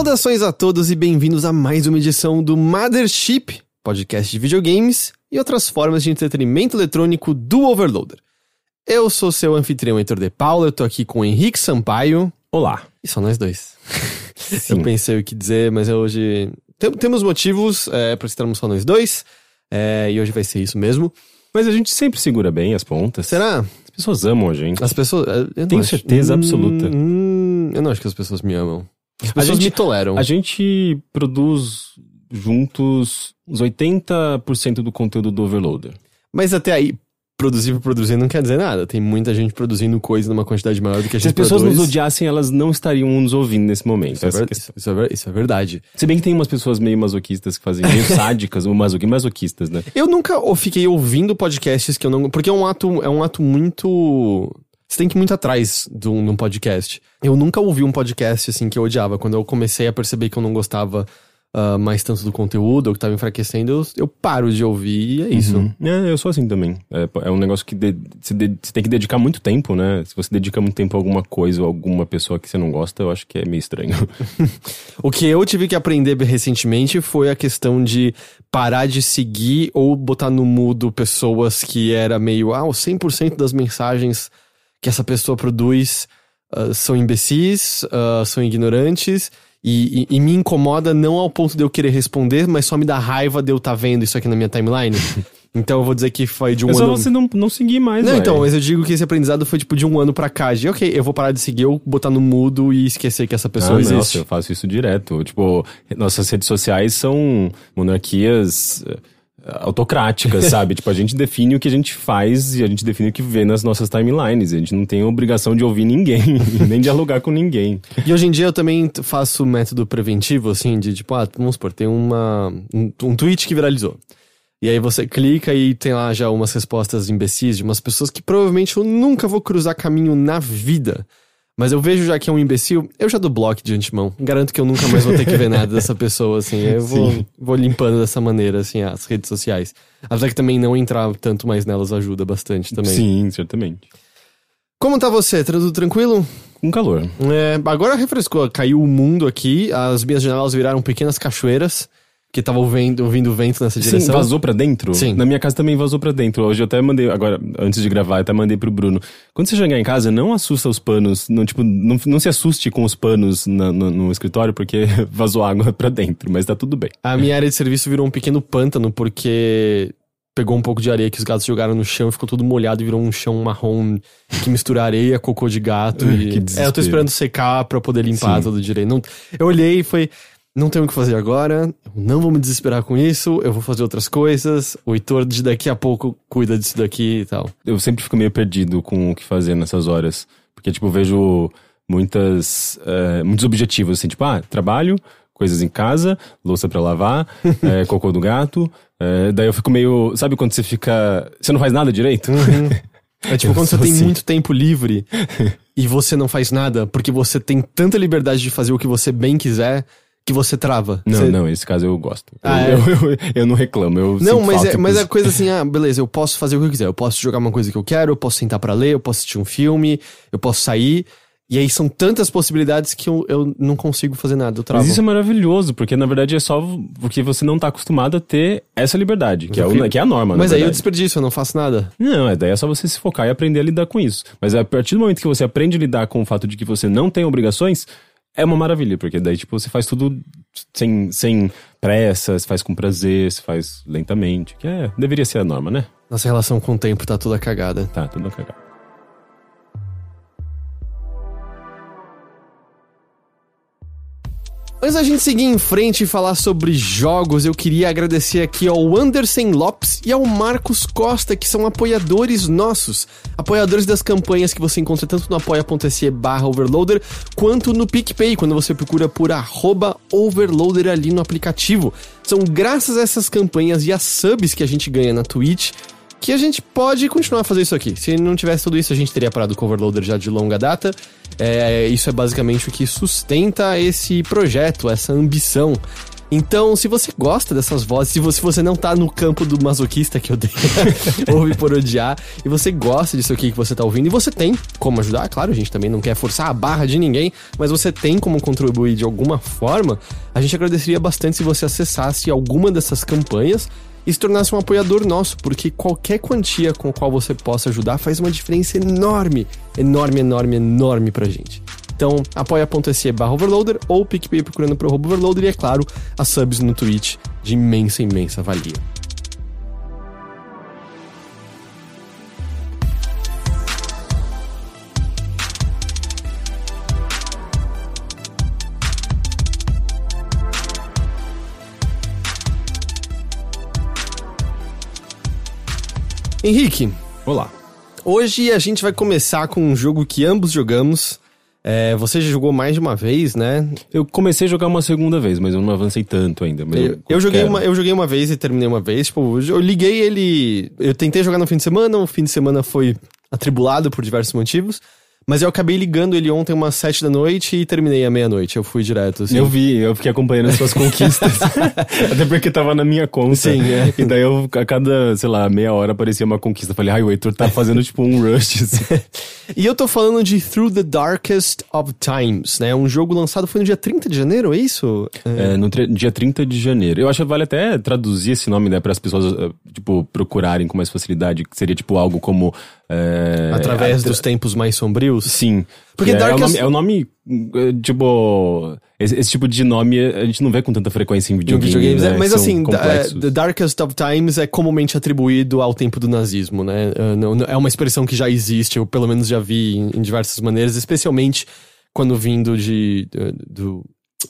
Saudações a todos e bem-vindos a mais uma edição do Mothership, podcast de videogames e outras formas de entretenimento eletrônico do Overloader. Eu sou seu anfitrião Heitor de Paula, eu tô aqui com o Henrique Sampaio. Olá. E só nós dois. eu pensei o que dizer, mas hoje. Tem, temos motivos é, para estarmos só nós dois, é, e hoje vai ser isso mesmo. Mas a gente sempre segura bem as pontas. Será? As pessoas amam a gente. As pessoas. Eu Tenho acho- certeza absoluta. Hum, eu não acho que as pessoas me amam. As pessoas gente- me toleram. A gente produz juntos uns 80% do conteúdo do Overloader. Mas até aí, produzir por produzir não quer dizer nada. Tem muita gente produzindo coisa numa quantidade maior do que a Se as gente pessoas produz. nos odiassem, elas não estariam nos ouvindo nesse momento. Isso é, ver- questão. isso, é isso é verdade. Se bem que tem umas pessoas meio masoquistas que fazem, meio sádicas, ou masoqui- masoquistas, né? Eu nunca fiquei ouvindo podcasts que eu não. Porque é um ato, é um ato muito. Você tem que ir muito atrás de um, de um podcast. Eu nunca ouvi um podcast assim que eu odiava. Quando eu comecei a perceber que eu não gostava ah, mais tanto do conteúdo, ou que tava enfraquecendo, eu, eu paro de ouvir e é isso. Uhum. É, eu sou assim também. É, é um negócio que de- você, de- você tem que dedicar muito tempo, né? Se você dedica muito tempo a alguma coisa ou alguma pessoa que você não gosta, eu acho que é meio estranho. O que eu tive que aprender recentemente foi a questão de parar de seguir ou botar no mudo pessoas que era meio, ah, o 100% das mensagens que essa pessoa produz ah, são imbecis, ah, são ignorantes. E, e- e me incomoda não ao ponto de eu querer responder, mas só me dá raiva de eu estar vendo isso aqui na minha timeline. então eu vou dizer que foi de um é só ano. você não, não seguir mais, Não, ué. então, mas eu digo que esse aprendizado foi tipo de um ano pra cá. De ok, eu vou parar de seguir, eu botar no mudo e esquecer que essa pessoa Ah, existe. Nossa, eu faço isso direto. Tipo, nossas redes sociais são monarquias autocráticas, sabe? Tipo, a gente define o que a gente faz e a gente define o que vê nas nossas timelines. A gente não tem obrigação de ouvir ninguém, nem dialogar com ninguém. E hoje em dia eu também faço método preventivo, assim, de tipo, ah, vamos supor, tem uma, um, um tweet que viralizou. E aí você clica e tem lá já umas respostas imbecis de umas pessoas que provavelmente eu nunca vou cruzar caminho na vida. Mas eu vejo já que é um imbecil, eu já dou bloco de antemão. Garanto que eu nunca mais vou ter que ver nada dessa pessoa, assim. Eu vou, Sim. vou limpando dessa maneira, assim, as redes sociais. Apesar que também não entrar tanto mais nelas ajuda bastante também. Sim, certamente. Como tá você? Tá tudo tranquilo? Com calor. É, agora refrescou, caiu o mundo aqui, as minhas janelas viraram pequenas cachoeiras, que tava ouvindo, ouvindo vento nessa Sim, direção. vazou pra dentro? Sim. Na minha casa também vazou pra dentro. Hoje eu até mandei, agora, antes de gravar, até mandei pro Bruno. Quando você chegar em casa, não assusta os panos, não, tipo, não, não se assuste com os panos na- no, no escritório, porque vazou água pra dentro, mas tá tudo bem. A minha área de serviço virou um pequeno pântano, porque pegou um pouco de areia que os gatos jogaram no chão, ficou tudo molhado e virou um chão marrom que mistura areia, cocô de gato Que e... É, eu tô esperando secar pra poder limpar Sim. tudo direito. Não, eu olhei e foi... Não tenho o que fazer agora, não vou me desesperar com isso, eu vou fazer outras coisas, o Heitor de daqui a pouco cuida disso daqui e tal. Eu sempre fico meio perdido com o que fazer nessas horas. Porque, tipo, eu vejo muitas, eh, muitos objetivos, assim, tipo, ah, trabalho, coisas em casa, louça pra lavar, eh, cocô do gato. eh, daí eu fico meio. Sabe quando você fica. Você não faz nada direito? É tipo Eu quando você sou tem assim. muito tempo livre e você não faz nada, porque você tem tanta liberdade de fazer o que você bem quiser, que você trava. Não, Você- não, esse caso eu gosto. Ah, eu, eu, eu, eu não reclamo, eu Não, mas é, mas é coisa assim, ah, beleza, eu posso fazer o que eu quiser. Eu posso jogar uma coisa que eu quero, eu posso sentar pra ler, eu posso assistir um filme, eu posso sair. E aí são tantas possibilidades que eu, eu não consigo fazer nada, eu travo. Mas isso é maravilhoso, porque na verdade é só porque você não tá acostumado a ter essa liberdade, que, é, o, que é a norma, Mas aí eu desperdício, eu não faço nada. Não, é, daí é só você se focar e aprender a lidar com isso. Mas a partir do momento que você aprende a lidar com o fato de que você não tem obrigações, é uma maravilha, porque daí, tipo, você faz tudo sem, sem pressa, você faz com prazer, você faz lentamente, que é, deveria ser a norma, né? Nossa relação com o tempo tá toda cagada. Tá, tudo cagado. Antes da gente seguir em frente e falar sobre jogos, eu queria agradecer aqui ao Anderson Lopes e ao Marcos Costa, que são apoiadores nossos. Apoiadores das campanhas que você encontra tanto no apoia.se barra overloader, quanto no PicPay, quando você procura por arroba overloader ali no aplicativo. São graças a essas campanhas e as subs que a gente ganha na Twitch que a gente pode continuar a fazer isso aqui. Se não tivesse tudo isso, a gente teria parado com o Overloader já de longa data. É, isso é basicamente o que sustenta esse projeto, essa ambição. Então, se você gosta dessas vozes, se você, não tá no campo do masoquista que eu dei, ouve por odiar, e você gosta disso aqui que você tá ouvindo, e você tem como ajudar, claro, a gente também não quer forçar a barra de ninguém, mas você tem como contribuir de alguma forma, a gente agradeceria bastante se você acessasse alguma dessas campanhas e se tornasse um apoiador nosso, porque qualquer quantia com a qual você possa ajudar faz uma diferença enorme, enorme, enorme, enorme pra gente. Então, apoia.se barra overloader ou PicPay procurando pro overloader e, é claro, as subs no Twitch de imensa, imensa valia. Henrique, Olá. hoje a gente vai começar com um jogo que ambos jogamos. É, você já jogou mais de uma vez, né? Eu comecei a jogar uma segunda vez, mas eu não avancei tanto ainda. mas Eu, eu joguei uma, eu joguei uma vez e terminei uma vez. Tipo, eu liguei ele. Eu tentei jogar no fim de semana, o fim de semana foi atribulado por diversos motivos. Mas eu acabei ligando ele ontem umas sete da noite e terminei à meia-noite. Eu fui direto, assim. Eu vi, eu fiquei acompanhando as suas conquistas. Até porque tava na minha conta. Sim, é. E daí eu, a cada, sei lá, meia hora aparecia uma conquista. Falei, ai, o Heitor tá fazendo tipo um rush. assim. E eu tô falando de Through the Darkest of Times, né? Um jogo lançado foi no dia 30 de janeiro, é isso? É, no tre- dia 30 de janeiro. Eu acho que vale até traduzir esse nome, né, para as pessoas, eh, tipo, procurarem com mais facilidade. Que seria, tipo, algo como. É, Através a- dos tempos mais sombrios. Sim. Porque é, Darkest- é o nome, é o nome, eh, tipo. Esse, esse tipo de nome a gente não vê com tanta frequência em Em videogames. videogames, né, é, mas são assim, complexos. The Darkest of Times é comumente atribuído ao tempo do nazismo, né? É uma expressão que já existe, eu pelo menos já vi em, em diversas maneiras, especialmente quando vindo de, de, do-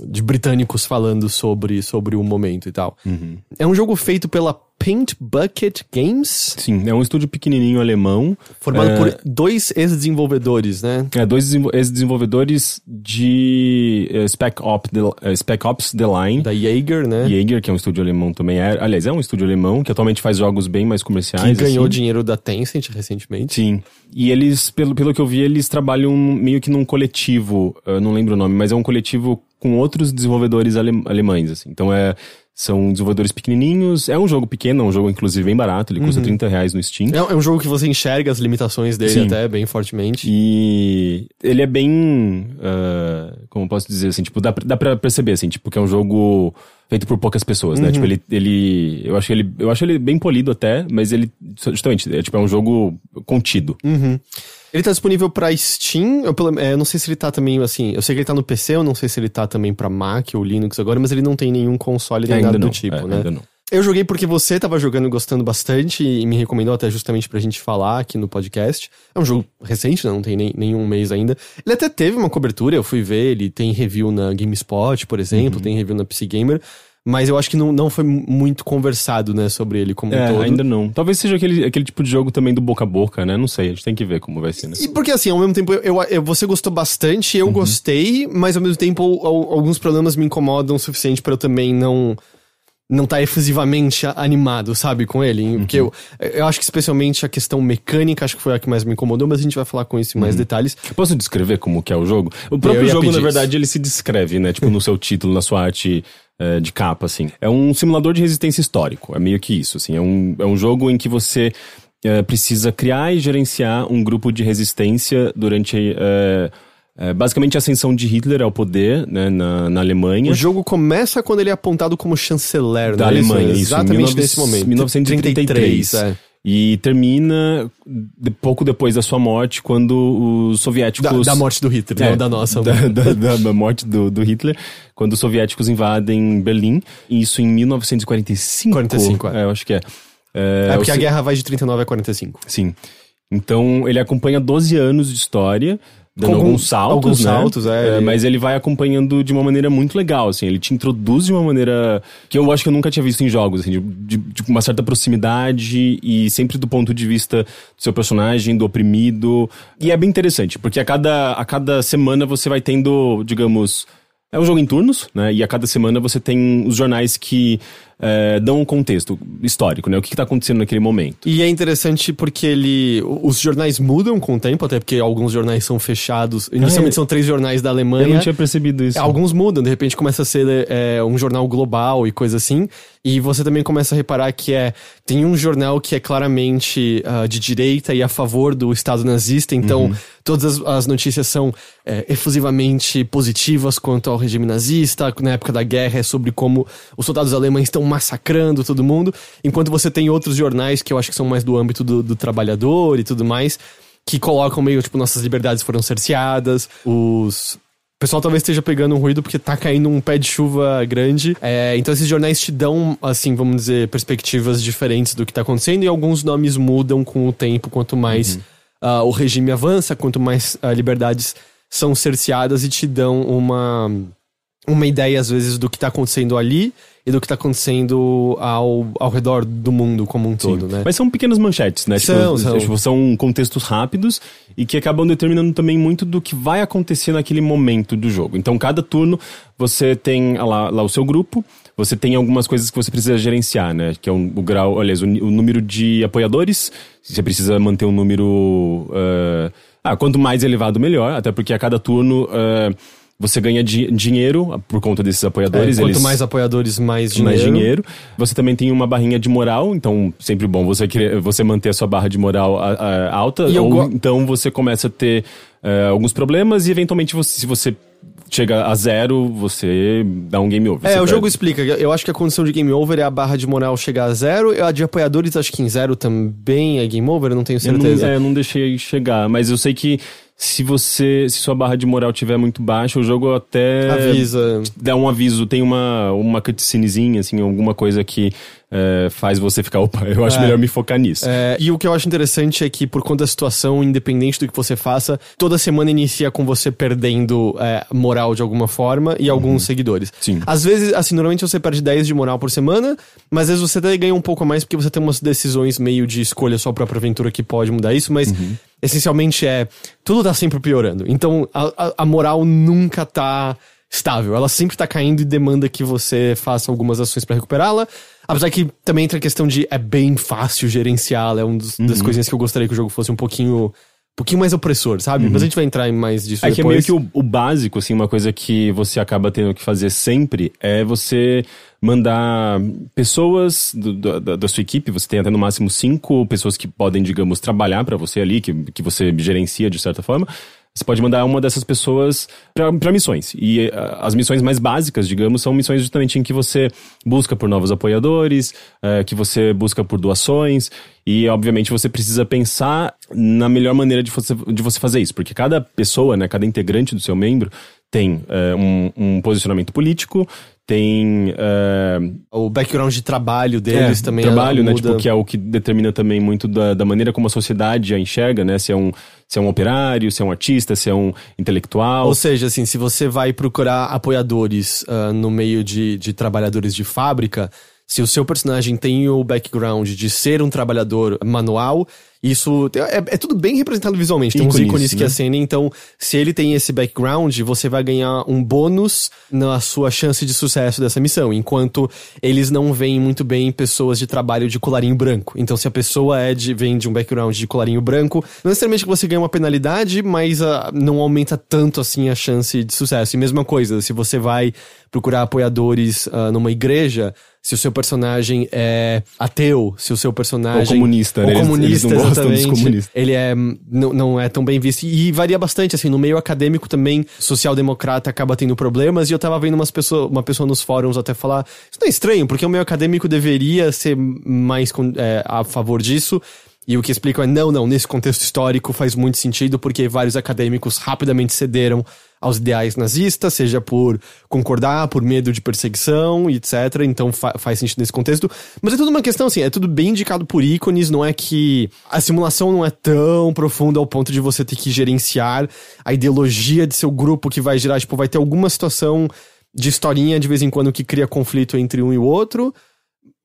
de britânicos falando sobre, sobre o momento e tal. Uhum. É um jogo feito pela Paint Bucket Games, Sim, é um estúdio pequenininho alemão. formado É. por dois ex-desenvolvedores, né? É, dois desenvol- ex-desenvolvedores de eh, Spec, Op The, eh, Spec Ops The Line. Da Jaeger, né? Jaeger, que é um estúdio alemão também. É, aliás, é um estúdio alemão que atualmente faz jogos bem mais comerciais. que ganhou assim. dinheiro da Tencent recentemente. Sim. E eles, pelo, pelo que eu vi, eles trabalham meio que num coletivo, eu não lembro o nome, mas é um coletivo com outros desenvolvedores ale- alemães, assim. Então é. São desenvolvedores pequenininhos. É um jogo pequeno, é um jogo inclusive bem barato, ele custa 30 reais no Steam. É, é um jogo que você enxerga as limitações dele Sim. até bem fortemente. E ele é bem. ah, como posso dizer assim? Tipo, dá, pra- dá pra perceber, assim, tipo, que é um jogo feito por poucas pessoas, né? Tipo, ele. ele eu, acho ele eu acho ele bem polido até, mas ele. Justamente, é, tipo, é um jogo contido. Ele tá disponível pra Steam, eu, pelo- é, eu não sei se ele tá também, assim, eu sei que ele tá no PC, eu não sei se ele tá também pra Mac ou Linux agora, mas ele não tem nenhum console nem nada não. do tipo, é, né? Ainda não. Eu joguei porque você tava jogando e gostando bastante e me recomendou até justamente pra gente falar aqui no podcast. É um jogo recente, né? Não tem nem, nenhum mês ainda. Ele até teve uma cobertura, eu fui ver, ele tem review na GameSpot, por exemplo, Uhum. tem review na PC Gamer, mas eu acho que não, não foi muito conversado, né, sobre ele como um É, todo. ainda não. Talvez seja aquele, aquele tipo de jogo também do boca a boca, né? Não sei, a gente tem que ver como vai ser, né? E porque assim, ao mesmo tempo, eu, eu- você gostou bastante, eu gostei, mas ao mesmo tempo al- alguns problemas me incomodam o suficiente pra eu também não não tá efusivamente animado, sabe, com ele. Porque eu, eu acho que especialmente a questão mecânica, acho que foi a que mais me incomodou, mas a gente vai falar com isso em mais detalhes. Posso descrever como que é o jogo? O próprio jogo, na isso. verdade, ele se descreve, né? Tipo, no seu título, na sua arte eh, de capa, assim. É um simulador de resistência histórico. É meio que isso, assim. É um, é um jogo em que você eh, precisa criar e gerenciar um grupo de resistência durante... eh, eh, basicamente, a ascensão de Hitler ao poder, né? Na, na Alemanha. O jogo começa quando ele é apontado como chanceler, da não é Alemanha, isso, Exatamente em nesse momento. 1933. é. E termina de- pouco depois da sua morte, quando os Da, soviéticos. da morte do Hitler, É, não da nossa. Da, da- da- da morte do, do Hitler, quando os soviéticos invadem Berlim, isso em 1945. 45, é. é. eu acho que é. É, É porque o a guerra vai de 39 a 45. Sim. Então, ele acompanha 12 anos de história, dando algum- alguns saltos, alguns né? saltos, é, ele- Mas ele vai acompanhando de uma maneira muito legal, assim. Ele te introduz de uma maneira que eu acho que eu nunca tinha visto em jogos, assim. De, de- de uma certa proximidade e sempre do ponto de vista do seu personagem, do oprimido. E é bem interessante, porque a cada, a cada semana você vai tendo, digamos... É um jogo em turnos, né? E a cada semana você tem os jornais que é, dão um contexto histórico, né? O que está acontecendo naquele momento. E é interessante porque ele. Os jornais mudam com o tempo, até porque alguns jornais são fechados. Inicialmente é. são três jornais da Alemanha. Eu não tinha percebido isso. Alguns mudam, de repente começa a ser é, um jornal global e coisa assim. E você também começa a reparar que é. Tem um jornal que é claramente uh, de direita e a favor do Estado nazista, então uhum. todas as, as, notícias são é, efusivamente positivas quanto ao regime nazista. Na época da guerra é sobre como os soldados alemães estão massacrando todo mundo, enquanto você tem outros jornais que eu acho que são mais do âmbito do, do trabalhador e tudo mais, que colocam meio, tipo, nossas liberdades foram cerceadas, os o pessoal talvez esteja pegando um ruído porque tá caindo um pé de chuva grande. É, então esses jornais te dão, assim, vamos dizer, perspectivas diferentes do que tá acontecendo e alguns nomes mudam com o tempo, quanto mais uhum. uh, o regime avança, quanto mais uh, liberdades são cerceadas e te dão uma, uma ideia, às vezes, do que tá acontecendo ali e do que tá acontecendo ao, ao redor do mundo como um Sim. todo, né? Mas são pequenas manchetes, né? São, tipo, são. Tipo, são contextos rápidos e que acabam determinando também muito do que vai acontecer naquele momento do jogo. Então, cada turno você tem lá, lá o seu grupo, você tem algumas coisas que você precisa gerenciar, né? Que é um, o grau, aliás, o, o, número de apoiadores, você precisa manter um número. Uh, ah, quanto mais elevado, melhor, até porque a cada turno. Uh, você ganha di dinheiro por conta desses apoiadores. É, quanto eles... mais apoiadores, mais dinheiro. Mais dinheiro. Você também tem uma barrinha de moral, então sempre bom você, querer, você manter a sua barra de moral a, a, alta. E ou então você começa a ter uh, alguns problemas e eventualmente você, se você chega a zero, você dá um game over. É, o perde. jogo explica. Eu acho que a condição de game over é a barra de moral chegar a zero. A de apoiadores, acho que em zero também é game over, eu não tenho certeza. Eu não, é, eu não deixei chegar, mas eu sei que se você se sua barra de moral tiver muito baixa, o jogo até avisa, dá um aviso, tem uma uma cutscenezinha assim, alguma coisa que é, faz você ficar, opa, eu acho é. melhor me focar nisso. É, e o que eu acho interessante é que, por conta da situação, independente do que você faça, toda semana inicia com você perdendo é, moral de alguma forma e alguns uhum. seguidores. Sim. Às vezes, assim, normalmente você perde 10 de moral por semana, mas às vezes você até ganha um pouco mais porque você tem umas decisões meio de escolha sua própria aventura que pode mudar isso, mas uhum. Essencialmente é. Tudo tá sempre piorando. Então, a, a, moral nunca tá estável. Ela sempre tá caindo e demanda que você faça algumas ações para recuperá-la. Apesar que também entra a questão de é bem fácil gerenciá-la, é uma uhum. das coisinhas que eu gostaria que o jogo fosse um pouquinho pouquinho mais opressor, sabe? Uhum. Mas a gente vai entrar em mais disso é depois. que é meio que o, o, básico, assim, uma coisa que você acaba tendo que fazer sempre é você mandar pessoas do, da, da, sua equipe, você tem até no máximo cinco pessoas que podem, digamos, trabalhar para você ali, que, que você gerencia de certa forma, você pode mandar uma dessas pessoas para missões. E uh, as missões mais básicas, digamos, são missões justamente em que você busca por novos apoiadores, uh, que você busca por doações. E, obviamente, você precisa pensar na melhor maneira de você, de você fazer isso. Porque cada pessoa, né, cada integrante do seu membro tem uh, um, um posicionamento político, tem uh... o background de trabalho deles é, também trabalho né tipo que é o que determina também muito da, da maneira como a sociedade a enxerga né? Se é um se é um operário se é um artista se é um intelectual. Ou seja assim se você vai procurar apoiadores uh, no meio de, de trabalhadores de fábrica se o seu personagem tem o background de ser um trabalhador manual, isso é, é tudo bem representado visualmente. Tem ícones, uns ícones que né? acendem, então se ele tem esse background, você vai ganhar um bônus na sua chance de sucesso dessa missão. Enquanto eles não veem muito bem pessoas de trabalho de colarinho branco. Então se a pessoa é de, vem de um background de colarinho branco, não necessariamente que você ganha uma penalidade, mas uh, não aumenta tanto assim a chance de sucesso. E mesma coisa, se você vai procurar apoiadores uh, numa igreja, se o seu personagem é ateu, se o seu personagem. Ou comunista, né? Ou comunista, eles, eles exatamente. Comunistas. Ele é, não, não é tão bem visto. E varia bastante, assim, no meio acadêmico também, social-democrata acaba tendo problemas. E eu tava vendo umas pessoas, uma pessoa nos fóruns até falar: Isso não é estranho, porque o meio acadêmico deveria ser mais é, a favor disso. E o que explicam é: não, não, nesse contexto histórico faz muito sentido, porque vários acadêmicos rapidamente cederam aos ideais nazistas, seja por concordar, por medo de perseguição, etc. Então fa faz sentido nesse contexto. Mas é tudo uma questão assim, é tudo bem indicado por ícones, não é que a simulação não é tão profunda ao ponto de você ter que gerenciar a ideologia de seu grupo que vai gerar, tipo, vai ter alguma situação de historinha de vez em quando que cria conflito entre um e o outro.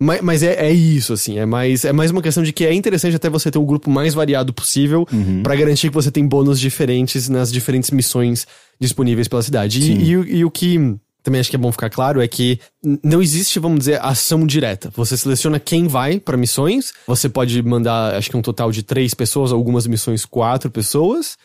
Mas, mas é, é isso, assim, é mais, é mais uma questão de que é interessante até você ter o grupo mais variado possível Uhum. pra garantir que você tem bônus diferentes nas diferentes missões disponíveis pela cidade. E, e, o- e o que também acho que é bom ficar claro é que não existe, vamos dizer, ação direta. Você seleciona quem vai pra missões, você pode mandar, acho que um total de três pessoas, algumas missões quatro pessoas.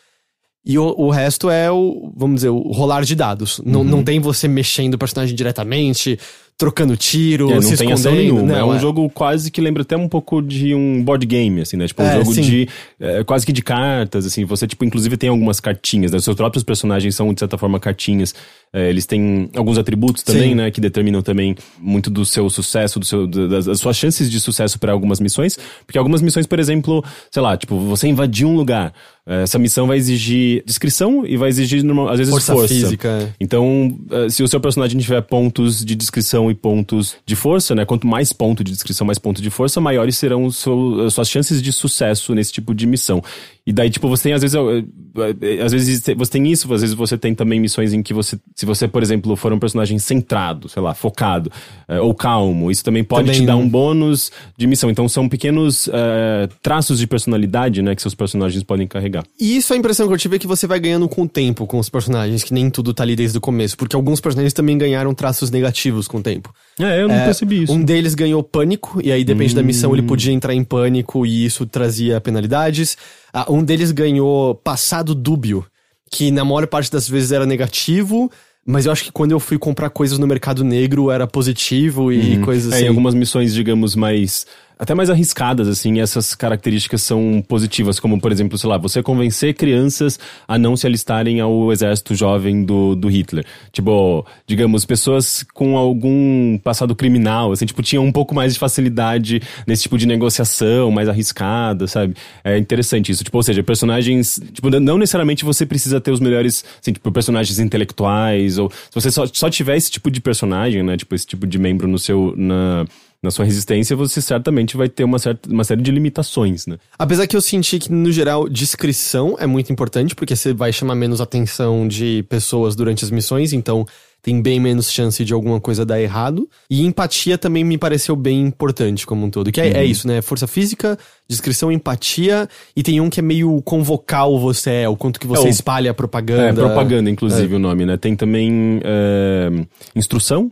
E o, o resto é o, vamos dizer, o rolar de dados. Uhum. Não, não tem você mexendo o personagem diretamente, trocando tiro, É, não se tem ação nenhuma. Não, é um jogo quase que lembra até um pouco de um board game, assim, né? Tipo, um É, jogo sim. de. é, quase que de cartas, assim. Você, tipo, inclusive tem algumas cartinhas, né? Os seus próprios personagens são, de certa forma, cartinhas. É, eles têm alguns atributos também, Sim. né? Que determinam também muito do seu sucesso, do seu, das, das suas chances de sucesso para algumas missões. Porque algumas missões, por exemplo, sei lá, tipo, você invadiu um lugar. É, Essa missão vai exigir descrição e vai exigir, às vezes, Força força. física, é. Então, eh, se o seu personagem tiver pontos de descrição e pontos de força, né? Quanto mais ponto de descrição, mais ponto de força, maiores serão seu- as suas chances de sucesso nesse tipo de missão. E daí, tipo, você tem, às vezes, eh, às vezes você tem isso, às vezes você tem também missões em que você, se você, por exemplo, for um personagem centrado, sei lá, focado, eh, ou calmo, isso também pode Também- te dar um bônus de missão. Então, são pequenos eh, traços de personalidade, né? Que seus personagens podem carregar. E isso a impressão que eu tive é que você vai ganhando com o tempo com os personagens, que nem tudo tá ali desde o começo. Porque alguns personagens também ganharam traços negativos com o tempo. É, eu não É, percebi isso. Um deles ganhou pânico, e aí depende da missão Hum. ele podia entrar em pânico e isso trazia penalidades. Ah, um deles ganhou passado dúbio, que na maior parte das vezes era negativo, mas eu acho que quando eu fui comprar coisas no mercado negro era positivo e coisas É, assim. em algumas missões, digamos, mais. Até mais arriscadas, assim, essas características são positivas, como, por exemplo, sei lá, você convencer crianças a não se alistarem ao exército jovem do, do Hitler. Tipo, digamos, pessoas com algum passado criminal, assim, tipo, tinham um pouco mais de facilidade nesse tipo de negociação, mais arriscada, sabe? É interessante isso. Tipo, ou seja, personagens. Tipo, não necessariamente você precisa ter os melhores, assim, tipo, personagens intelectuais, ou se você só, só tiver esse tipo de personagem, né? Tipo, esse tipo de membro no seu. Na, na sua resistência, você certamente vai ter uma, certa, uma série de limitações, né? Apesar que eu senti que, no geral, descrição é muito importante, porque você vai chamar menos atenção de pessoas durante as missões, então tem bem menos chance de alguma coisa dar errado. E empatia também me pareceu bem importante como um todo. Que é, Uhum. é isso, né? Força física, descrição, empatia, e tem um que é meio com vocal você é, o quanto que você É, espalha a propaganda. É, propaganda, inclusive, o nome, né? Tem também é, instrução.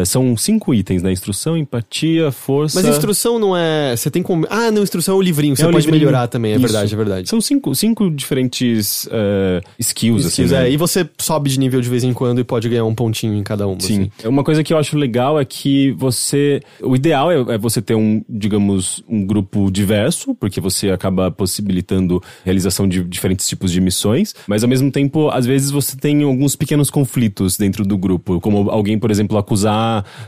É, são cinco itens, né? Instrução, empatia, força. Mas instrução não é. Você tem como. Ah, não, instrução é o livrinho, você É o pode livrinho. melhorar também, é Isso. verdade, é verdade. São cinco, cinco diferentes é, skills, Skills, assim. né? é, e você sobe de nível de vez em quando e pode ganhar um pontinho em cada uma. Sim. assim. É Uma coisa que eu acho legal é que você. O ideal é, é você ter um, digamos, um grupo diverso, porque você acaba possibilitando realização de diferentes tipos de missões, mas ao mesmo tempo, às vezes você tem alguns pequenos conflitos dentro do grupo, como alguém, por exemplo, acusar,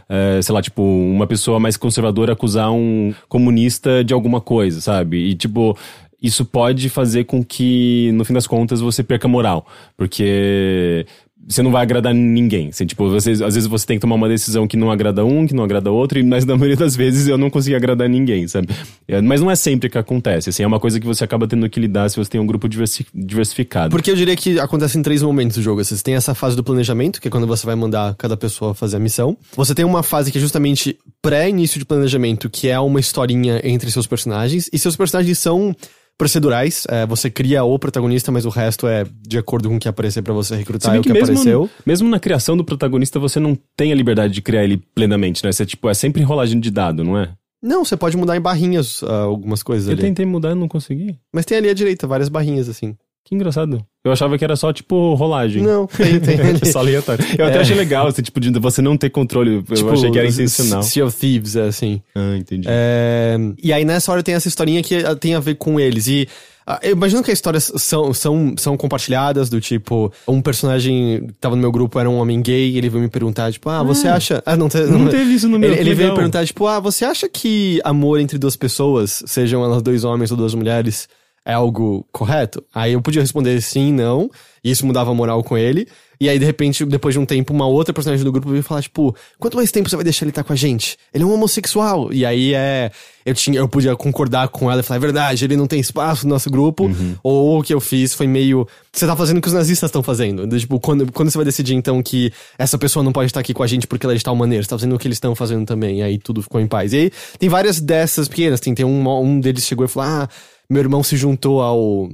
é, sei lá, tipo, uma pessoa mais conservadora acusar um comunista de alguma coisa, sabe? E tipo. Isso pode fazer com que, no fim das contas, você perca moral. Porque você não vai agradar ninguém. Assim, tipo, você, às vezes você tem que tomar uma decisão que não agrada um, que não agrada outro, mas na maioria das vezes eu não consegui agradar ninguém, sabe? É, mas não é sempre que acontece, assim, é uma coisa que você acaba tendo que lidar se você tem um grupo diversi- diversificado. Porque eu diria que acontece em três momentos do jogo. Você tem essa fase do planejamento, que é quando você vai mandar cada pessoa fazer a missão. Você tem uma fase que é justamente pré-início de planejamento, que é uma historinha entre seus personagens. E seus personagens são procedurais. É, você cria o protagonista, mas o resto é de acordo com o que aparecer pra você Se recrutar bem é o que mesmo, apareceu. mesmo na criação do protagonista, você não tem a liberdade de criar ele plenamente, né? Você, tipo, é sempre rolagem de dado, não é? Não, você pode mudar em barrinhas ah, algumas coisas Eu ali. tentei mudar e não consegui. Mas tem ali à direita várias barrinhas, assim. Que engraçado. Eu achava que era só, tipo, rolagem. Não, tem, tem só aleatório. Eu até É. achei legal, assim, tipo, de você não ter controle. Eu Tipo, achei que era intencional. Sea of Thieves, é assim. Ah, entendi. É, e aí nessa hora tem essa historinha que ah, tem a ver com eles. E ah, eu imagino que as histórias são, são, são compartilhadas, do tipo, um personagem que tava no meu grupo era um homem gay, ele veio me perguntar, tipo, ah, você acha. Ah, não, te- Não teve isso no meu, Ele, ele veio legal. perguntar, tipo, ah, você acha que amor entre duas pessoas, sejam elas dois homens ou duas mulheres, é algo correto? Aí eu podia responder sim, não, e isso mudava a moral com ele. E aí, de repente, depois de um tempo, uma outra personagem do grupo veio falar, tipo, quanto mais tempo você vai deixar ele estar com a gente? Ele é um homossexual. E aí é. Eu, tinha, eu podia concordar com ela e falar, é verdade, ele não tem espaço no nosso grupo. Uhum. Ou o que eu fiz foi meio. Você tá fazendo o que os nazistas estão fazendo. Do, Tipo, quando, quando você vai decidir, então, que essa pessoa não pode estar aqui com a gente porque ela é de tal maneira, você tá fazendo o que eles estão fazendo também. E aí tudo ficou em paz. E aí tem várias dessas pequenas. Tem, tem um, um deles chegou e falou, ah meu irmão se juntou ao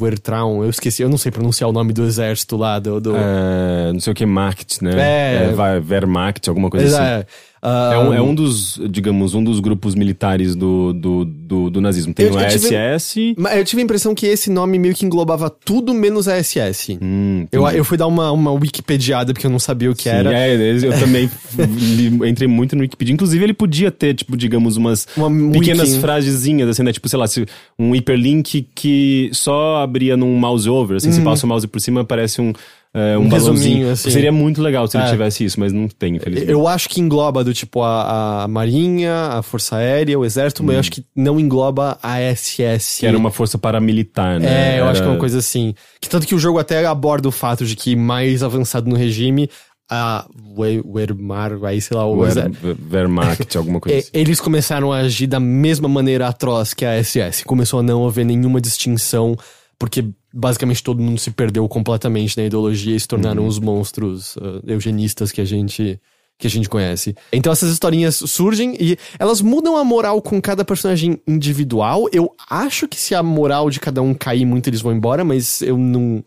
Wertraum, eu esqueci, eu não sei pronunciar o nome do exército lá, do... do... É, não sei o que, Markt, né? É. é Wehrmacht, alguma coisa Exa- assim. É um, é um dos, digamos, um dos grupos militares do, do, do, do nazismo. Tem Eu- o eu SS... Mas eu tive a impressão que esse nome meio que englobava tudo menos a SS. Hum, eu, eu fui dar uma, uma wikipediada porque eu não sabia o que Sim, era. é, eu também li- entrei muito no Wikipedia. Inclusive, ele podia ter, tipo, digamos, umas Uma pequenas wiki. frasezinhas, assim, né? Tipo, sei lá, se um hiperlink que só abria num mouse over, assim, se passa o mouse por cima, aparece um, é, um. Um balãozinho. assim. Seria muito legal se ele É. tivesse isso, mas não tem, infelizmente. Eu acho que engloba do tipo a, a Marinha, a Força Aérea, o Exército, mas eu acho que não engloba a SS. Hum. Que era uma força paramilitar, né? É, eu acho que é Era- uma coisa assim. Que tanto que o jogo até aborda o fato de que mais avançado no regime, a We- Wehrmacht, aí sei lá, o era. Wehrmacht, alguma coisa É, assim. eles começaram a agir da mesma maneira atroz que a SS. Começou a não haver nenhuma distinção, porque basicamente todo mundo se perdeu completamente na ideologia e se tornaram Uhum. os monstros ah, eugenistas que a gente que a gente conhece. Então essas historinhas surgem e elas mudam a moral com cada personagem individual. Eu acho que se a moral de cada um cair muito, eles vão embora, mas eu não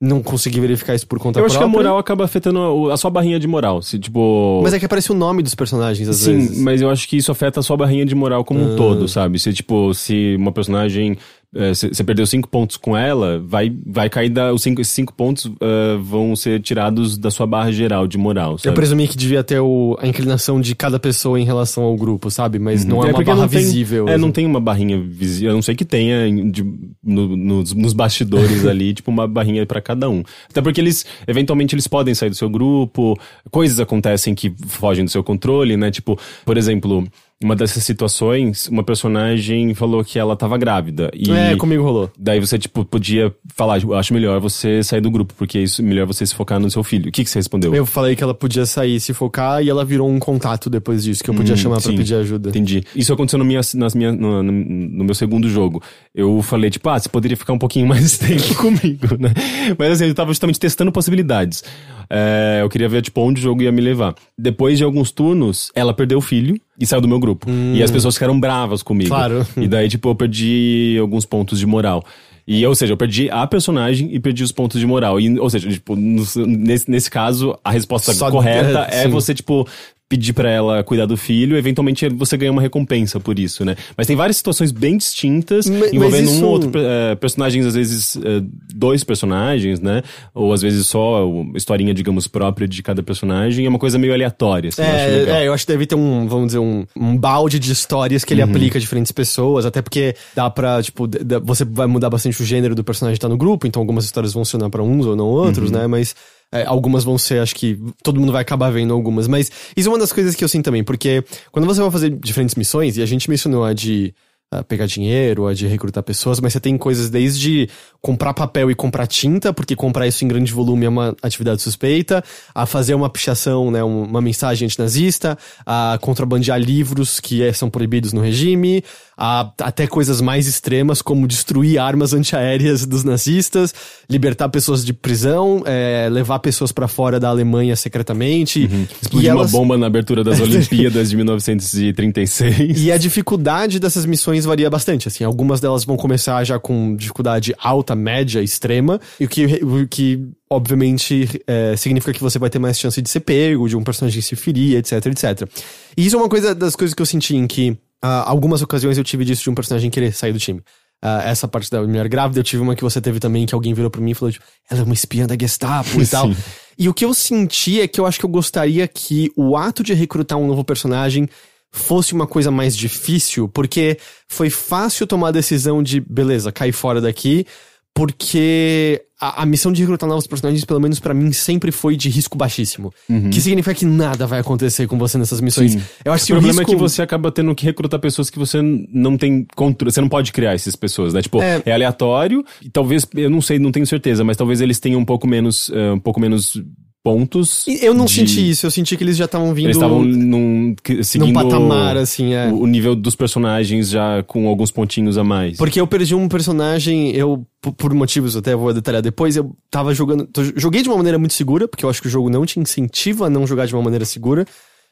não consegui verificar isso por conta Eu acho que a própria. moral acaba afetando a, a sua barrinha de moral. Se, tipo... Mas é que aparece o nome dos personagens às Sim, vezes. mas eu acho que isso afeta a sua barrinha de moral como um todo, sabe? Se, tipo, se uma personagem. Você perdeu cinco pontos com ela, vai, vai cair da, os cinco, esses cinco pontos eh, vão ser tirados da sua barra geral de moral, Eu sabe? presumi que devia ter o- a inclinação de cada pessoa em relação ao grupo, sabe? Mas não é, uma porque barra não tem, visível. É, assim. não tem uma barrinha visível. A não sei que tenha de- no- nos, nos bastidores ali, tipo, uma barrinha pra cada um. Até porque eles, eventualmente, eles podem sair do seu grupo, coisas acontecem que fogem do seu controle, né? Tipo, por exemplo, uma dessas situações, uma personagem falou que ela tava grávida. E É, comigo rolou. Daí você, tipo, podia falar, acho melhor você sair do grupo, porque é isso, melhor você se focar no seu filho. O que, que você respondeu? Eu falei que ela podia sair se focar e ela virou um contato depois disso, que eu podia chamar pra sim. pedir ajuda. Entendi. Isso aconteceu no, minha, nas minha, no, no- no meu segundo jogo. Eu falei, tipo, ah, você poderia ficar um pouquinho mais tempo comigo, né? Mas assim, eu tava justamente testando possibilidades. É, eu queria ver, tipo, onde o jogo ia me levar. Depois de alguns turnos, ela perdeu o filho e saiu do meu grupo. E as pessoas ficaram bravas comigo. Claro. E daí, tipo, eu perdi alguns pontos de moral. E, ou seja, eu perdi a personagem e perdi os pontos de moral. E, ou seja, tipo, nesse, nesse caso, a resposta Só- correta é, é você, tipo, pedir pra ela cuidar do filho, eventualmente você ganha uma recompensa por isso, né? Mas tem várias situações bem distintas, Ma- mas envolvendo isso- um ou outro eh, personagens, às vezes eh, dois personagens, né? Ou às vezes só historinha, digamos, própria de cada personagem. É uma coisa meio aleatória, assim, eu É, legal. é, eu acho que deve ter um, vamos dizer, um, um balde de histórias que ele Uhum. aplica a diferentes pessoas, até porque dá pra, tipo, você vai mudar bastante o gênero do personagem que tá no grupo, então algumas histórias vão funcionar pra uns ou não outros, Uhum. né? Mas é, algumas vão ser, acho que todo mundo vai acabar vendo algumas. Mas isso é uma das coisas que eu sinto também, porque quando você vai fazer diferentes missões, e a gente mencionou a de ah, pegar dinheiro, a de recrutar pessoas, mas você tem coisas desde comprar papel e comprar tinta, porque comprar isso em grande volume é uma atividade suspeita, a fazer uma pichação, né, um- uma mensagem antinazista, a contrabandear livros que eh, são proibidos no regime, a, até coisas mais extremas como destruir armas antiaéreas dos nazistas, libertar pessoas de prisão, eh, levar pessoas pra fora da Alemanha secretamente. Explodir e uma elas- bomba na abertura das Olimpíadas de 1936. e a dificuldade dessas missões varia bastante, assim, algumas delas vão começar já com dificuldade alta, média, extrema, e o que, o que obviamente é, significa que você vai ter mais chance de ser pego, de um personagem se ferir, etc, etc. E isso é uma coisa das coisas que eu senti em que ah, algumas ocasiões eu tive disso de um personagem querer sair do time. Ah, essa parte da mulher grávida, eu tive uma que você teve também, que alguém virou pra mim e falou, tipo, ela é uma espiã da Gestapo e tal. E o que eu senti é que eu acho que eu gostaria que o ato de recrutar um novo personagem fosse uma coisa mais difícil, porque foi fácil tomar a decisão de, beleza, cair fora daqui, porque a, a missão de recrutar novos personagens, pelo menos pra mim, sempre foi de risco baixíssimo. Que significa que nada vai acontecer com você nessas missões. Sim. Eu acho que o problema risco... é que você acaba tendo que recrutar pessoas que você não tem controle. Você não pode criar essas pessoas, né? Tipo, É. é, aleatório e talvez, eu não sei, não tenho certeza, mas talvez eles tenham um pouco menos, eh, um pouco menos pontos. E Eu não de- senti isso, eu senti que eles já estavam vindo Eles estavam num, seguindo patamar, assim, é. o, o nível dos personagens já com alguns pontinhos a mais. Porque eu perdi um personagem, eu, por motivos até vou detalhar depois, eu tava jogando. joguei de uma maneira muito segura, porque eu acho que o jogo não te incentiva a não jogar de uma maneira segura.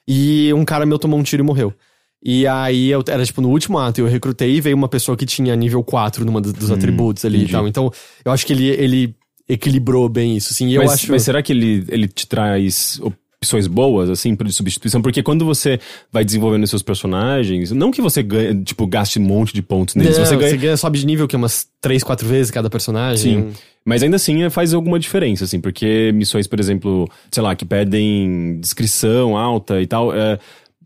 E um cara meu tomou um tiro e morreu. E aí eu era tipo no último ato, eu recrutei e veio uma pessoa que tinha nível 4 numa dos, dos atributos ali entendi. e tal. Então, eu acho que ele, ele equilibrou bem isso, assim. Eu mas, acho. mas será que ele, ele te traz opções boas, assim, de substituição? Porque quando você vai desenvolvendo seus personagens, não que você ganhe, tipo, gaste um monte de pontos neles, Não, você ganha. você ganha, sobe de nível que é umas 3, 4 vezes cada personagem. Sim. Mas ainda assim é, faz alguma diferença, assim, porque missões, por exemplo, sei lá, que pedem descrição alta e tal, é,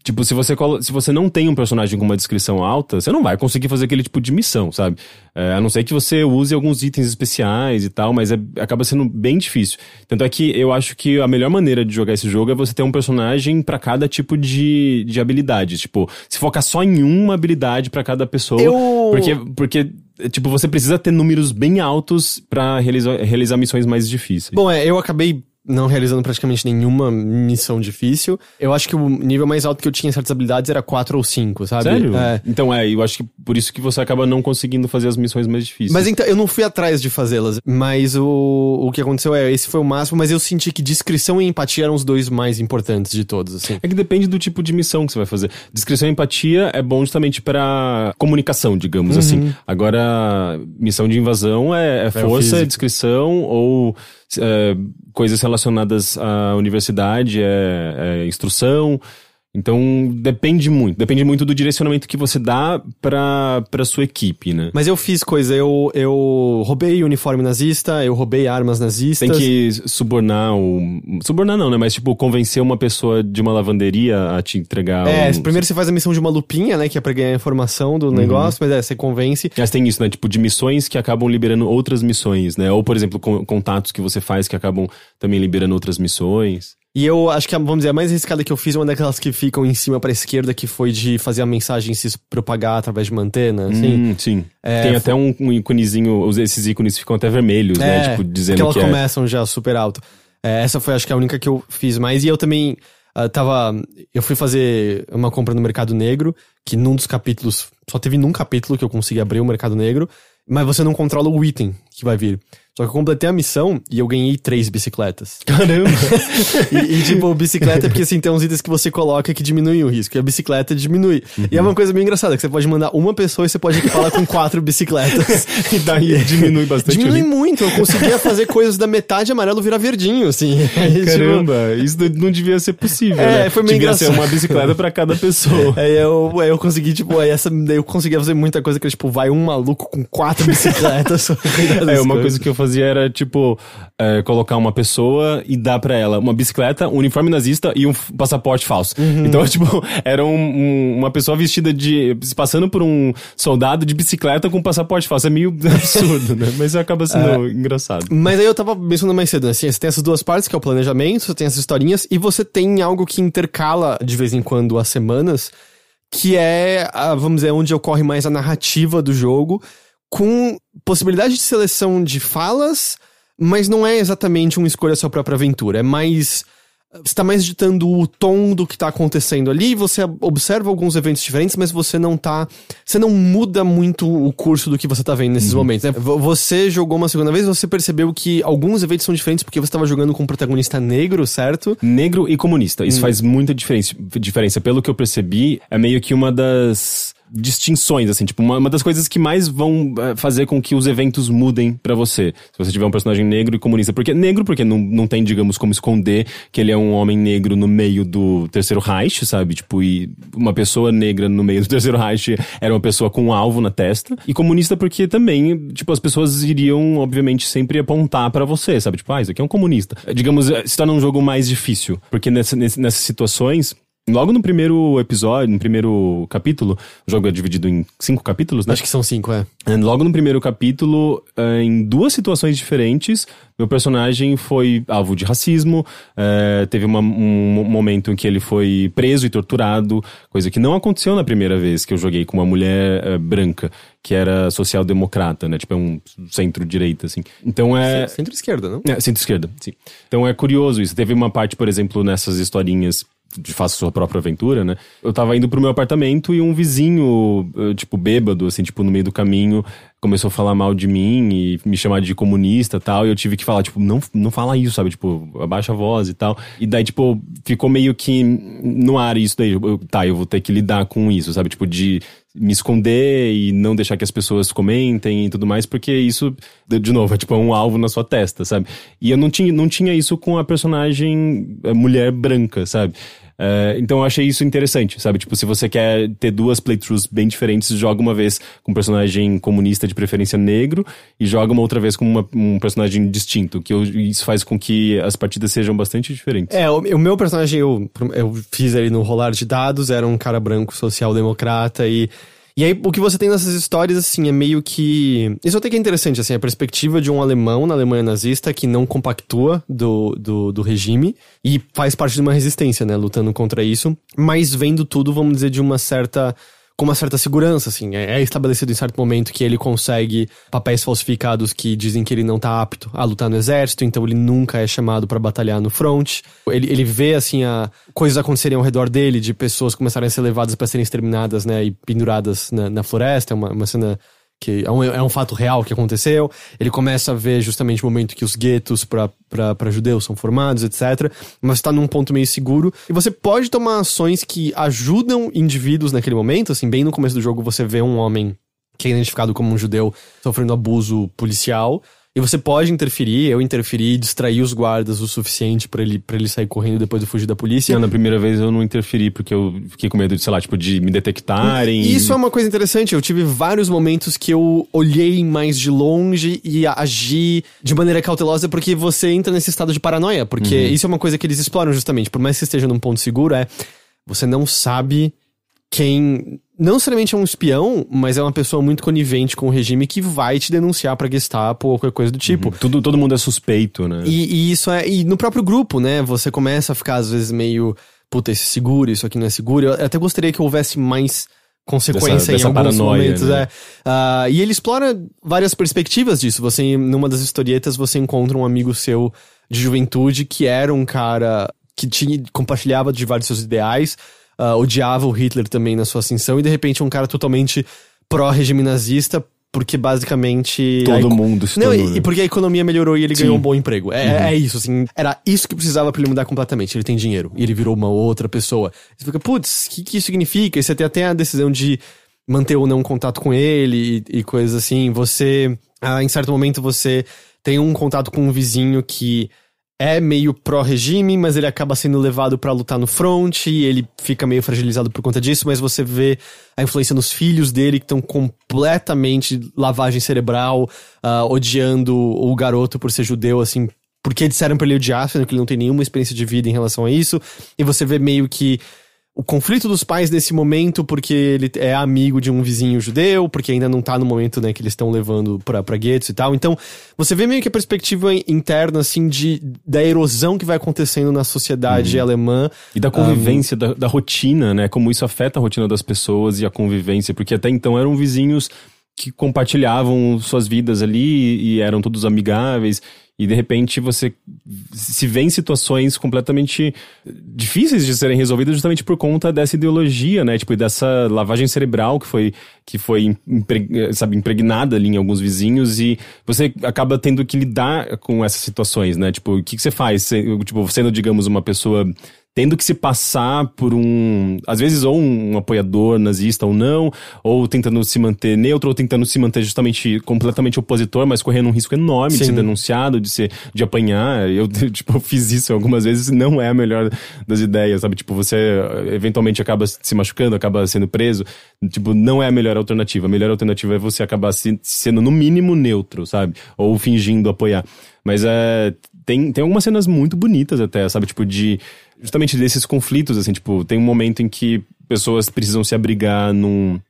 Tipo, se você, se você não tem um personagem com uma descrição alta, você não vai conseguir fazer aquele tipo de missão, sabe? É, a não ser que você use alguns itens especiais e tal, mas é- acaba sendo bem difícil. Tanto é que eu acho que a melhor maneira de jogar esse jogo é você ter um personagem pra cada tipo de, de habilidade. Tipo, se focar só em uma habilidade pra cada pessoa. Eu- Porque, porque, tipo, você precisa ter números bem altos pra realizar, realizar missões mais difíceis. Bom, é, eu acabei não realizando praticamente nenhuma missão difícil. Eu acho que o nível mais alto que eu tinha em certas habilidades era 4 ou 5, sabe? Sério? É. Então é, eu acho que por isso que você acaba não conseguindo fazer as missões mais difíceis. Mas então, eu não fui atrás de fazê-las, mas o, o que aconteceu é, esse foi o máximo, mas eu senti que descrição e empatia eram os dois mais importantes de todos, assim. É que depende do tipo de missão que você vai fazer. Descrição e empatia é bom justamente pra comunicação, digamos assim. Agora, missão de invasão é, é força, físico. é descrição ou é, coisas relacionadas à universidade, é, é instrução. Então, depende muito. Depende muito do direcionamento que você dá pra, pra sua equipe, né? Mas eu fiz coisa, eu, eu roubei uniforme nazista, eu roubei armas nazistas. Tem que subornar o. Subornar não, né? Mas, tipo, convencer uma pessoa de uma lavanderia a te entregar. É, um... primeiro você faz a missão de uma lupinha, né, que é pra ganhar informação do negócio, mas é, você convence. Mas tem isso, né? Tipo, de missões que acabam liberando outras missões, né? Ou, por exemplo, con- contatos que você faz que acabam também liberando outras missões. E eu acho que, a, vamos dizer, a mais arriscada que eu fiz é uma daquelas que ficam em cima pra esquerda, que foi de fazer a mensagem se propagar através de uma antena, assim. Hum, sim. É, tem foi- até um, um íconezinho, esses ícones ficam até vermelhos, né? Tipo, dizendo porque elas que é. começam já super alto. É, essa foi, acho que, a única que eu fiz mais. E eu também ah, tava. Eu fui fazer uma compra no Mercado Negro, que num dos capítulos. Só teve num capítulo que eu consegui abrir o Mercado Negro, mas você não controla o item que vai vir. Só que eu completei a missão e eu ganhei três bicicletas. Caramba! E, e, tipo, bicicleta é porque assim, tem uns itens que você coloca que diminuem o risco. E a bicicleta diminui. E é uma coisa bem engraçada, que você pode mandar uma pessoa e você pode equipá-la com quatro bicicletas. e daí diminui bastante Diminui muito, eu conseguia fazer coisas da metade amarelo virar verdinho, assim. Aí, tipo, Caramba, isso não devia ser possível, É, né? foi meio devia ser engraçado. uma bicicleta pra cada pessoa. Aí eu, aí eu consegui, tipo, aí essa, daí eu conseguia fazer muita coisa que, tipo, vai um maluco com quatro bicicletas. É, uma coisa que eu fazia era, tipo, é, colocar uma pessoa e dar pra ela uma bicicleta, um uniforme nazista e um passaporte falso. Uhum. Então, tipo, era um- um- uma pessoa vestida de. se passando por um soldado de bicicleta com passaporte falso. É meio absurdo, né? Mas acaba sendo engraçado. Mas aí eu tava mencionando mais cedo, né? Assim, você tem essas duas partes, que é o planejamento, você tem essas historinhas, e você tem algo que intercala de vez em quando as semanas, que é, vamos dizer, onde ocorre mais a narrativa do jogo, com possibilidade de seleção de falas, mas não é exatamente uma escolha sua própria aventura. É mais. Você tá mais ditando o tom do que tá acontecendo ali, você observa alguns eventos diferentes, mas você não tá. Você não muda muito o curso do que você tá vendo nesses momentos, né? Você jogou uma segunda vez, você percebeu que alguns eventos são diferentes porque você tava jogando com um protagonista negro, certo? Negro e comunista. Isso faz muita diferença, diferença. Pelo que eu percebi, é meio que uma das distinções, assim, tipo, uma, uma das coisas que mais vão eh, fazer com que os eventos mudem pra você. Se você tiver um personagem negro e comunista. Porque negro, porque não, não tem, digamos, como esconder que ele é um homem negro no meio do terceiro Reich, sabe? Tipo, e uma pessoa negra no meio do terceiro Reich era uma pessoa com um alvo na testa. E comunista porque também, tipo, as pessoas iriam, obviamente, sempre apontar pra você, sabe? Tipo, ah, isso aqui é um comunista. Digamos, eh, se torna um jogo mais difícil. Porque nessa, nessas situações, Logo no primeiro episódio, no primeiro capítulo, o jogo é dividido em cinco capítulos, né? Acho que são cinco, é. Logo no primeiro capítulo, eh, em duas situações diferentes, meu personagem foi alvo de racismo. eh, teve uma- um momento em que ele foi preso e torturado, coisa que não aconteceu na primeira vez que eu joguei com uma mulher branca, que era social-democrata, né? Tipo, é um centro-direita, assim. Então é. Centro-esquerda, não? É, centro-esquerda, sim. Então é curioso isso. Teve uma parte, por exemplo, nessas historinhas de faça sua própria aventura, né? Eu tava indo pro meu apartamento e um vizinho, eh, tipo, bêbado, assim, tipo, no meio do caminho, começou a falar mal de mim e me chamar de comunista tal. E eu tive que falar, tipo, não, não fala isso, sabe? Tipo, abaixa a voz e tal. E daí, tipo, ficou meio que no ar isso daí. Eu, tá, eu vou ter que lidar com isso, sabe? Tipo, de me esconder e não deixar que as pessoas comentem e tudo mais, porque isso, de novo, é tipo um alvo na sua testa, sabe? E eu não tinha, não tinha isso com a personagem eh, mulher branca, sabe? Eh, então eu achei isso interessante, sabe? Tipo, se você quer ter duas playthroughs bem diferentes, joga uma vez com um personagem comunista de preferência negro e joga uma outra vez com uma- um personagem distinto, que eu- isso faz com que as partidas sejam bastante diferentes. É, o, o meu personagem, eu, eu fiz ele no rolar de dados, era um cara branco social-democrata e. E aí, o que você tem nessas histórias, assim, é meio que. Isso até que é interessante, assim, a perspectiva de um alemão na Alemanha nazista que não compactua do, do, do regime e faz parte de uma resistência, né, lutando contra isso, mas vendo tudo, vamos dizer, de uma certa com uma certa segurança, assim. É, é estabelecido em certo momento que ele consegue papéis falsificados que dizem que ele não tá apto a lutar no exército, então ele nunca é chamado pra batalhar no front. Ele, ele vê, assim, a coisas acontecerem ao redor dele, de pessoas começarem a ser levadas pra serem exterminadas, né, e penduradas na, na floresta. É uma, uma cena que é um, é um fato real que aconteceu. Ele começa a ver justamente o momento que os guetos para judeus são formados, etc. Mas está num ponto meio seguro. E você pode tomar ações que ajudam indivíduos naquele momento. Assim, bem no começo do jogo você vê um homem que é identificado como um judeu sofrendo abuso policial. E você pode interferir, eu interferi, distrair os guardas o suficiente pra ele, pra ele sair correndo depois de fugir da polícia. Na primeira vez eu não interferi, porque eu fiquei com medo de, sei lá, tipo, de me detectarem. E Isso é uma coisa interessante. Eu tive vários momentos que eu olhei mais de longe e agi de maneira cautelosa, porque você entra nesse estado de paranoia. Porque isso é uma coisa que eles exploram justamente. Por mais que esteja num ponto seguro, é. Você não sabe quem. Não necessariamente é um espião, mas é uma pessoa muito conivente com o regime que vai te denunciar pra Gestapo ou qualquer coisa do tipo. Tudo, todo mundo é suspeito, né? E, e isso é. E no próprio grupo, né? Você começa a ficar, às vezes, meio. Puta, isso é seguro, isso aqui não é seguro. Eu até gostaria que houvesse mais consequência Dessa- dessa em alguns paranoia, momentos. né? É. Ah, e ele explora várias perspectivas disso. Você, numa das historietas, você encontra um amigo seu de juventude que era um cara que tinha, compartilhava de vários seus ideais, ah, odiava o Hitler também na sua ascensão, e de repente um cara totalmente pró-regime nazista. Porque basicamente. a Todo eco- mundo se Não, tornou, e, né? e porque a economia melhorou e ele Sim. ganhou um bom emprego. É, Uhum. é isso, assim. Era isso que precisava pra ele mudar completamente. Ele tem dinheiro. E ele virou uma outra pessoa. Você fica, putz, o que, que isso significa? E você tem até a decisão de manter ou não contato com ele e, e coisas assim. Você, ah, em certo momento, você tem um contato com um vizinho que é meio pró-regime, mas ele acaba sendo levado pra lutar no front e ele fica meio fragilizado por conta disso, mas você vê a influência nos filhos dele que estão completamente lavagem cerebral, ah, odiando o garoto por ser judeu, assim, porque disseram pra ele odiar, sendo que ele não tem nenhuma experiência de vida em relação a isso, e você vê meio que o conflito dos pais nesse momento, porque ele é amigo de um vizinho judeu, porque ainda não tá no momento, né, que eles estão levando pra, pra guetos e tal. Então, você vê meio que a perspectiva interna, assim, de, da erosão que vai acontecendo na sociedade alemã. E da convivência, da, da rotina, né? Como isso afeta a rotina das pessoas e a convivência. Porque até então eram vizinhos que compartilhavam suas vidas ali e eram todos amigáveis. E de repente você se vê em situações completamente difíceis de serem resolvidas justamente por conta dessa ideologia, né? Tipo, dessa lavagem cerebral que foi, que foi impre- sabe, impregnada ali em alguns vizinhos e você acaba tendo que lidar com essas situações, né? Tipo, o que, que você faz? Tipo, sendo, digamos, uma pessoa tendo que se passar por um, às vezes ou um apoiador nazista ou não, ou tentando se manter neutro, ou tentando se manter justamente completamente opositor, mas correndo um risco enorme de Sim. ser denunciado, de ser, de apanhar. Eu, tipo, fiz isso algumas vezes não é a melhor das ideias, sabe? Tipo, você eventualmente acaba se machucando, acaba sendo preso. Tipo, não é a melhor alternativa. A melhor alternativa é você acabar se, sendo, no mínimo, neutro, sabe? Ou fingindo apoiar. Mas é. Tem, tem algumas cenas muito bonitas até, sabe? Tipo, de. Justamente desses conflitos, assim, tipo, tem um momento em que pessoas precisam se abrigar num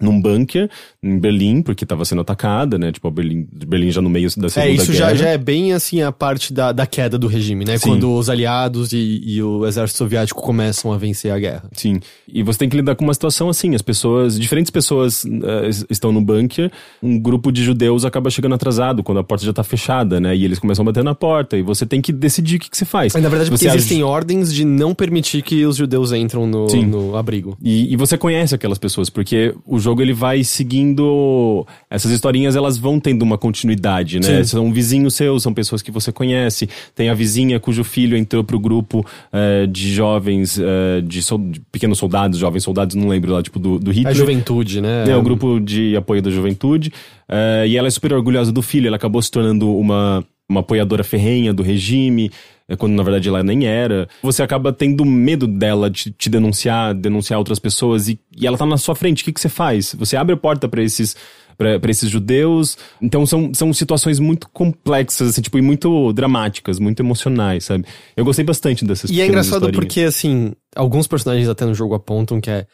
num bunker em Berlim, porque estava sendo atacada, né? Tipo, Berlim, Berlim já no meio da Segunda É, isso Guerra. já, já é bem assim a parte da, da queda do regime, né? Sim. Quando os aliados e, e o exército soviético começam a vencer a guerra. Sim. E você tem que lidar com uma situação assim, as pessoas, diferentes pessoas es- estão no bunker, um grupo de judeus acaba chegando atrasado, quando a porta já tá fechada, né? E eles começam a bater na porta, e você tem que decidir o que, que você faz. Mas, na verdade, porque você existem ordens de não permitir que os judeus entram no, no abrigo. E, e você conhece aquelas pessoas, porque o jogo ele vai seguindo. Essas historinhas elas vão tendo uma continuidade, né? Sim. São vizinhos seus, são pessoas que você conhece. Tem a vizinha cujo filho entrou pro grupo eh, de jovens, eh, de, sol- de pequenos soldados, jovens soldados, não lembro lá, tipo do, do A Hitler. juventude, né? É, o grupo de apoio da juventude. eh, e ela é super orgulhosa do filho, ela acabou se tornando uma, uma apoiadora ferrenha do regime, eh, quando na verdade ela nem era. Você acaba tendo medo dela de te denunciar, denunciar outras pessoas, e, e ela tá na sua frente. O que, que você faz? Você abre a porta pra esses. Pra esses judeus. Então são, são situações muito complexas, assim, tipo, e muito dramáticas, muito emocionais, sabe? Eu gostei bastante dessas E é engraçado porque, assim, alguns personagens até no jogo apontam que é.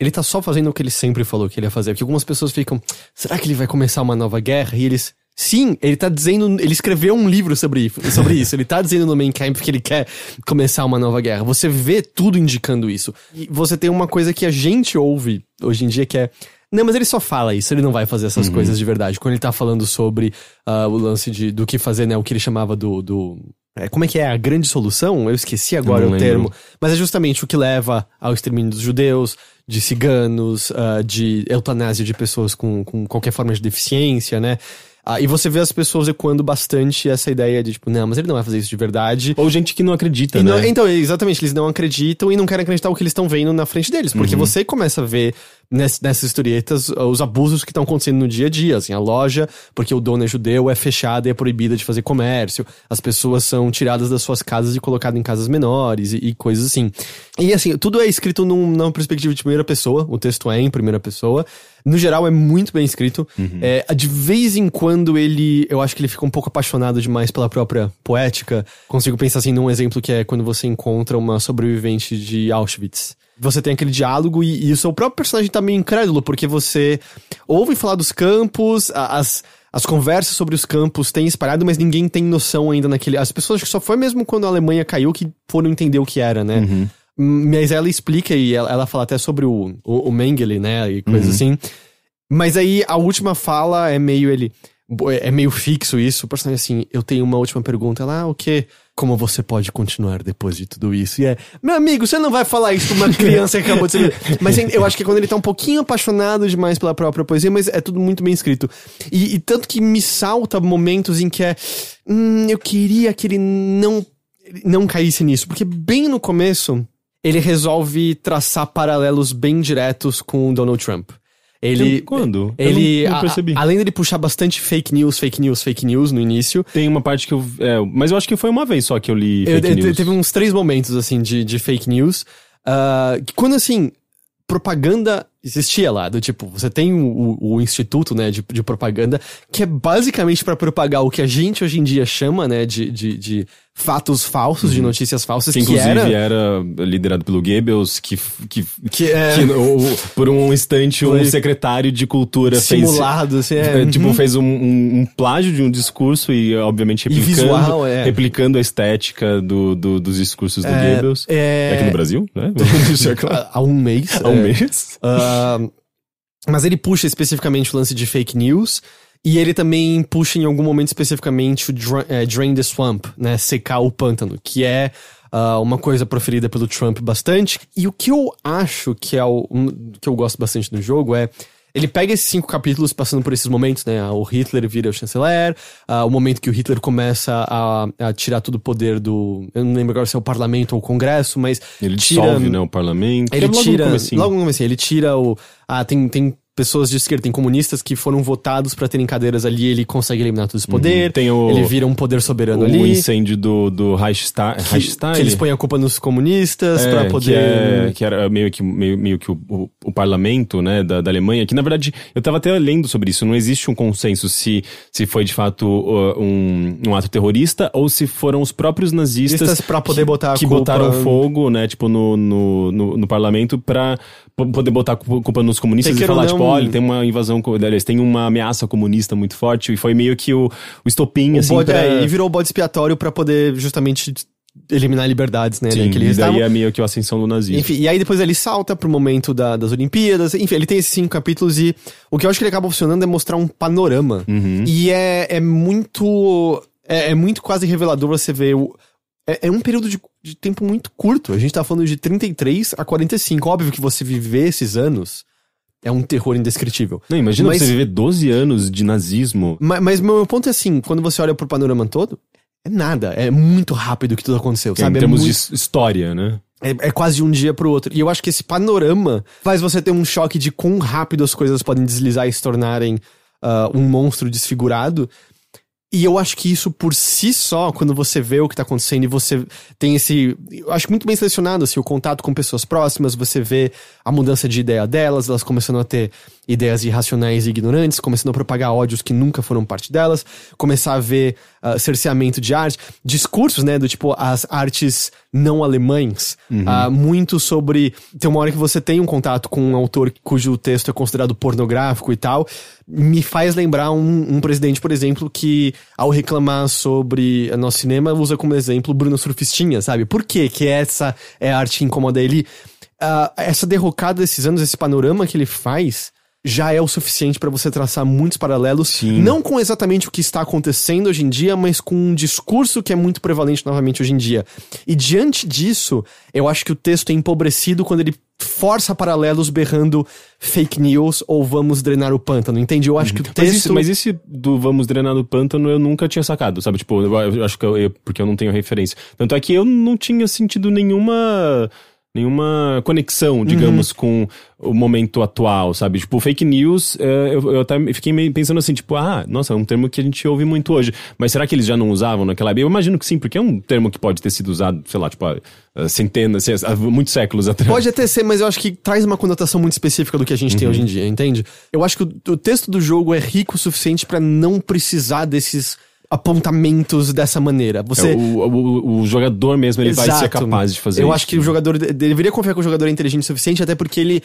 Ele tá só fazendo o que ele sempre falou que ele ia fazer. Porque algumas pessoas ficam. Será que ele vai começar uma nova guerra? E eles. Sim, ele tá dizendo. Ele escreveu um livro sobre, isso- sobre isso. Ele tá dizendo no main camp que ele quer começar uma nova guerra. Você vê tudo indicando isso. E você tem uma coisa que a gente ouve hoje em dia que é. Não, mas ele só fala isso, ele não vai fazer essas coisas de verdade. Quando ele tá falando sobre ah, o lance de, do que fazer, né? O que ele chamava do. do é, como é que é? A grande solução? Eu esqueci agora o não termo. lembro. Mas é justamente o que leva ao extermínio dos judeus, de ciganos, ah, de eutanásia de pessoas com, com qualquer forma de deficiência, né? Ah, e você vê as pessoas ecoando bastante essa ideia de, tipo, não, mas ele não vai fazer isso de verdade. Ou gente que não acredita, E né? não- então, exatamente, eles não acreditam e não querem acreditar o que eles estão vendo na frente deles. Uhum. Porque você começa a ver nessas historietas os abusos que estão acontecendo no dia a dia. Assim, a loja, porque o dono é judeu, é fechada e é proibida de fazer comércio. As pessoas são tiradas das suas casas e colocadas em casas menores e, e coisas assim. E assim, tudo é escrito num- numa perspectiva de primeira pessoa. O texto é em primeira pessoa. No geral, é muito bem escrito. É, de vez em quando ele. Eu acho que ele fica um pouco apaixonado demais pela própria poética. Consigo pensar assim num exemplo que é quando você encontra uma sobrevivente de Auschwitz. Você tem aquele diálogo e, e o seu próprio personagem tá meio incrédulo, porque você ouve falar dos campos, as. As conversas sobre os campos têm espalhado, mas ninguém tem noção ainda naquele. As pessoas acho que só foi mesmo quando a Alemanha caiu que foram entender o que era, né? Mas ela explica e ela, ela fala até sobre o, o, o Mengele, né? E coisa assim. Mas aí a última fala é meio ele. É meio fixo isso. O personagem assim, eu tenho uma última pergunta. Ela, ah, o quê? Como você pode continuar depois de tudo isso? E é, meu amigo, você não vai falar isso pra uma criança que acabou de ser. Mas eu acho que é quando ele tá um pouquinho apaixonado demais pela própria poesia, mas é tudo muito bem escrito. E, e tanto que me salta momentos em que é. Hum, eu queria que ele não, não caísse nisso. Porque bem no começo, ele resolve traçar paralelos bem diretos com o Donald Trump. Ele. Quando? Eu Ele. não, não a- percebi. a- além dele puxar bastante fake news, fake news, fake news no início. Tem uma parte que eu. é, mas eu acho que foi uma vez só que eu li eu- fake eu- news. Teve uns três momentos, assim, de, de fake news. ah, que quando, assim, propaganda existia lá. Do tipo, você tem o, o- instituto, né, de, de propaganda, que é basicamente pra propagar o que a gente hoje em dia chama, né, de, de, de fatos falsos, de notícias falsas, Que que, inclusive era... era... liderado pelo Goebbels, que, que, Que é- que por um instante um secretário de cultura Simulado, assim, fez. é. é, Tipo, uhum. fez um, um- um plágio de um discurso e, obviamente, E replicando, visual, é. replicando a estética do, do- dos discursos do É, Goebbels. é- Aqui no Brasil, né? Claro. há, um mês. Há um é. mês. Ah, mas ele puxa especificamente o lance de fake news. E ele também puxa em algum momento especificamente o dra- é, Drain the Swamp, né? Secar o pântano, que é ah, uma coisa proferida pelo Trump bastante. E o que eu acho que é o um, que eu gosto bastante do jogo é. Ele pega esses cinco capítulos passando por esses momentos, né? O Hitler vira o chanceler, ah, o momento que o Hitler começa a, a tirar todo o poder do. Eu não lembro agora se é o parlamento ou o congresso, mas. Ele tira- dissolve, né, o parlamento. ele É logo no tira. logo no comecinho, ele tira o. Ah, tem, tem pessoas de esquerda, tem comunistas que foram votados pra terem cadeiras ali, ele consegue eliminar todo esse poder. Tem o- ele vira um poder soberano O ali. incêndio do, do Reichstag. Que, Reichstag? que eles põem a culpa nos comunistas É, pra que, poder. é- que era meio que, meio, meio que o, o, o parlamento né, da, da Alemanha, que na verdade, eu tava até lendo sobre isso, não existe um consenso se, se foi de fato uh, um, um ato terrorista ou se foram os próprios nazistas pra poder que, botar a que culpa- botaram fogo, né, tipo, no, no, no, no parlamento pra p- poder botar a cu- culpa nos comunistas e falar, tipo, tem uma invasão, aliás, tem uma ameaça comunista muito forte e foi meio que o, o estopim, O assim, bode, pra... é, e virou o bode expiatório pra poder justamente eliminar liberdades, né? Sim, né, que e daí é meio que a ascensão do nazismo. Enfim, e aí depois ele salta pro momento da- das Olimpíadas. Enfim, ele tem esses cinco capítulos e o que eu acho que ele acaba funcionando é mostrar um panorama. Uhum. E é, é muito. É, é muito quase revelador você ver o. É, é um período de, de tempo muito curto. A gente tá falando de 33 a 45. Óbvio que você viver esses anos é um terror indescritível. Não, imagina Mas- você viver 12 anos de nazismo. Ma- Mas, meu ponto é assim: quando você olha pro panorama todo, é nada. É muito rápido que tudo aconteceu, sabe? em É termos muito- de his- história, né? É, é quase de um dia pro outro. E eu acho que esse panorama faz você ter um choque de quão rápido as coisas podem deslizar e se tornarem ah, um monstro desfigurado. E eu acho que isso por si só, quando você vê o que tá acontecendo e você tem esse. Eu acho muito bem selecionado, assim, o contato com pessoas próximas, você vê a mudança de ideia delas, elas começando a ter ideias irracionais e ignorantes, começando a propagar ódios que nunca foram parte delas, começar a ver ah, cerceamento de arte, discursos, né, do tipo as artes não alemães, ah, muito sobre. Tem uma hora que você tem um contato com um autor cujo texto é considerado pornográfico e tal, me faz lembrar um, um presidente, por exemplo, que ao reclamar sobre o nosso cinema usa como exemplo Bruno Surfistinha, sabe? Por quê? que essa é a arte que incomoda ele? Ah, essa derrocada desses anos, esse panorama que ele faz, já é o suficiente pra você traçar muitos paralelos, Sim. não com exatamente o que está acontecendo hoje em dia, mas com um discurso que é muito prevalente novamente hoje em dia. E diante disso, eu acho que o texto é empobrecido quando ele força paralelos berrando fake news ou vamos drenar o pântano, entende? Eu acho que o Mas, texto... isso, mas esse do Vamos Drenar do Pântano eu nunca tinha sacado, sabe? Tipo, eu, eu acho que eu, eu- porque eu não tenho referência. Tanto é que eu não tinha sentido nenhuma. Nenhuma conexão, digamos, com o momento atual, sabe? Tipo, fake news, é, eu, eu até fiquei meio pensando assim, tipo, ah, nossa, é um termo que a gente ouve muito hoje. Mas será que eles já não usavam naquela época? Eu imagino que sim, porque é um termo que pode ter sido usado, sei lá, tipo, há, centenas, sei, há muitos séculos atrás. Pode até ser, mas eu acho que traz uma conotação muito específica do que a gente tem hoje em dia, entende? Eu acho que o, o texto do jogo é rico o suficiente pra não precisar desses apontamentos dessa maneira. Você É, o, o, o jogador mesmo, ele vai ser Exato. capaz de fazer Eu isso. acho que o jogador de- deveria confiar que o jogador é inteligente o suficiente, até porque ele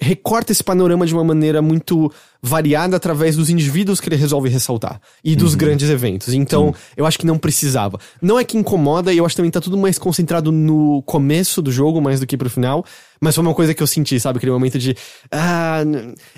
recorta esse panorama de uma maneira muito variada através dos indivíduos que ele resolve ressaltar e Uhum. dos grandes eventos. Então, eu acho que não precisava. Não é que incomoda, e eu acho que também tá tudo mais concentrado no começo do jogo, mais do que pro final. Mas foi uma coisa que eu senti, sabe? Aquele momento de. Ah.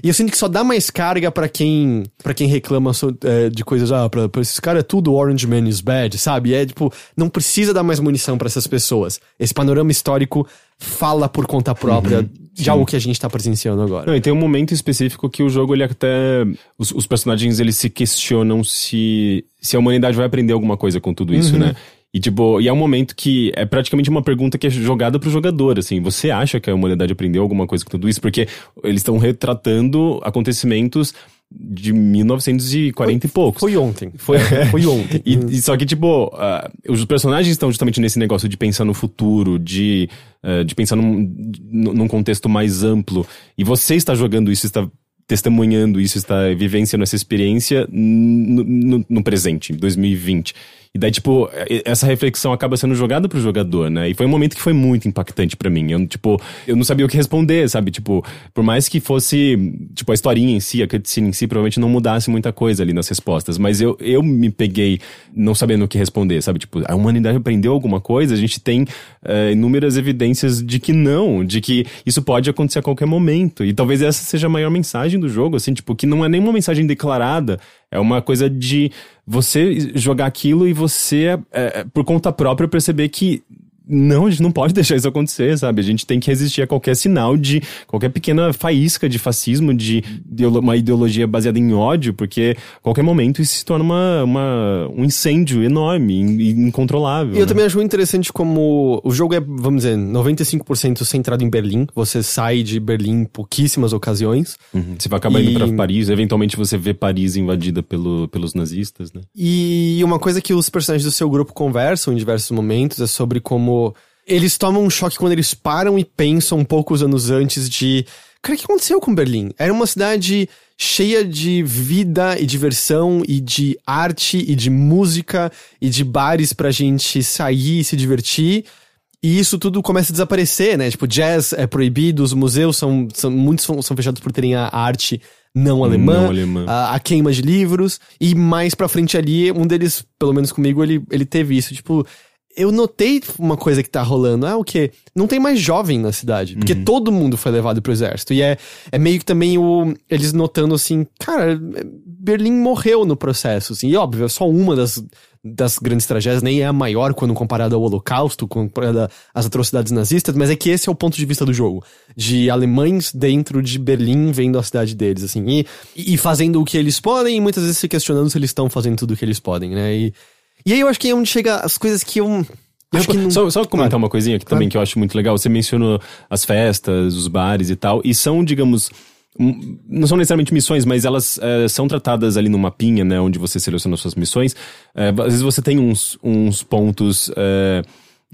E eu sinto que só dá mais carga pra quem para quem reclama so- é, de coisas. Ah, pra esses caras é tudo Orange Man is bad, sabe? É tipo, não precisa dar mais munição pra essas pessoas. Esse panorama histórico fala por conta própria de algo que a gente tá presenciando agora. Não, e tem um momento específico que o jogo, ele até. Os, os personagens, eles se questionam se, se a humanidade vai aprender alguma coisa com tudo isso, né? E, tipo, e é um momento que é praticamente uma pergunta que é jogada pro jogador, assim. Você acha que a humanidade aprendeu alguma coisa com tudo isso? Porque eles estão retratando acontecimentos de 1940 e poucos. Foi ontem. Foi, Foi ontem. E, e só que, tipo, ah, os personagens estão justamente nesse negócio de pensar no futuro, de, ah, de pensar num, num contexto mais amplo. E você está jogando isso, está testemunhando isso, está vivenciando essa experiência no, no- no presente, em 2020. E daí, tipo, essa reflexão acaba sendo jogada pro jogador, né? E foi um momento que foi muito impactante pra mim. Eu, tipo, eu não sabia o que responder, sabe? Tipo, por mais que fosse, tipo, a historinha em si, a cutscene em si, provavelmente não mudasse muita coisa ali nas respostas. Mas eu, eu me peguei não sabendo o que responder, sabe? Tipo, a humanidade aprendeu alguma coisa? A gente tem eh, inúmeras evidências de que não, de que isso pode acontecer a qualquer momento. E talvez essa seja a maior mensagem do jogo, assim, tipo, que não é nenhuma mensagem declarada, é uma coisa de você jogar aquilo e você, é, é, por conta própria, perceber que não, a gente não pode deixar isso acontecer, sabe? A gente tem que resistir a qualquer sinal de qualquer pequena faísca de fascismo, de uma ideologia baseada em ódio, porque a qualquer momento isso se torna uma, uma um incêndio enorme e incontrolável. E eu né? também acho interessante como o jogo é, vamos dizer, 95% centrado em Berlim. Você sai de Berlim em pouquíssimas ocasiões. Uhum. Você vai acabar e... indo pra Paris, eventualmente você vê Paris invadida pelo, pelos nazistas, né? E uma coisa que os personagens do seu grupo conversam em diversos momentos é sobre como eles tomam um choque quando eles param e pensam poucos anos antes de. Cara, o que aconteceu com Berlim? Era uma cidade cheia de vida e diversão e de arte e de música e de bares pra gente sair e se divertir. E isso tudo começa a desaparecer, né? Tipo, jazz é proibido, os museus são, são muitos são, são fechados por terem a arte não alemã, não alemã. A, a, queima de livros, e mais pra frente ali, um deles, pelo menos comigo, ele, ele teve isso. Tipo, eu notei uma coisa que tá rolando. Ah, o quê? Não tem mais jovem na cidade. Porque uhum. todo mundo foi levado pro exército. E é, é meio que também o, eles notando assim, cara, Berlim morreu no processo. Assim. E óbvio, é só uma das, das grandes tragédias, nem é a maior quando comparada ao Holocausto, comparada às atrocidades nazistas, mas é que esse é o ponto de vista do jogo. De alemães dentro de Berlim vendo a cidade deles, assim. E, e fazendo o que eles podem e muitas vezes se questionando se eles estão fazendo tudo o que eles podem, né? E e aí eu acho que é onde chega as coisas que eu. Que não... só, só comentar claro. uma coisinha que também claro. que eu acho muito legal. Você mencionou as festas, os bares e tal, e são, digamos, não são necessariamente missões, mas elas é, são tratadas ali no mapinha, né, onde você seleciona suas missões. É, às vezes você tem uns, uns pontos. É,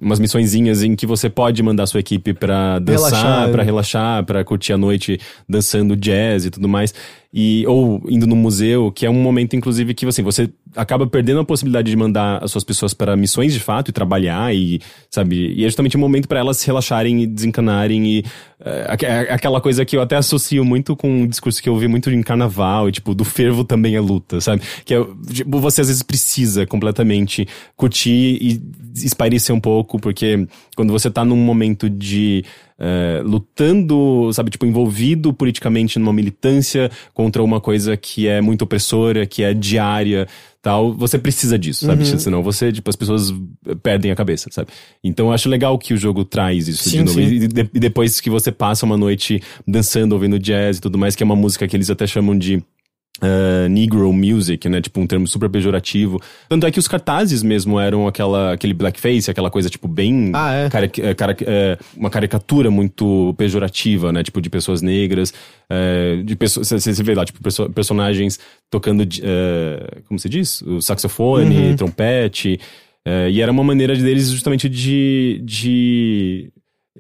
umas missõezinhas em que você pode mandar sua equipe para dançar, para relaxar, para curtir a noite dançando jazz e tudo mais e ou indo no museu, que é um momento inclusive que assim, você acaba perdendo a possibilidade de mandar as suas pessoas para missões de fato e trabalhar e sabe, e é justamente um momento para elas se relaxarem e desencanarem e é, aquela coisa que eu até associo muito com um discurso que eu ouvi muito em carnaval, e, tipo, do fervo também é luta, sabe? Que é, tipo, você às vezes precisa completamente curtir e espairecer um pouco, porque quando você tá num momento de é, lutando, sabe, tipo, envolvido politicamente numa militância contra uma coisa que é muito opressora, que é diária, tal, você precisa disso, sabe? Uhum. Senão você, tipo, as pessoas perdem a cabeça, sabe? Então eu acho legal que o jogo traz isso sim, de novo. E, de, e depois que você passa uma noite dançando, ouvindo jazz e tudo mais, que é uma música que eles até chamam de Uh, Negro Music, né? Tipo, um termo super pejorativo. Tanto é que os cartazes mesmo eram aquela, aquele blackface, aquela coisa, tipo, bem. Ah, é? Cara, é, cara, é, uma caricatura muito pejorativa, né? Tipo, de pessoas negras, é, de pessoas. Você vê lá, tipo, perso personagens tocando. É, como se diz? O saxofone, uhum. trompete. E era uma maneira deles justamente de, de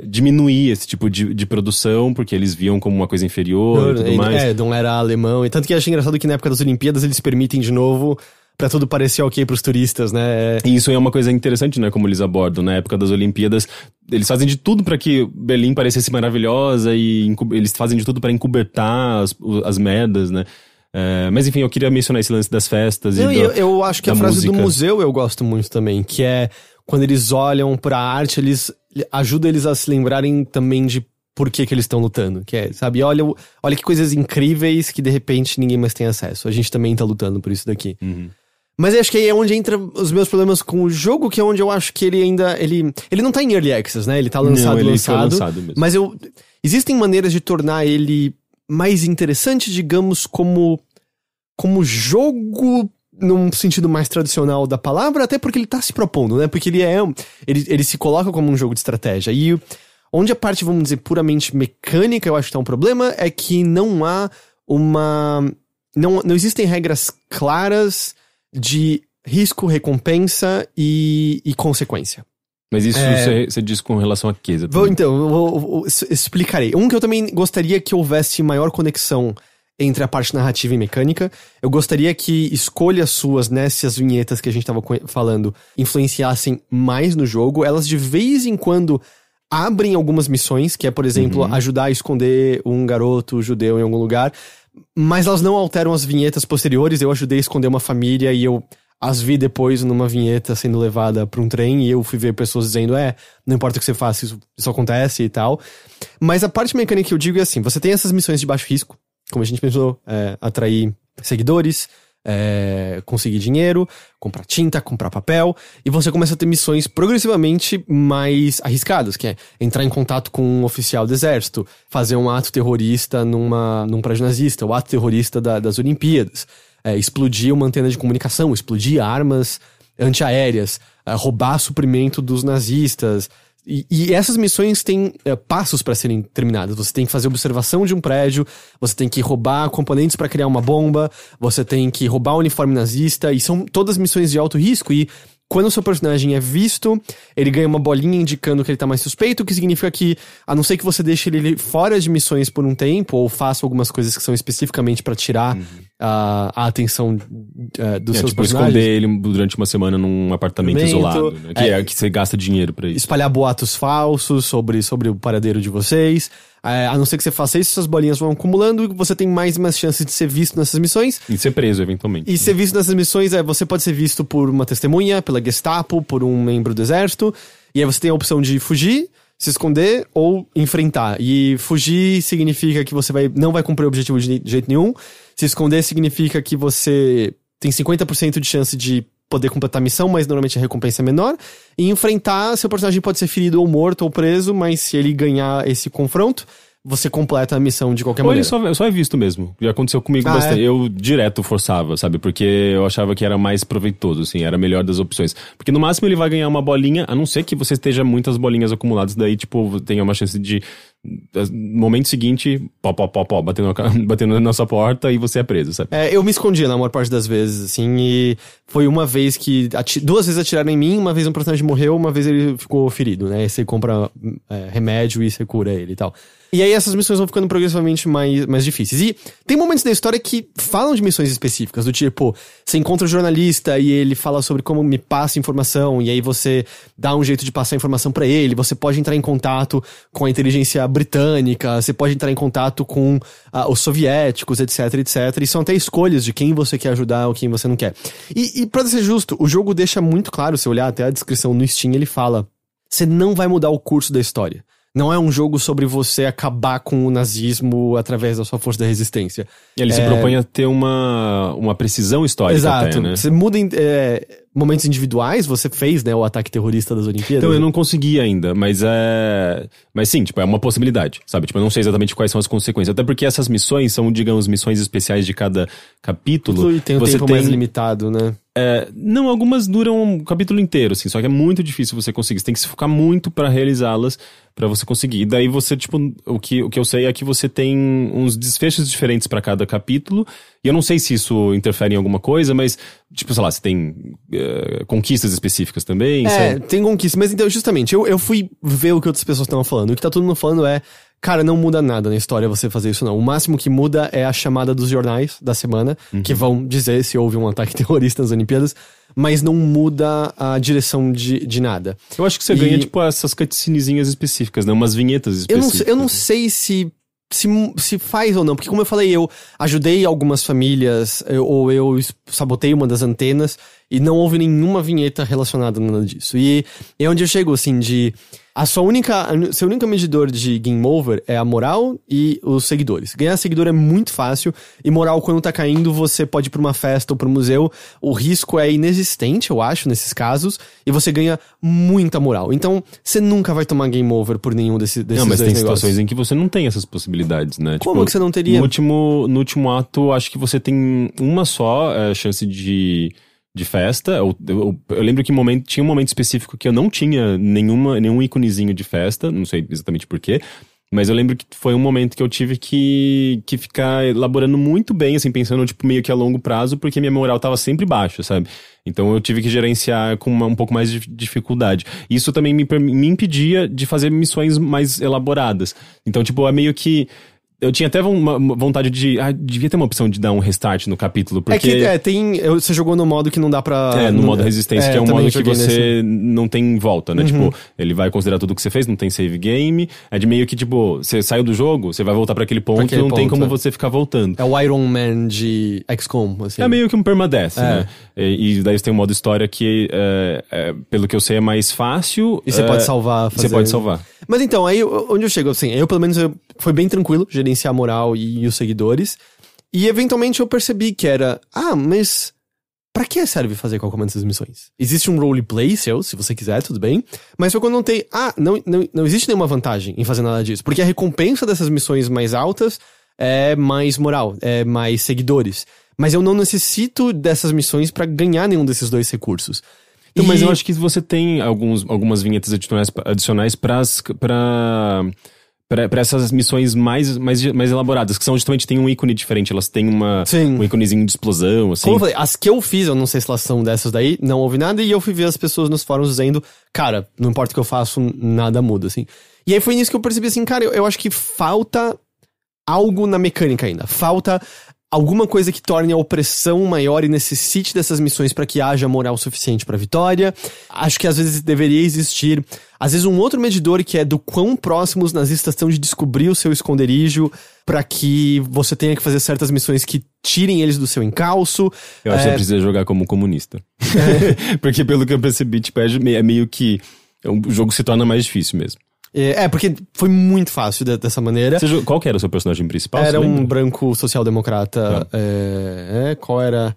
diminuir esse tipo de, de produção, porque eles viam como uma coisa inferior não, e tudo mais. É, não era alemão. E tanto que eu achei engraçado que na época das Olimpíadas eles permitem de novo para tudo parecer ok pros turistas, né? E isso é uma coisa interessante, né? Como eles abordam. Na época das Olimpíadas, eles fazem de tudo para que Berlim parecesse maravilhosa e eles fazem de tudo para encobertar as, as merdas, né? É, mas enfim, eu queria mencionar esse lance das festas Não, e do, eu, eu acho que a frase música. do museu eu gosto muito também, que é quando eles olham pra arte, eles ajuda eles a se lembrarem também de por que, que eles estão lutando. Que é, sabe, olha, olha que coisas incríveis que de repente ninguém mais tem acesso. A gente também tá lutando por isso daqui. Uhum. Mas acho que aí é onde entra os meus problemas com o jogo, que é onde eu acho que ele ainda. Ele, ele não tá em Early Access, né? Ele tá lançado, não, ele lançado. lançado mesmo. Mas eu. Existem maneiras de tornar ele mais interessante, digamos, como. como jogo num sentido mais tradicional da palavra, até porque ele tá se propondo, né? Porque ele é. Ele, ele se coloca como um jogo de estratégia. E onde a parte, vamos dizer, puramente mecânica, eu acho que tá um problema, é que não há uma. Não, não existem regras claras de risco, recompensa e, e consequência. Mas isso é... você, diz com relação a quê? Vou, então, eu, eu, eu explicarei. Um que eu também gostaria que houvesse maior conexão entre a parte narrativa e mecânica. Eu gostaria que escolhas suas nessas vinhetas que a gente estava falando influenciassem mais no jogo. Elas de vez em quando abrem algumas missões, que é, por exemplo, uhum. ajudar a esconder um garoto judeu em algum lugar, mas elas não alteram as vinhetas posteriores. Eu ajudei a esconder uma família e eu as vi depois numa vinheta sendo levada para um trem e eu fui ver pessoas dizendo: é, não importa o que você faça, isso, isso acontece e tal. Mas a parte mecânica que eu digo é assim: você tem essas missões de baixo risco, como a gente pensou, é, atrair seguidores, é, conseguir dinheiro, comprar tinta, comprar papel, e você começa a ter missões progressivamente mais arriscadas, que é entrar em contato com um oficial do exército, fazer um ato terrorista numa, num prédio nazista, o ato terrorista da, das Olimpíadas, é, explodir uma antena de comunicação, explodir armas antiaéreas, é, roubar suprimento dos nazistas, e, e, essas missões têm é, passos para serem terminadas. Você tem que fazer observação de um prédio, você tem que roubar componentes para criar uma bomba, você tem que roubar o um uniforme nazista, e são todas missões de alto risco. E quando o seu personagem é visto, ele ganha uma bolinha indicando que ele tá mais suspeito, o que significa que, a não ser que você deixe ele fora de missões por um tempo, ou faça algumas coisas que são especificamente para tirar uhum. A, a atenção uh, dos é, seus tipo, personagens. esconder ele durante uma semana num apartamento isolado, né? Que é, é, que você gasta dinheiro para isso. Espalhar boatos falsos sobre, sobre o paradeiro de vocês. É, a não ser que você faça isso, essas bolinhas vão acumulando e você tem mais e mais chances de ser visto nessas missões. E ser preso, eventualmente. E ser visto nessas missões é você pode ser visto por uma testemunha, pela Gestapo, por um membro do exército. E aí você tem a opção de fugir, se esconder ou enfrentar. E fugir significa que você vai, não vai cumprir o objetivo de jeito nenhum. Se esconder significa que você tem 50% de chance de poder completar a missão, mas normalmente a recompensa é menor. E enfrentar, seu personagem pode ser ferido ou morto ou preso, mas se ele ganhar esse confronto, você completa a missão de qualquer ou maneira. Ou ele só, só é visto mesmo. Já aconteceu comigo ah, bastante. É? Eu direto forçava, sabe? Porque eu achava que era mais proveitoso, assim, era a melhor das opções. Porque no máximo ele vai ganhar uma bolinha, a não ser que você esteja muitas bolinhas acumuladas, daí, tipo, tenha uma chance de no momento seguinte, pó, pó, pó, pó, batendo, batendo na nossa porta e você é preso, sabe? É, eu me escondia na maior parte das vezes, assim, e foi uma vez que. Duas vezes atiraram em mim, uma vez um personagem morreu, uma vez ele ficou ferido, né? E você compra é, remédio e você cura ele e tal. E aí essas missões vão ficando progressivamente mais, mais difíceis. E tem momentos da história que falam de missões específicas, do tipo, você encontra um jornalista e ele fala sobre como me passa informação, e aí você dá um jeito de passar informação para ele, você pode entrar em contato com a inteligência britânica, você pode entrar em contato com uh, os soviéticos, etc, etc. E são até escolhas de quem você quer ajudar ou quem você não quer. E, e pra ser justo, o jogo deixa muito claro, se olhar até a descrição no Steam, ele fala: você não vai mudar o curso da história. Não é um jogo sobre você acabar com o nazismo através da sua força da resistência. Ele é... se propõe a ter uma, uma precisão histórica. Exato. Até, né? Você muda é, momentos individuais, você fez, né, o ataque terrorista das Olimpíadas. Então, eu não consegui ainda, mas é. Mas sim, tipo, é uma possibilidade, sabe? Tipo, eu não sei exatamente quais são as consequências. Até porque essas missões são, digamos, missões especiais de cada capítulo. E tem um você tempo tem... mais limitado, né? É, não, algumas duram um capítulo inteiro, assim, só que é muito difícil você conseguir. Você tem que se focar muito para realizá-las, para você conseguir. E daí você, tipo, o que, o que eu sei é que você tem uns desfechos diferentes para cada capítulo. E eu não sei se isso interfere em alguma coisa, mas, tipo, sei lá, você tem uh, conquistas específicas também. É, sabe? tem conquistas. Mas então, justamente, eu, eu fui ver o que outras pessoas estavam falando. O que tá todo mundo falando é Cara, não muda nada na história você fazer isso, não. O máximo que muda é a chamada dos jornais da semana, uhum. que vão dizer se houve um ataque terrorista nas Olimpíadas, mas não muda a direção de, de nada. Eu acho que você e... ganha, tipo, essas cutscenezinhas específicas, né? Umas vinhetas específicas. Eu não, eu não sei se se, se faz ou não, porque como eu falei, eu ajudei algumas famílias, eu, ou eu sabotei uma das antenas, e não houve nenhuma vinheta relacionada a nada disso. E é onde eu chego, assim, de a sua única, seu único medidor de game over é a moral e os seguidores. Ganhar seguidor é muito fácil e moral quando tá caindo, você pode ir pra uma festa ou pro museu. O risco é inexistente, eu acho, nesses casos, e você ganha muita moral. Então, você nunca vai tomar game over por nenhum desse, desses Não, mas tem negócios. situações em que você não tem essas possibilidades, né? Como tipo, que você não teria? No último, no último ato, acho que você tem uma só é, chance de de festa. Eu, eu, eu, lembro que momento, tinha um momento específico que eu não tinha nenhuma, nenhum íconezinho de festa, não sei exatamente porquê. Mas eu lembro que foi um momento que eu tive que, que ficar elaborando muito bem, assim, pensando, tipo, meio que a longo prazo, porque minha moral tava sempre baixa, sabe? Então eu tive que gerenciar com uma, um pouco mais de dificuldade. Isso também me, me impedia de fazer missões mais elaboradas. Então, tipo, é meio que eu tinha até uma vontade de. Ah, devia ter uma opção de dar um restart no capítulo, porque. É que é, tem. Você jogou no modo que não dá pra. É, no modo resistência, é, que é um modo que você nesse... não tem volta, né? Uhum. Tipo, ele vai considerar tudo que você fez, não tem save game. É de meio que, tipo, você saiu do jogo, você vai voltar para aquele ponto e não ponto, tem como é. você ficar voltando. É o Iron Man de XCOM, assim. É meio que um permadeath, é. né? E, e, daí você tem um modo história que, é, é, pelo que eu sei, é mais fácil. E você pode salvar. Fazer... Você pode salvar. Mas então, aí onde eu chego, assim, eu pelo menos eu, foi bem tranquilo gerenciar a moral e, e os seguidores. E eventualmente eu percebi que era, ah, mas Pra que serve fazer qualquer uma dessas missões? Existe um roleplay seu, se você quiser, tudo bem. Mas foi quando eu notei, ah, não, não, não existe nenhuma vantagem em fazer nada disso. Porque a recompensa dessas missões mais altas é mais moral, é mais seguidores. Mas eu não necessito dessas missões para ganhar nenhum desses dois recursos. Então, e... Mas eu acho que você tem alguns, algumas vinhetas adicionais, adicionais pra para essas missões mais, mais, mais elaboradas, que são justamente tem um ícone diferente, elas têm uma, Sim. um íconezinho de explosão, assim. Como eu falei, as que eu fiz, eu não sei se elas são dessas daí, não houve nada, e eu fui ver as pessoas nos fóruns dizendo, cara, não importa o que eu faço, nada muda, assim. E aí foi nisso que eu percebi assim, cara, eu, eu acho que falta algo na mecânica ainda. Falta alguma coisa que torne a opressão maior e necessite dessas missões para que haja moral suficiente para vitória. Acho que às vezes deveria existir, às vezes um outro medidor que é do quão próximos os nazistas estão de descobrir o seu esconderijo para que você tenha que fazer certas missões que tirem eles do seu encalço. Eu acho é... que você precisa jogar como comunista. É... Porque pelo que eu percebi, tipo, é, é meio que o jogo se torna mais difícil mesmo. É, é, porque foi muito fácil de, dessa maneira. Seja, qual que era o seu personagem principal? Era um branco social-democrata. Ah. É, é, qual era.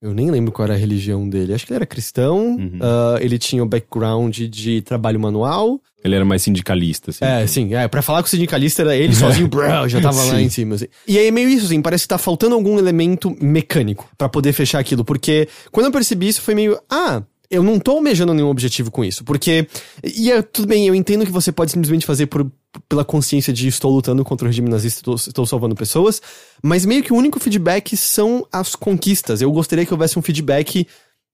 Eu nem lembro qual era a religião dele. Acho que ele era cristão. Uhum. Uh, ele tinha o background de trabalho manual. Ele era mais sindicalista, assim. É, sim. É, pra falar que o sindicalista era ele sozinho, bro, já tava lá em cima, assim. E aí é meio isso, assim, parece que tá faltando algum elemento mecânico para poder fechar aquilo. Porque quando eu percebi isso, foi meio, ah, eu não tô almejando nenhum objetivo com isso, porque. E é, tudo bem, eu entendo que você pode simplesmente fazer por, pela consciência de estou lutando contra o regime nazista, estou, estou salvando pessoas, mas meio que o único feedback são as conquistas. Eu gostaria que houvesse um feedback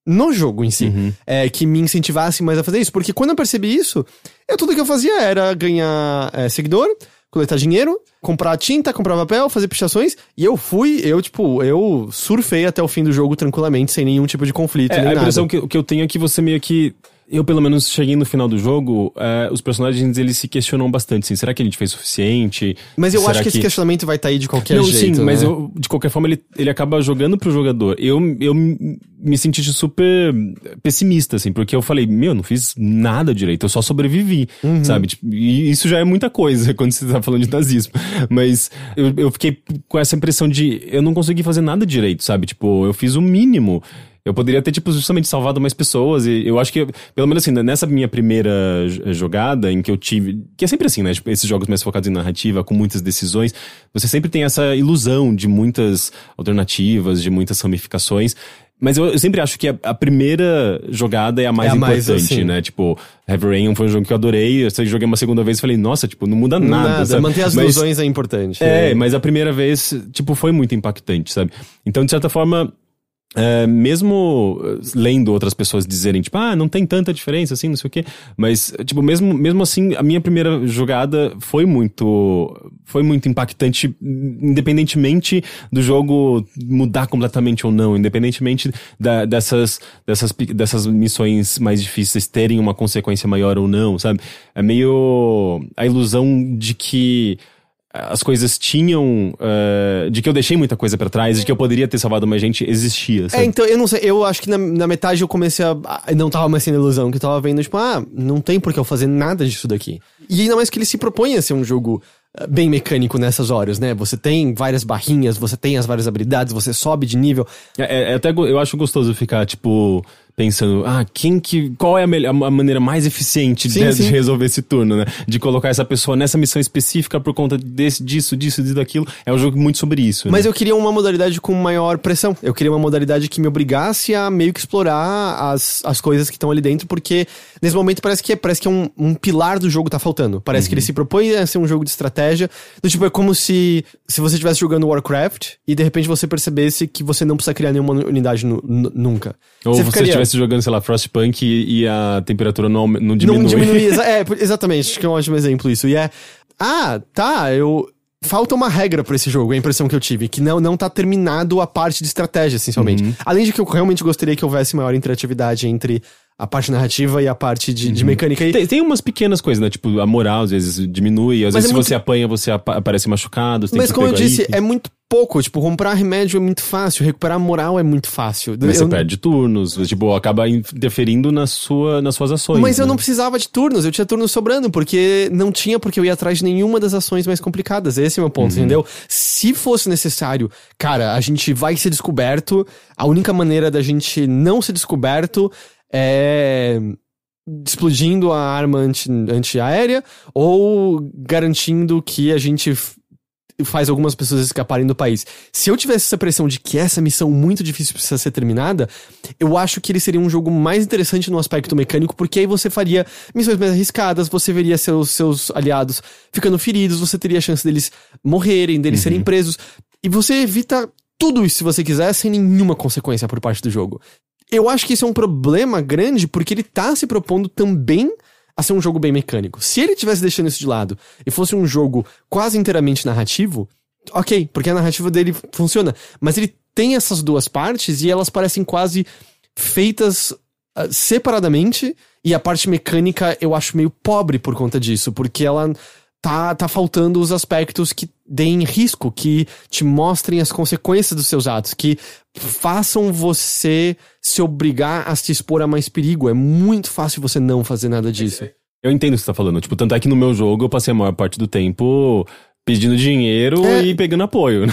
no jogo em si, uhum. é, que me incentivasse mais a fazer isso, porque quando eu percebi isso, eu, tudo que eu fazia era ganhar é, seguidor, coletar dinheiro, comprar tinta, comprar papel, fazer pichações. E eu fui, eu, tipo, eu surfei até o fim do jogo tranquilamente, sem nenhum tipo de conflito. É, a impressão que, que eu tenho é que você meio que eu, pelo menos, cheguei no final do jogo, uh, os personagens, eles se questionam bastante, assim, será que a gente fez o suficiente? Mas eu será acho que, que, esse questionamento vai estar tá aí de qualquer Não, jeito, sim, né? mas eu, de qualquer forma, ele, ele acaba jogando pro jogador. Eu, eu me senti super pessimista, assim, porque eu falei, meu, não fiz nada direito, eu só sobrevivi, uhum. sabe? Tipo, e isso já é muita coisa quando você tá falando de nazismo. Mas eu, eu fiquei com essa impressão de, eu não consegui fazer nada direito, sabe? Tipo, eu fiz o mínimo. Eu poderia ter, tipo, justamente salvado mais pessoas. E eu acho que, pelo menos assim, nessa minha primeira jogada, em que eu tive. Que é sempre assim, né? Tipo, esses jogos mais focados em narrativa, com muitas decisões, você sempre tem essa ilusão de muitas alternativas, de muitas ramificações. Mas eu, eu, sempre acho que a, a, primeira jogada é a mais é a importante, mais, assim. né? Tipo, Heavy Rain foi um jogo que eu adorei. Eu joguei uma segunda vez e falei, nossa, tipo, não muda nada. nada sabe? Manter as ilusões é importante. É, é, mas a primeira vez, tipo, foi muito impactante, sabe? Então, de certa forma, é, mesmo eh, lendo outras pessoas dizerem, tipo, ah, não tem tanta diferença assim, não sei o quê. Mas, tipo, mesmo, mesmo assim, a minha primeira jogada foi muito. Foi muito impactante, independentemente do jogo mudar completamente ou não, independentemente da, dessas, dessas, dessas missões mais difíceis terem uma consequência maior ou não, sabe? É meio a ilusão de que as coisas tinham. Uh, de que eu deixei muita coisa para trás, de que eu poderia ter salvado mais gente, existia. Sabe? É, então, eu não sei, eu acho que na, na metade eu comecei a. Não tava mais sendo ilusão, que eu tava vendo, tipo, ah, não tem por que eu fazer nada disso daqui. E ainda mais que ele se propõe a ser um jogo ah, bem mecânico nessas horas, né? Você tem várias barrinhas, você tem as várias habilidades, você sobe de nível. É, é, é até eu acho gostoso ficar, tipo pensando, ah, quem que. Qual é a, melhor, a maneira mais eficiente sim, de, sim. de, resolver esse turno, né? De colocar essa pessoa nessa missão específica por conta desse, disso, disso, disso, daquilo. É um jogo muito sobre isso. Mas né? eu queria uma modalidade com maior pressão. Eu queria uma modalidade que me obrigasse a meio que explorar as, as coisas que estão ali dentro, porque nesse momento parece que, é, parece que é um, um pilar do jogo tá faltando. Parece uhum. que ele uhum. se propõe a ser um jogo de estratégia. Do tipo, é como se, se você estivesse jogando Warcraft e de repente você percebesse que você não precisa criar nenhuma unidade nunca. Ou você, ficaria... estivesse jogando, sei lá, Frostpunk e, e a temperatura não, não diminui. Não diminui, é, exatamente, acho que é um ótimo exemplo isso. E é, ah, tá, eu... Falta uma regra para esse jogo, é a impressão que eu tive, que não, não tá terminado a parte de estratégia, essencialmente. Uhum. Além de que eu realmente gostaria que houvesse maior interatividade entre a parte narrativa e a parte de, de mecânica. E, Tem, tem umas pequenas coisas, né? Tipo, a moral às vezes diminui, às Mas vezes é se muito- você apanha, você apa- aparece machucado. mas que como eu disse, item. é muito pouco. Tipo, comprar remédio é muito fácil, recuperar a moral é muito fácil. Mas Eu- você perde turnos, tipo, acaba interferindo na sua, nas suas ações. Mas eu né? não precisava de turnos, eu tinha turnos sobrando, porque não tinha porque eu ia atrás de nenhuma das ações mais complicadas. Esse é o meu ponto, entendeu? Se fosse necessário, cara, a gente vai ser descoberto, a única maneira da gente não ser descoberto é explodindo a arma anti- antiaérea ou garantindo que a gente faz algumas pessoas escaparem do país. Se eu tivesse essa pressão de que essa missão muito difícil precisa ser terminada, eu acho que ele seria um jogo mais interessante no aspecto mecânico, porque aí você faria missões mais arriscadas, você veria seus, seus aliados ficando feridos, você teria a chance deles morrerem, deles serem presos, e você evita tudo isso se você quiser, sem nenhuma consequência por parte do jogo. Eu acho que isso é um problema grande, porque ele tá se propondo também a ser um jogo bem mecânico. Se ele tivesse deixando isso de lado e fosse um jogo quase inteiramente narrativo, ok, porque a narrativa dele funciona. Mas ele tem essas duas partes e elas parecem quase feitas ah, separadamente. E a parte mecânica eu acho meio pobre por conta disso, porque ela tá, tá faltando os aspectos que deem risco, que te mostrem as consequências dos seus atos, que façam você se obrigar a se expor a mais perigo. É muito fácil você não fazer nada disso. Eu entendo o que você tá falando. Tipo, tanto é que no meu jogo eu passei a maior parte do tempo pedindo dinheiro É. e pegando apoio, né?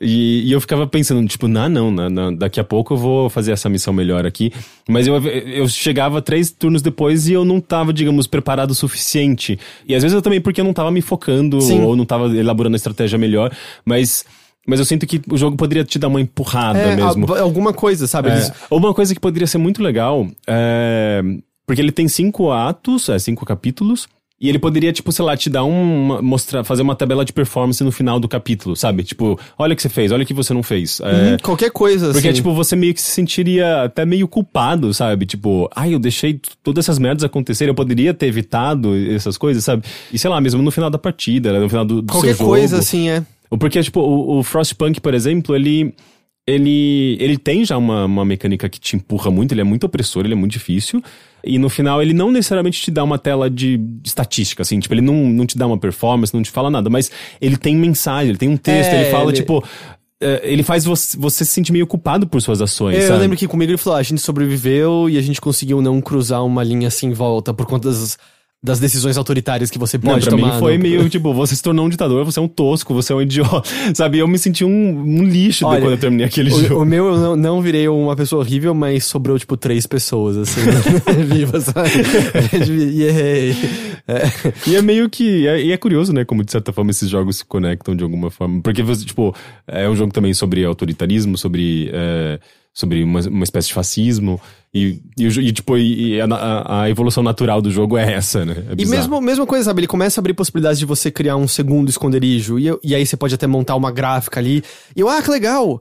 E, e eu ficava pensando, tipo, não, não, não, não, daqui a pouco eu vou fazer essa missão melhor aqui. Mas eu, eu chegava três turnos depois e eu não tava, digamos, preparado o suficiente. E às vezes eu também, porque eu não tava me focando Sim. ou não tava elaborando a estratégia melhor, mas. Mas eu sinto que o jogo poderia te dar uma empurrada É, mesmo. a- alguma coisa, sabe? É, uma coisa que poderia ser muito legal é. Porque ele tem cinco atos, é, cinco capítulos. E ele poderia, tipo, sei lá, te dar um. mostrar, fazer uma tabela de performance no final do capítulo, sabe? Tipo, olha o que você fez, olha o que você não fez. É, Uhum, qualquer coisa, porque, assim. tipo, você meio que se sentiria até meio culpado, sabe? Tipo, ai, eu deixei todas essas merdas acontecerem, eu poderia ter evitado essas coisas, sabe? E sei lá, mesmo no final da partida, no final do, do qualquer coisa, assim, é. Porque, tipo, o, o Frostpunk, por exemplo, ele. Ele, ele tem já uma, uma mecânica que te empurra muito, ele é muito opressor, ele é muito difícil. E no final, ele não necessariamente te dá uma tela de estatística, assim, tipo, ele não, não te dá uma performance, não te fala nada, mas ele tem mensagem, ele tem um texto, É, ele fala, ele- tipo. é, Ele faz você, você se sentir meio culpado por suas ações. É, Eu sabe? lembro que comigo ele falou: "Ah, a gente sobreviveu e a gente conseguiu não cruzar uma linha assim em volta por conta das, das decisões autoritárias que você Não, pode pra tomar. mim foi meio tipo, você se tornou um ditador, você é um tosco, você é um idiota, sabe? Eu me senti um, um lixo Olha, quando eu terminei aquele O, jogo. o meu eu não, não virei uma pessoa horrível, mas sobrou, tipo, três pessoas, assim, vivas, sabe? e é, é, E é meio que. é- e é curioso, né? Como de certa forma esses jogos se conectam de alguma forma. Porque, tipo, é um jogo também sobre autoritarismo, sobre. é, sobre uma, uma espécie de fascismo. E, e, e, tipo, e, a, a- evolução natural do jogo é essa, né? É E mesmo, mesma coisa, sabe? Ele começa a abrir possibilidades de você criar um segundo esconderijo. E, eu- e aí você pode até montar uma gráfica ali. E eu, ah, que legal!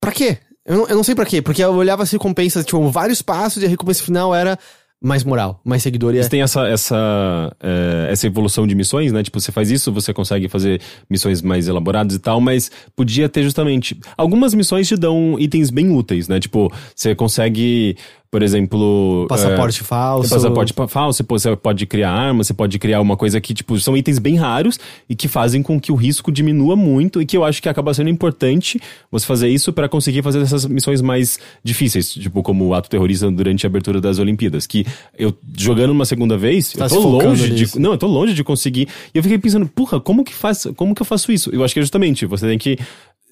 Pra quê? Eu não, eu não sei pra quê. Porque eu olhava as recompensas, tipo, vários passos e a recompensa final era mais moral, mais seguidor. E é, Você tem essa, essa, é, essa evolução de missões, né? Tipo, você faz isso, você consegue fazer missões mais elaboradas e tal, mas podia ter justamente. Algumas missões te dão itens bem úteis, né? Tipo, você consegue, por exemplo. passaporte é, falso. Passaporte pa- falso, você pode criar arma, você pode criar uma coisa que, tipo, são itens bem raros e que fazem com que o risco diminua muito e que eu acho que acaba sendo importante você fazer isso para conseguir fazer essas missões mais difíceis, tipo, como o ato terrorista durante a abertura das Olimpíadas, que eu, jogando uma segunda vez, Tá eu tô longe de... nisso. Não, eu tô longe de conseguir. E eu fiquei pensando, porra, como que faz, como que eu faço isso? Eu acho que é justamente, você tem que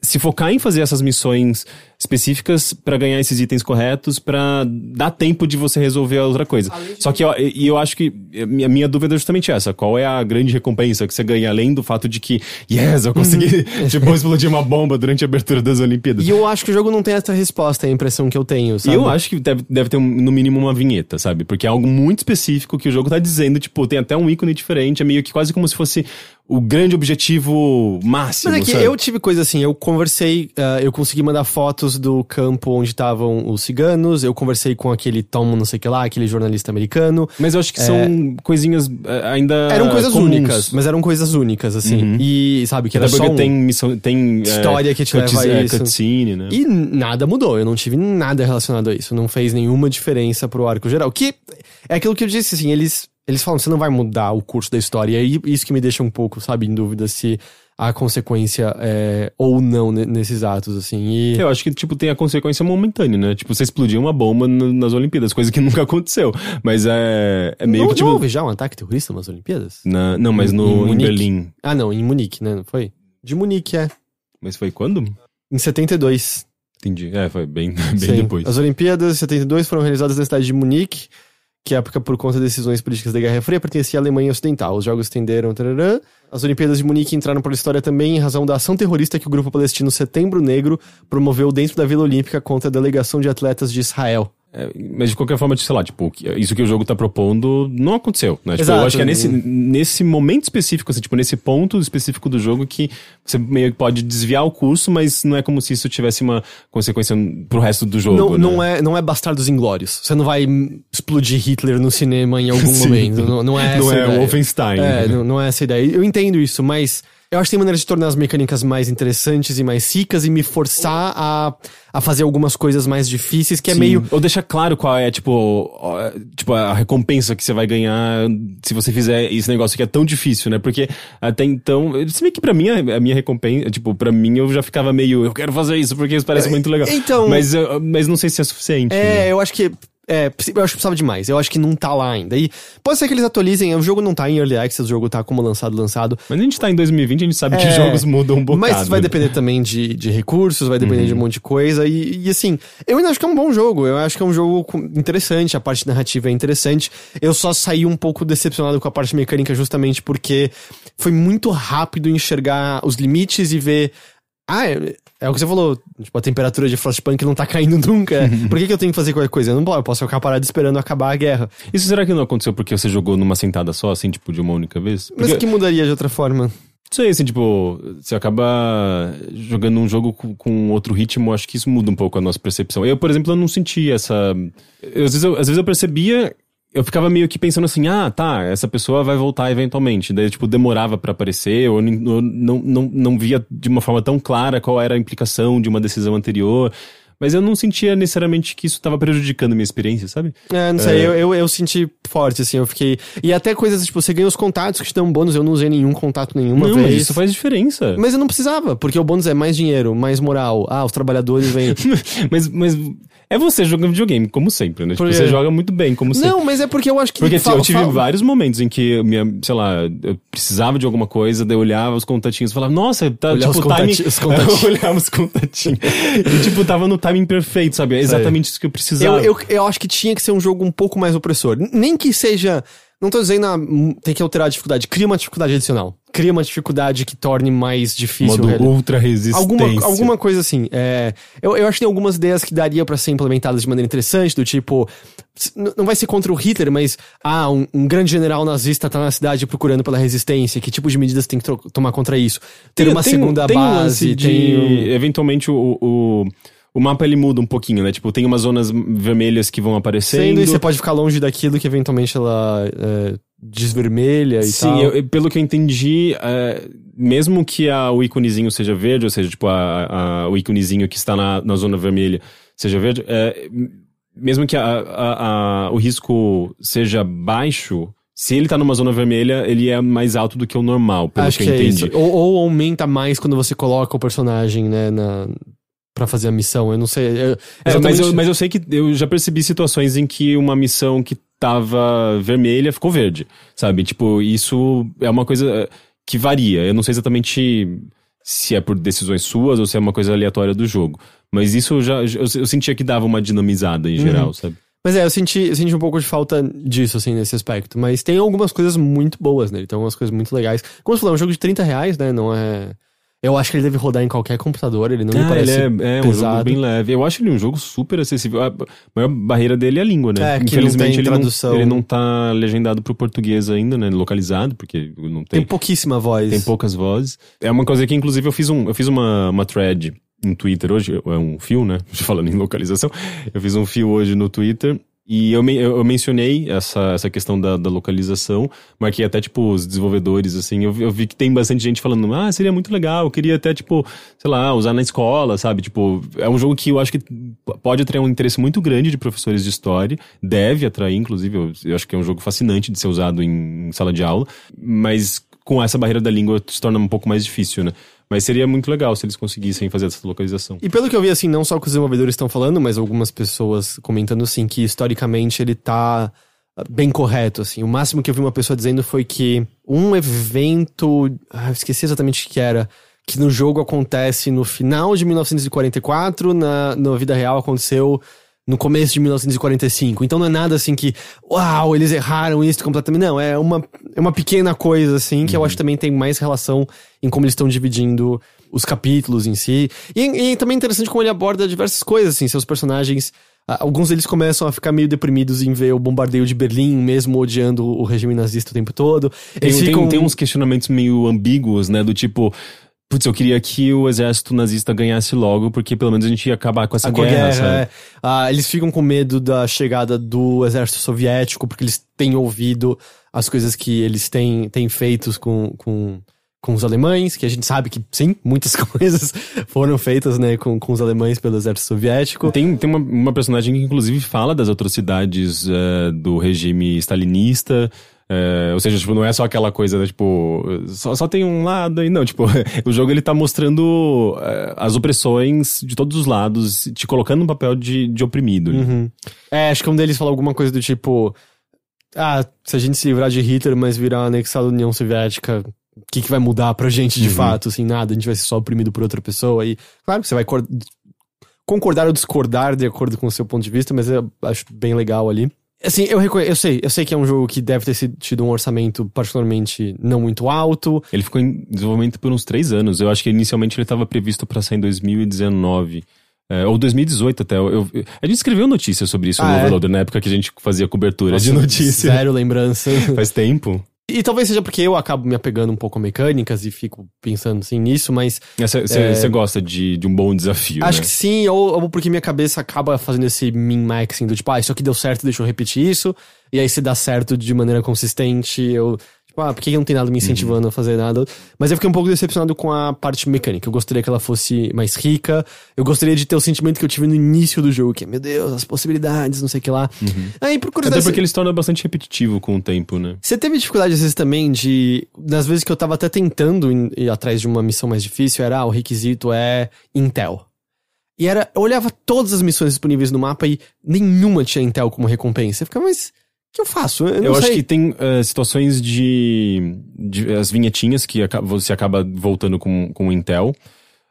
se focar em fazer essas missões específicas pra ganhar esses itens corretos, pra dar tempo de você resolver a outra coisa. Só que eu, e eu acho que a minha, minha dúvida é justamente essa: qual é a grande recompensa que você ganha além do fato de que, yes, eu consegui, tipo, explodir uma bomba durante a abertura das Olimpíadas? E eu acho que o jogo não tem essa resposta, é a impressão que eu tenho, E sabe? eu acho que deve, deve ter, um- no mínimo, uma vinheta, sabe? Porque é algo muito específico que o jogo tá dizendo, tipo, tem até um ícone diferente, é meio que quase como se fosse o grande objetivo máximo. Mas é que sabe? eu tive coisa assim, eu conversei, ah, eu consegui mandar fotos do campo onde estavam os ciganos, eu conversei com aquele Tom, não sei o que lá, aquele jornalista americano. Mas eu acho que são coisinhas eh, ainda. Eram coisas comuns. únicas, mas eram coisas únicas, assim. E, sabe, que era só um... tem missão. Tem. eh, História que te leva cutscene- a é, isso. cutscene, né? E nada mudou, eu não tive nada relacionado a isso. Não fez nenhuma diferença pro arco geral. Que é aquilo que eu disse, assim, eles, eles falam, você não vai mudar o curso da história. E isso que me deixa um pouco, sabe, em dúvida se há consequência é, ou não ne- nesses atos, assim. E... Eu acho que, tipo, tem a consequência momentânea, né? Tipo, você explodiu uma bomba nas Olimpíadas, coisa que nunca aconteceu. Mas é, é meio não, que, tipo... não houve já um ataque terrorista nas Olimpíadas? na- não, mas Em no, em, Munique? Berlim. Ah, não, em Munique, né? Não foi? De Munique, é. Mas foi quando? Em 72. Entendi. É, foi bem, bem Sim. depois. As Olimpíadas de 72 foram realizadas na cidade de Munique, que época, por conta de decisões políticas da Guerra Fria, pertencia à Alemanha Ocidental. Os jogos estenderam. As Olimpíadas de Munique entraram para a história também em razão da ação terrorista que o grupo palestino Setembro Negro promoveu dentro da Vila Olímpica contra a delegação de atletas de Israel. É, mas de qualquer forma, sei lá, tipo, que- isso que o jogo tá propondo não aconteceu, né? Tipo, Exato. eu acho que é nesse, nesse momento específico, assim, tipo, nesse ponto específico do jogo que você meio que pode desviar o curso, mas não é como se isso tivesse uma consequência pro resto do jogo, Não, né? não, é, não é Bastardos Inglórios. Você não vai explodir Hitler no cinema em algum momento. Não, não é essa Não é ideia. Wolfenstein. É, não, não é essa ideia. Eu entendo isso, mas eu acho que tem maneiras de tornar as mecânicas mais interessantes e mais ricas e me forçar a, a fazer algumas coisas mais difíceis, que é Sim. meio. Ou deixar claro qual é, tipo, tipo, a recompensa que você vai ganhar se você fizer esse negócio que é tão difícil, né? Porque até então, se bem que pra mim, a a minha recompensa, tipo, pra mim eu já ficava meio, eu quero fazer isso porque isso parece muito legal. então- Mas, mas não sei se é suficiente. né? É, eu acho que. É, eu acho que precisava de mais. Eu acho que não tá lá ainda. E pode ser que eles atualizem. O jogo não tá em Early Access, o jogo tá como lançado, lançado. Mas a gente tá em 2020, a gente sabe que É, jogos mudam um bocado. Mas vai né? depender também de, de recursos, vai depender Uhum. de um monte de coisa. E, e, assim, eu ainda acho que é um bom jogo. Eu acho que é um jogo interessante, a parte narrativa é interessante. Eu só saí um pouco decepcionado com a parte mecânica justamente porque foi muito rápido enxergar os limites e ver. Ah, é, o que você falou. Tipo, a temperatura de Frostpunk não tá caindo nunca. Por que, que eu tenho que fazer qualquer coisa? Eu não eu posso ficar parado esperando acabar a guerra. Isso será que não aconteceu porque você jogou numa sentada só, assim, tipo, de uma única vez? Mas Porque- que mudaria de outra forma? Não sei, assim, tipo, você acaba jogando um jogo com, com outro ritmo, acho que isso muda um pouco a nossa percepção. Eu, por exemplo, eu não senti essa. eu, às, vezes eu, às vezes eu percebia. Eu ficava meio que pensando assim, ah, tá, essa pessoa vai voltar eventualmente. Daí, tipo, demorava pra aparecer, ou não, não, não via de uma forma tão clara qual era a implicação de uma decisão anterior. Mas eu não sentia necessariamente que isso tava prejudicando a minha experiência, sabe? É, não sei, eu, eu, eu senti forte, assim, eu fiquei. E até coisas, tipo, você ganha os contatos que te dão bônus, eu não usei nenhum contato nenhuma não, vez. mas isso faz diferença. Mas eu não precisava, porque o bônus é mais dinheiro, mais moral. Ah, os trabalhadores vêm. mas, mas é você jogando videogame, como sempre, né? Tipo, você joga muito bem, como sempre. não, mas é porque eu acho que. Porque assim, fal- eu tive fal- vários momentos em que, minha, sei lá, eu precisava de alguma coisa, daí eu olhava os contatinhos e falava, nossa, tá Olhar tipo os o timing. os contatinhos. eu olhava os contatinhos. e tipo, tava no timing perfeito, sabe? É exatamente isso que eu Eu, precisava. eu, eu acho que tinha que ser um jogo um pouco mais opressor. Nem que seja. Não tô dizendo, ah, hum, tem que alterar a dificuldade. Cria uma dificuldade adicional. Cria uma dificuldade que torne mais difícil. Modo ultra resistência. Alguma, alguma coisa assim. É, eu, eu acho que tem algumas ideias que daria pra ser implementadas de maneira interessante, do tipo. Não vai ser contra o Hitler, mas. Ah, um, um grande general nazista tá na cidade procurando pela resistência. Que tipo de medidas tem que tomar contra isso? Ter Tem- uma tem- segunda tem base, de, tem. um- Eventualmente o, o, o mapa ele muda um pouquinho, né? Tipo, tem umas zonas vermelhas que vão aparecendo. Sendo, e você pode ficar longe daquilo que eventualmente ela é, desvermelha e Sim, tal. eu- pelo que eu entendi, é, mesmo que a, o íconezinho seja verde, ou seja, tipo, a, a- o íconezinho que está na, na zona vermelha seja verde, é, mesmo que a- o risco seja baixo, se ele tá numa zona vermelha, ele é mais alto do que o normal, pelo Acho que, que, eu é entendi. isso. Ou, ou aumenta mais quando você coloca o personagem, né, na, pra fazer a missão. Eu não sei. eu- É, mas, eu, mas eu sei que eu já percebi situações em que uma missão que tava vermelha ficou verde, sabe? Tipo, isso é uma coisa que varia. Eu não sei exatamente se é por decisões suas ou se é uma coisa aleatória do jogo. Mas isso eu já eu, eu sentia que dava uma dinamizada em Uhum. geral, sabe? Mas é, eu senti, eu senti um pouco de falta disso, assim, nesse aspecto. Mas tem algumas coisas muito boas nele, tem algumas coisas muito legais. Como você falou, é um jogo de 30 reais, né? Não é. Eu acho que ele deve rodar em qualquer computador, ele não me Ah, parece ele é, é um jogo bem leve. Eu acho ele um jogo super acessível. A maior barreira dele é a língua, né? É, que Infelizmente ele, tradução. não, ele não tá legendado pro português ainda, né? Localizado, porque não Tem tem, pouquíssima voz. tem poucas vozes. É uma coisa que, inclusive, eu fiz, um, eu fiz uma, uma thread no Twitter hoje, é um fio, né? Falando em localização. Eu fiz um fio hoje no Twitter. E eu, eu eu mencionei essa, essa questão da, da localização, marquei até, tipo, os desenvolvedores, assim, eu, vi- eu vi que tem bastante gente falando, ah, seria muito legal, eu queria até, tipo, sei lá, usar na escola, sabe? Tipo, é um jogo que eu acho que pode atrair um interesse muito grande de professores de história, deve atrair, inclusive, eu, eu acho que é um jogo fascinante de ser usado em, em sala de aula, mas com essa barreira da língua se torna um pouco mais difícil, né? Mas seria muito legal se eles conseguissem fazer essa localização. E pelo que eu vi, assim, não só que os desenvolvedores estão falando, mas algumas pessoas comentando, assim, que historicamente ele tá ah, bem correto, assim. O máximo que eu vi uma pessoa dizendo foi que um evento, ah, esqueci exatamente o que era, que no jogo acontece no final de 1944, na, na vida real aconteceu no começo de 1945. Então não é nada assim que, uau, eles erraram isso completamente. Não, é uma, é uma pequena coisa, assim, que eu acho que também tem mais relação em como eles estão dividindo os capítulos em si. E, e também é interessante como ele aborda diversas coisas, assim, seus personagens. Alguns deles começam a ficar meio deprimidos em ver o bombardeio de Berlim, mesmo odiando o regime nazista o tempo todo. Tem, Eles tem- ficam- tem uns questionamentos meio ambíguos, né? Do tipo, putz, eu queria que o exército nazista ganhasse logo, porque pelo menos a gente ia acabar com essa a guerra, guerra, é. Ah, eles ficam com medo da chegada do exército soviético, porque eles têm ouvido as coisas que eles têm, têm feitos com, com, com os alemães, que a gente sabe que, sim, muitas coisas foram feitas, né, com, com os alemães pelo exército soviético. Tem, tem uma, uma personagem que inclusive fala das atrocidades eh, do regime stalinista. Eh, ou seja, tipo, não é só aquela coisa, né, tipo, só, só tem um lado aí, não, tipo, o jogo ele tá mostrando eh, as opressões de todos os lados, te colocando no papel de, de oprimido. né? Uhum. É, acho que um deles fala alguma coisa do tipo: Ah, se a gente se livrar de Hitler, mas virar anexado à União Soviética, o que, que vai mudar pra gente de Uhum. fato? Assim, nada, a gente vai ser só oprimido por outra pessoa. E, claro, você vai cor- concordar ou discordar de acordo com o seu ponto de vista, mas eu acho bem legal ali. Assim, eu, eu sei, eu sei que é um jogo que deve ter sido- tido um orçamento particularmente não muito alto. Ele ficou em desenvolvimento por uns três anos. Eu acho que inicialmente ele estava previsto para sair em 2019. é, ou 2018 até. Eu, eu- a gente escreveu notícia sobre isso Ah, no é? Overloader, na época que a gente fazia cobertura de Nossa, notícia. Zero lembrança. Faz tempo. E talvez seja porque eu acabo me apegando um pouco a mecânicas e fico pensando assim nisso, mas Você gosta de, de um bom desafio, acho né? que sim, ou, ou porque minha cabeça acaba fazendo esse min-maxing do tipo, ah, isso aqui deu certo, deixa eu repetir isso, e aí se dá certo de maneira consistente, eu. Tipo, ah, por que não tem nada me incentivando a fazer nada? Mas eu fiquei um pouco decepcionado com a parte mecânica. Eu gostaria que ela fosse mais rica. Eu gostaria de ter o sentimento que eu tive no início do jogo, que é, meu Deus, as possibilidades, não sei o que lá. Aí, por curiosidade. Até porque ele se torna bastante repetitivo com o tempo, né? Você teve dificuldade às vezes também de. Nas vezes que eu tava até tentando ir, ir atrás de uma missão mais difícil, era ah, o requisito é Intel. E era. Eu olhava todas as missões disponíveis no mapa e nenhuma tinha Intel como recompensa. Eu ficava, mas. Que eu faço? Eu, Eu acho sei. que tem eh, situações de, de- as vinhetinhas que aca- você acaba voltando com, com o Intel,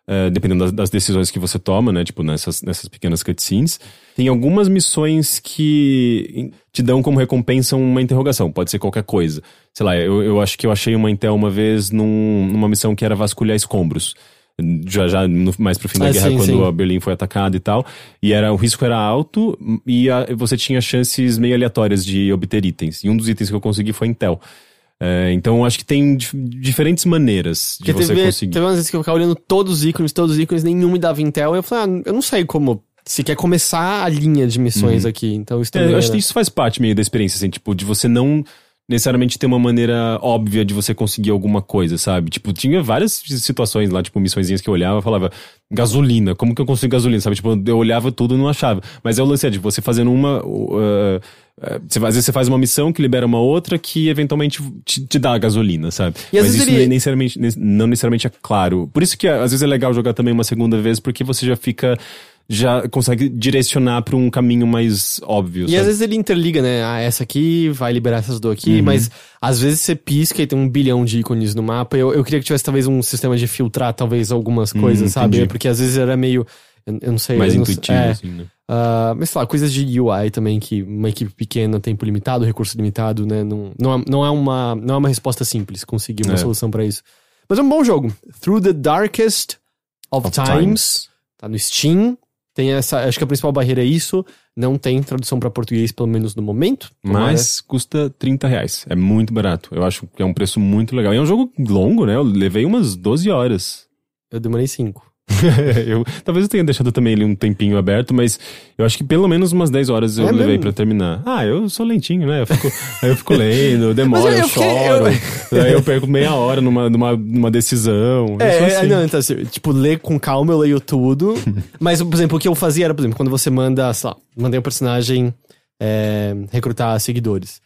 eh, dependendo das, das decisões que você toma, né? Tipo, nessas, nessas pequenas cutscenes. Tem algumas missões que te dão como recompensa uma interrogação, pode ser qualquer coisa. Sei lá, eu, eu acho que eu achei uma Intel uma vez num- numa missão que era vasculhar escombros. Já, já no- mais pro fim da Ah, guerra, sim, quando sim. a Berlim foi atacada e tal. E era, o risco era alto e a- você tinha chances meio aleatórias de obter itens. E um dos itens que eu consegui foi Intel. É, então acho que tem dif- diferentes maneiras de Porque você teve, conseguir. teve umas vezes que eu ficava olhando todos os ícones, todos os ícones, nenhum me dava Intel. E eu falei, ah, eu não sei como. Se quer começar a linha de missões aqui. Então isso É, também. eu acho que isso faz parte meio da experiência, assim, tipo, de você não necessariamente ter uma maneira óbvia de você conseguir alguma coisa, sabe? Tipo, tinha várias situações lá, tipo, missõezinhas que eu olhava e falava, gasolina, como que eu consigo gasolina, sabe? Tipo, eu olhava tudo e não achava. Mas é o lance, é, de você fazendo uma. uh, você, às vezes você faz uma missão que libera uma outra que eventualmente te, te dá a gasolina, sabe? E Mas isso ele- nem necessariamente, não necessariamente é claro. Por isso que às vezes é legal jogar também uma segunda vez, porque você já fica. Já consegue direcionar pra um caminho mais óbvio. E sabe? às vezes ele interliga, né? Ah, essa aqui vai liberar essas Uhum. aqui, mas às vezes você pisca e tem um bilhão de ícones no mapa. Eu, eu queria que tivesse talvez um sistema de filtrar, talvez, algumas coisas, sabe? Hum, entendi. Porque às vezes era meio. Eu, eu não sei. mais não sei- intuitivo, é, assim, né? ah, mas sei lá, coisas de UI também, que uma equipe pequena, tempo limitado, recurso limitado, né? Não, não, é, não, é, uma, não é uma resposta simples conseguir uma É. solução pra isso. Mas é um bom jogo. Through the Darkest of, Of times. Times. Tá no Steam. Tem essa. Acho que a principal barreira é isso. Não tem tradução pra português, pelo menos no momento. Mas custa 30 reais. É muito barato. Eu acho que é um preço muito legal. E é um jogo longo, né? Eu levei umas 12 horas. Eu demorei cinco. eu, talvez eu tenha deixado também ali um tempinho aberto, mas eu acho que pelo menos umas 10 horas eu É levei pra terminar. Ah, eu sou lentinho, né? Eu fico, aí eu fico lendo, eu- eu, eu fiquei- choro. Aí eu perco meia hora numa, numa, numa decisão. Eu É, é, assim. não, então, assim, tipo, ler com calma, eu leio tudo. mas, por exemplo, o que eu fazia era, por exemplo, quando você manda, sei lá, mandei um personagem é, recrutar seguidores.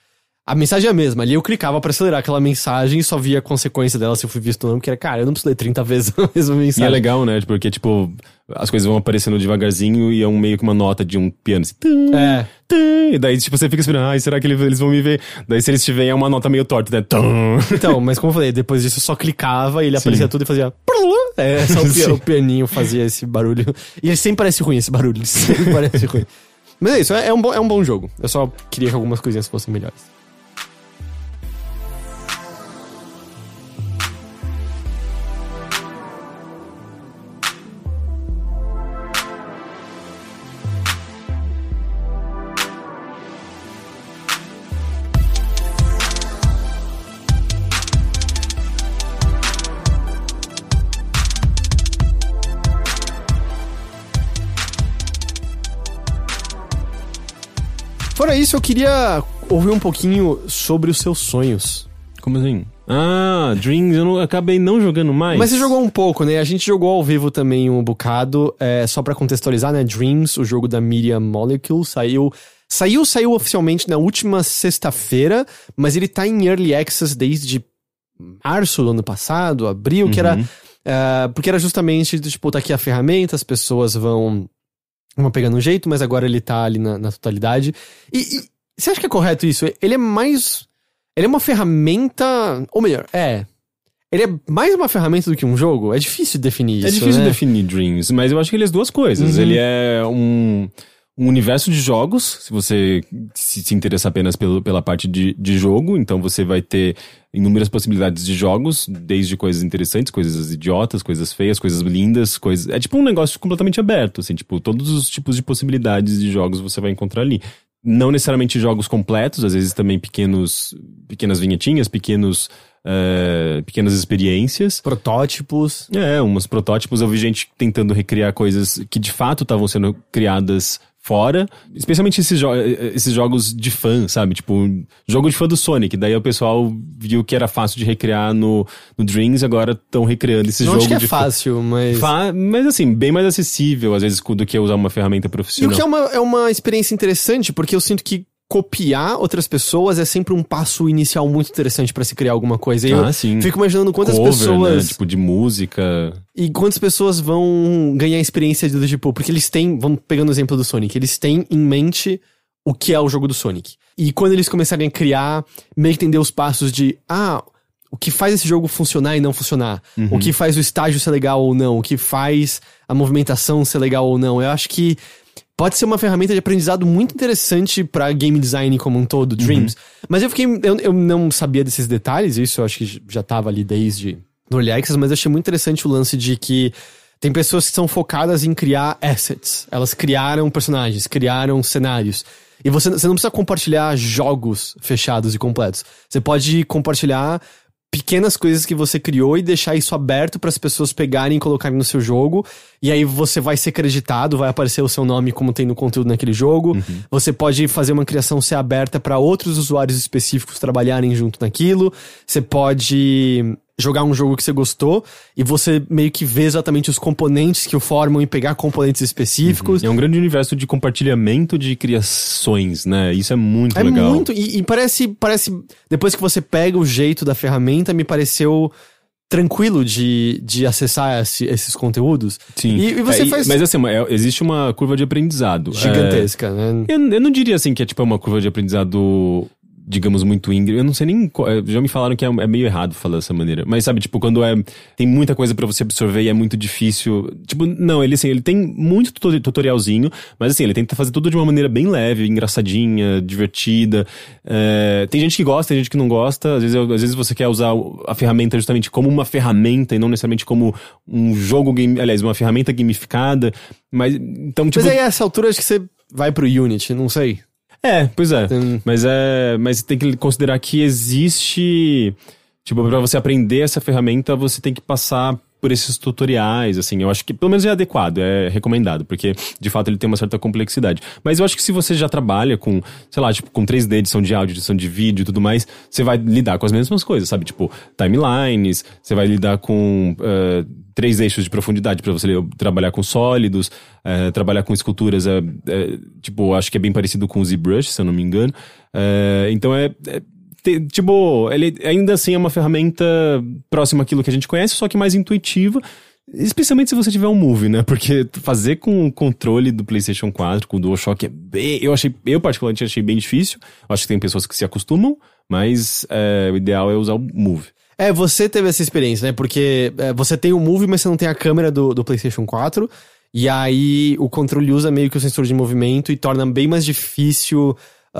A mensagem é a mesma. Ali eu clicava pra acelerar aquela mensagem e só via a consequência dela se eu fui visto ou não, porque era, cara, eu não preciso ler 30 vezes a mesma E mensagem. é legal, né? Porque, tipo, as coisas vão aparecendo devagarzinho e é um meio que uma nota de um piano. Assim, tum, É. tum, e daí, tipo, você fica esperando, ai, será que ele- eles vão me ver? Daí, se eles te veem, é uma nota meio torta, né? Tum. Então, mas como eu falei, depois disso eu só clicava e ele Sim. aparecia tudo e fazia. É, só o, pi- Sim. o pianinho fazia esse barulho. E ele sempre parece ruim, esse barulho. Ele sempre parece ruim. Mas é isso, é, é um bom, é um bom jogo. Eu só queria que algumas coisinhas fossem melhores. Fora isso, eu queria ouvir um pouquinho sobre os seus sonhos. Como assim? Ah, Dreams, eu não, acabei não jogando mais. Mas você jogou um pouco, né? A gente jogou ao vivo também um bocado. É, só pra contextualizar, né? Dreams, o jogo da Miriam Molecule, saiu. Saiu, saiu oficialmente na última sexta-feira, mas ele tá em Early Access desde março do ano passado, abril, que era. Uhum. é, porque era justamente, tipo, tá aqui a ferramenta, as pessoas vão. Vão pegando um jeito, mas agora ele tá ali na, na totalidade. E, e você acha que é correto isso? Ele é mais. Ele é uma ferramenta. Ou melhor, é. Ele é mais uma ferramenta do que um jogo? É difícil definir isso. É difícil né? definir Dreams, mas eu acho que ele é as duas coisas. Uhum. Ele é um, um universo de jogos, se você se, se interessar apenas pelo, pela parte de, de jogo, então você vai ter inúmeras possibilidades de jogos, desde coisas interessantes, coisas idiotas, coisas feias, coisas lindas, coisas. É tipo um negócio completamente aberto, assim, tipo, todos os tipos de possibilidades de jogos você vai encontrar ali. Não necessariamente jogos completos, às vezes também pequenos, pequenas vinhetinhas, pequenos, eh, pequenas experiências. Protótipos. É, uns protótipos. Eu vi gente tentando recriar coisas que de fato estavam sendo criadas fora. Especialmente esses, jo esses jogos de fã, sabe? Tipo, jogo de fã do Sonic. Daí o pessoal viu que era fácil de recriar no, no Dreams, agora estão recriando esse Não jogo acho que é de fã. fácil, mas. Fa- Mas assim, bem mais acessível, às vezes, do que usar uma ferramenta E o profissional. que é uma, é uma experiência interessante, porque eu sinto que copiar outras pessoas é sempre um passo inicial muito interessante pra se criar alguma coisa. E eu Ah, sim. fico imaginando quantas Cover, pessoas. né? Tipo, de música. E quantas pessoas vão ganhar experiência do tipo, porque eles têm, vamos pegando o exemplo do Sonic, eles têm em mente o que é o jogo do Sonic. E quando eles começarem a criar, meio que entender os passos de, ah, o que faz esse jogo funcionar e não funcionar, o que faz o estágio ser legal ou não, o que faz a movimentação ser legal ou não. Eu acho que pode ser uma ferramenta de aprendizado muito interessante pra game design como um todo, Dreams. Mas eu fiquei, eu, eu não sabia desses detalhes, isso eu acho que já tava ali desde do Early Access, mas eu achei muito interessante o lance de que tem pessoas que são focadas em criar assets. Elas criaram personagens, criaram cenários. E você, você não precisa compartilhar jogos fechados e completos. Você pode compartilhar pequenas coisas que você criou e deixar isso aberto para as pessoas pegarem e colocarem no seu jogo. E aí você vai ser creditado, vai aparecer o seu nome como tem no conteúdo naquele jogo. Você pode fazer uma criação ser aberta para outros usuários específicos trabalharem junto naquilo. Você pode jogar um jogo que você gostou e você meio que vê exatamente os componentes que o formam e pegar componentes específicos. É um grande universo de compartilhamento de criações, né? Isso é muito É legal. muito. E, e parece, parece. Depois que você pega o jeito da ferramenta, me pareceu tranquilo de, de acessar esse- esses conteúdos. Sim. E, e você É, faz. Mas assim, é- existe uma curva de aprendizado. gigantesca, né? É, eu, eu não diria assim que é tipo uma curva de aprendizado digamos, muito íngreme. Eu não sei nem. é, Já me falaram que é, é meio errado falar dessa maneira. Mas sabe, tipo, quando é. Tem muita coisa pra você absorver e é muito difícil. Tipo, não, ele assim, ele tem muito tuto- tutorialzinho, mas assim, ele tenta fazer tudo de uma maneira bem leve, engraçadinha, divertida. É, tem gente que gosta, tem gente que não gosta. Às vezes, às vezes você quer usar a ferramenta justamente como uma ferramenta e não necessariamente como um jogo game. Aliás, uma ferramenta gamificada. Mas então, tipo. Mas aí, a essa altura, acho que você vai pro Unity, não sei. É, pois é. Tem- Mas é. Mas tem que considerar que existe. Tipo, pra você aprender essa ferramenta, você tem que passar por esses tutoriais, assim. Eu acho que pelo menos é adequado, é recomendado, porque de fato ele tem uma certa complexidade. Mas eu acho que se você já trabalha com, sei lá, tipo, com 3D, edição de áudio, edição de vídeo e tudo mais, você vai lidar com as mesmas coisas, sabe? Tipo, timelines, você vai lidar com eh, três eixos de profundidade para você trabalhar com sólidos, eh, trabalhar com esculturas, é, é, tipo, acho que é bem parecido com o ZBrush, se eu não me engano. Então é, é te- tipo, ele ainda assim é uma ferramenta próxima àquilo que a gente conhece, só que mais intuitiva. Especialmente se você tiver um Move, né? Porque fazer com o controle do PlayStation 4, com o DualShock, é bem. Eu achei, eu particularmente achei bem difícil. Acho que tem pessoas que se acostumam, mas é, o ideal é usar o Move. É, você teve essa experiência, né? Porque é, você tem o Move, mas você não tem a câmera do, do PlayStation 4. E aí o controle usa meio que o sensor de movimento e torna bem mais difícil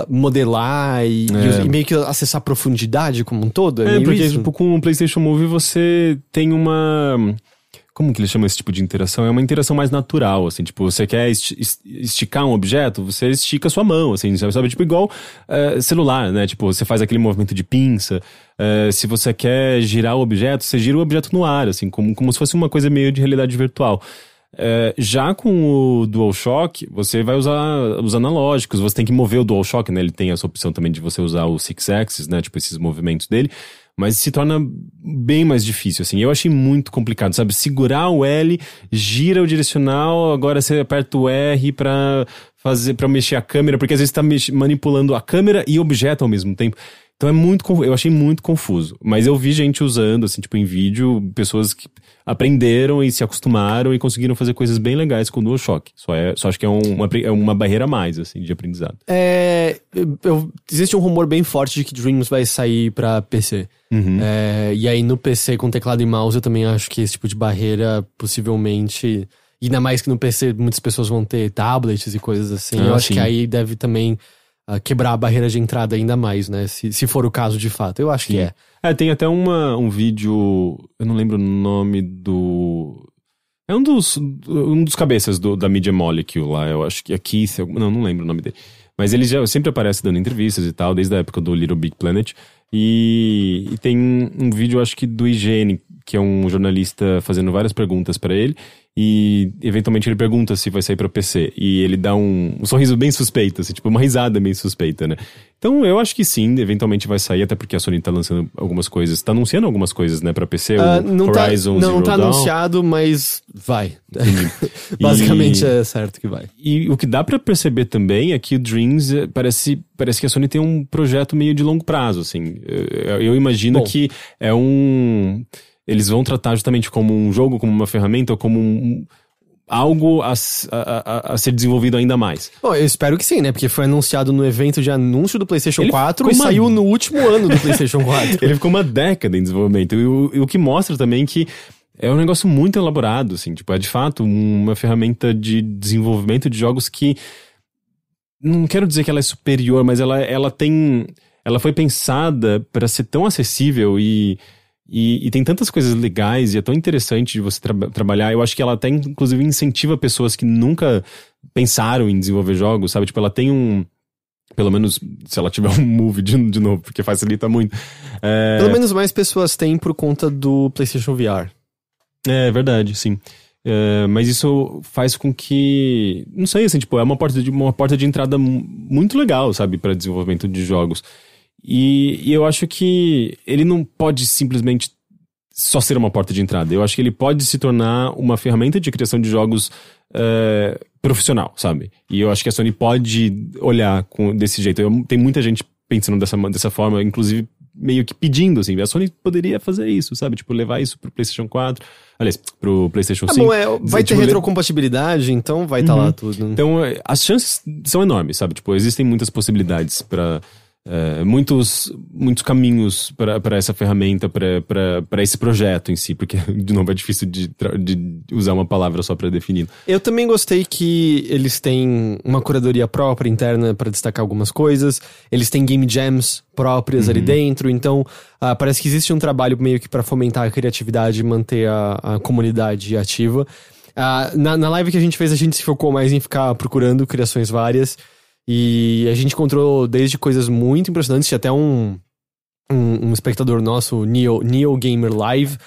modelar e, É. e meio que acessar a profundidade como um todo. É, É, porque, isso. tipo, com o PlayStation Move você tem uma. Como que eles chamam esse tipo de interação? É uma interação mais natural, assim, tipo, você quer esti- es- esticar um objeto, você estica a sua mão, assim, sabe? Sabe? Tipo, igual eh, celular, né? Tipo, você faz aquele movimento de pinça. eh, se você quer girar o objeto, você gira o objeto no ar, assim, como, como se fosse uma coisa meio de realidade virtual. É, já com o DualShock, você vai usar os analógicos, você tem que mover o DualShock, né? Ele tem essa opção também de você usar o Six Axis, né? Tipo, esses movimentos dele. Mas se torna bem mais difícil, assim. Eu achei muito complicado, sabe? Segurar o L, gira o direcional, agora você aperta o R pra fazer, para mexer a câmera, porque às vezes tá mex- manipulando a câmera e o objeto ao mesmo tempo. Então é muito, eu achei muito confuso. Mas eu vi gente usando, assim, tipo, em vídeo, pessoas que aprenderam e se acostumaram e conseguiram fazer coisas bem legais com o DualShock. Só, é, só acho que é um- uma, é uma barreira a mais, assim, de aprendizado. É, eu- existe um rumor bem forte de que Dreams vai sair pra PC. Uhum. É, e aí no PC com teclado e mouse eu também acho que esse tipo de barreira possivelmente. E Ainda mais que no PC muitas pessoas vão ter tablets e coisas assim. Ah, eu acho sim. que aí deve também ah, quebrar a barreira de entrada ainda mais, né? Se, se for o caso de fato. Eu acho que é. É, tem até uma, um vídeo. Eu não lembro o nome do. É um dos, um dos cabeças do- da Media Molecule lá, eu acho que é Keith, não, não lembro o nome dele. Mas ele já sempre aparece dando entrevistas e tal, desde a época do Little Big Planet. E, e tem um vídeo, acho que do IGN, que é um jornalista fazendo várias perguntas pra ele. E eventualmente ele pergunta se vai sair pra PC. E ele dá um, um sorriso bem suspeito, assim, tipo uma risada bem suspeita, né? Então eu acho que sim, eventualmente vai sair, até porque a Sony tá lançando algumas coisas, tá anunciando algumas coisas, né, pra PC, Ah, o não tá, Horizon não, Zero tá Dawn. anunciado, mas vai. E- Basicamente é certo que vai. E o que dá pra perceber também é que o Dreams eh, parece, parece que a Sony tem um projeto meio de longo prazo, assim. Eu, eu imagino Bom. que é um. Eles vão tratar justamente como um jogo, como uma ferramenta, ou como um. Algo a, a- a- ser desenvolvido ainda mais. Bom, eu espero que sim, né? Porque foi anunciado no evento de anúncio do PlayStation Ele 4 e uma- saiu no último ano do PlayStation 4. Ele ficou uma década em desenvolvimento. E o, e o que mostra também que é um negócio muito elaborado, assim. Tipo, é de fato uma ferramenta de desenvolvimento de jogos que. Não quero dizer que ela é superior, mas ela, ela tem. Ela foi pensada para ser tão acessível e. E, e tem tantas coisas legais e é tão interessante de você tra- trabalhar. Eu acho que ela até, inclusive, incentiva pessoas que nunca pensaram em desenvolver jogos, sabe? Tipo, ela tem um. Pelo menos se ela tiver um move de, de novo, porque facilita muito. É, Pelo menos mais pessoas têm por conta do PlayStation VR. é verdade, sim. É, mas isso faz com que. Não sei, assim, tipo, é uma porta de, uma porta de entrada mu- muito legal, sabe, para desenvolvimento de jogos. E, e eu acho que ele não pode simplesmente só ser uma porta de entrada. Eu acho que ele pode se tornar uma ferramenta de criação de jogos é, profissional, sabe? E eu acho que a Sony pode olhar com, desse jeito. Eu- tem muita gente pensando dessa, dessa forma, inclusive meio que pedindo, assim. A Sony poderia fazer isso, sabe? Tipo, levar isso pro PlayStation 4. Aliás, pro PlayStation Ah, 5. bom, é, vai ter tipo, retrocompatibilidade, então vai estar lá tudo. Então, é, as chances são enormes, sabe? Tipo, existem muitas possibilidades pra é, muitos, muitos caminhos para essa ferramenta, para esse projeto em si, porque, de novo, é difícil de, de usar uma palavra só para definir. Eu também gostei que eles têm uma curadoria própria interna para destacar algumas coisas, eles têm game jams próprias uhum. ali dentro, então uh, parece que existe um trabalho meio que para fomentar a criatividade e manter a, a comunidade ativa. Uh, na, na live que a gente fez, a gente se focou mais em ficar procurando criações várias. E a gente encontrou desde coisas muito impressionantes, tinha até um, um, um espectador nosso, Neo, Neo Gamer Live.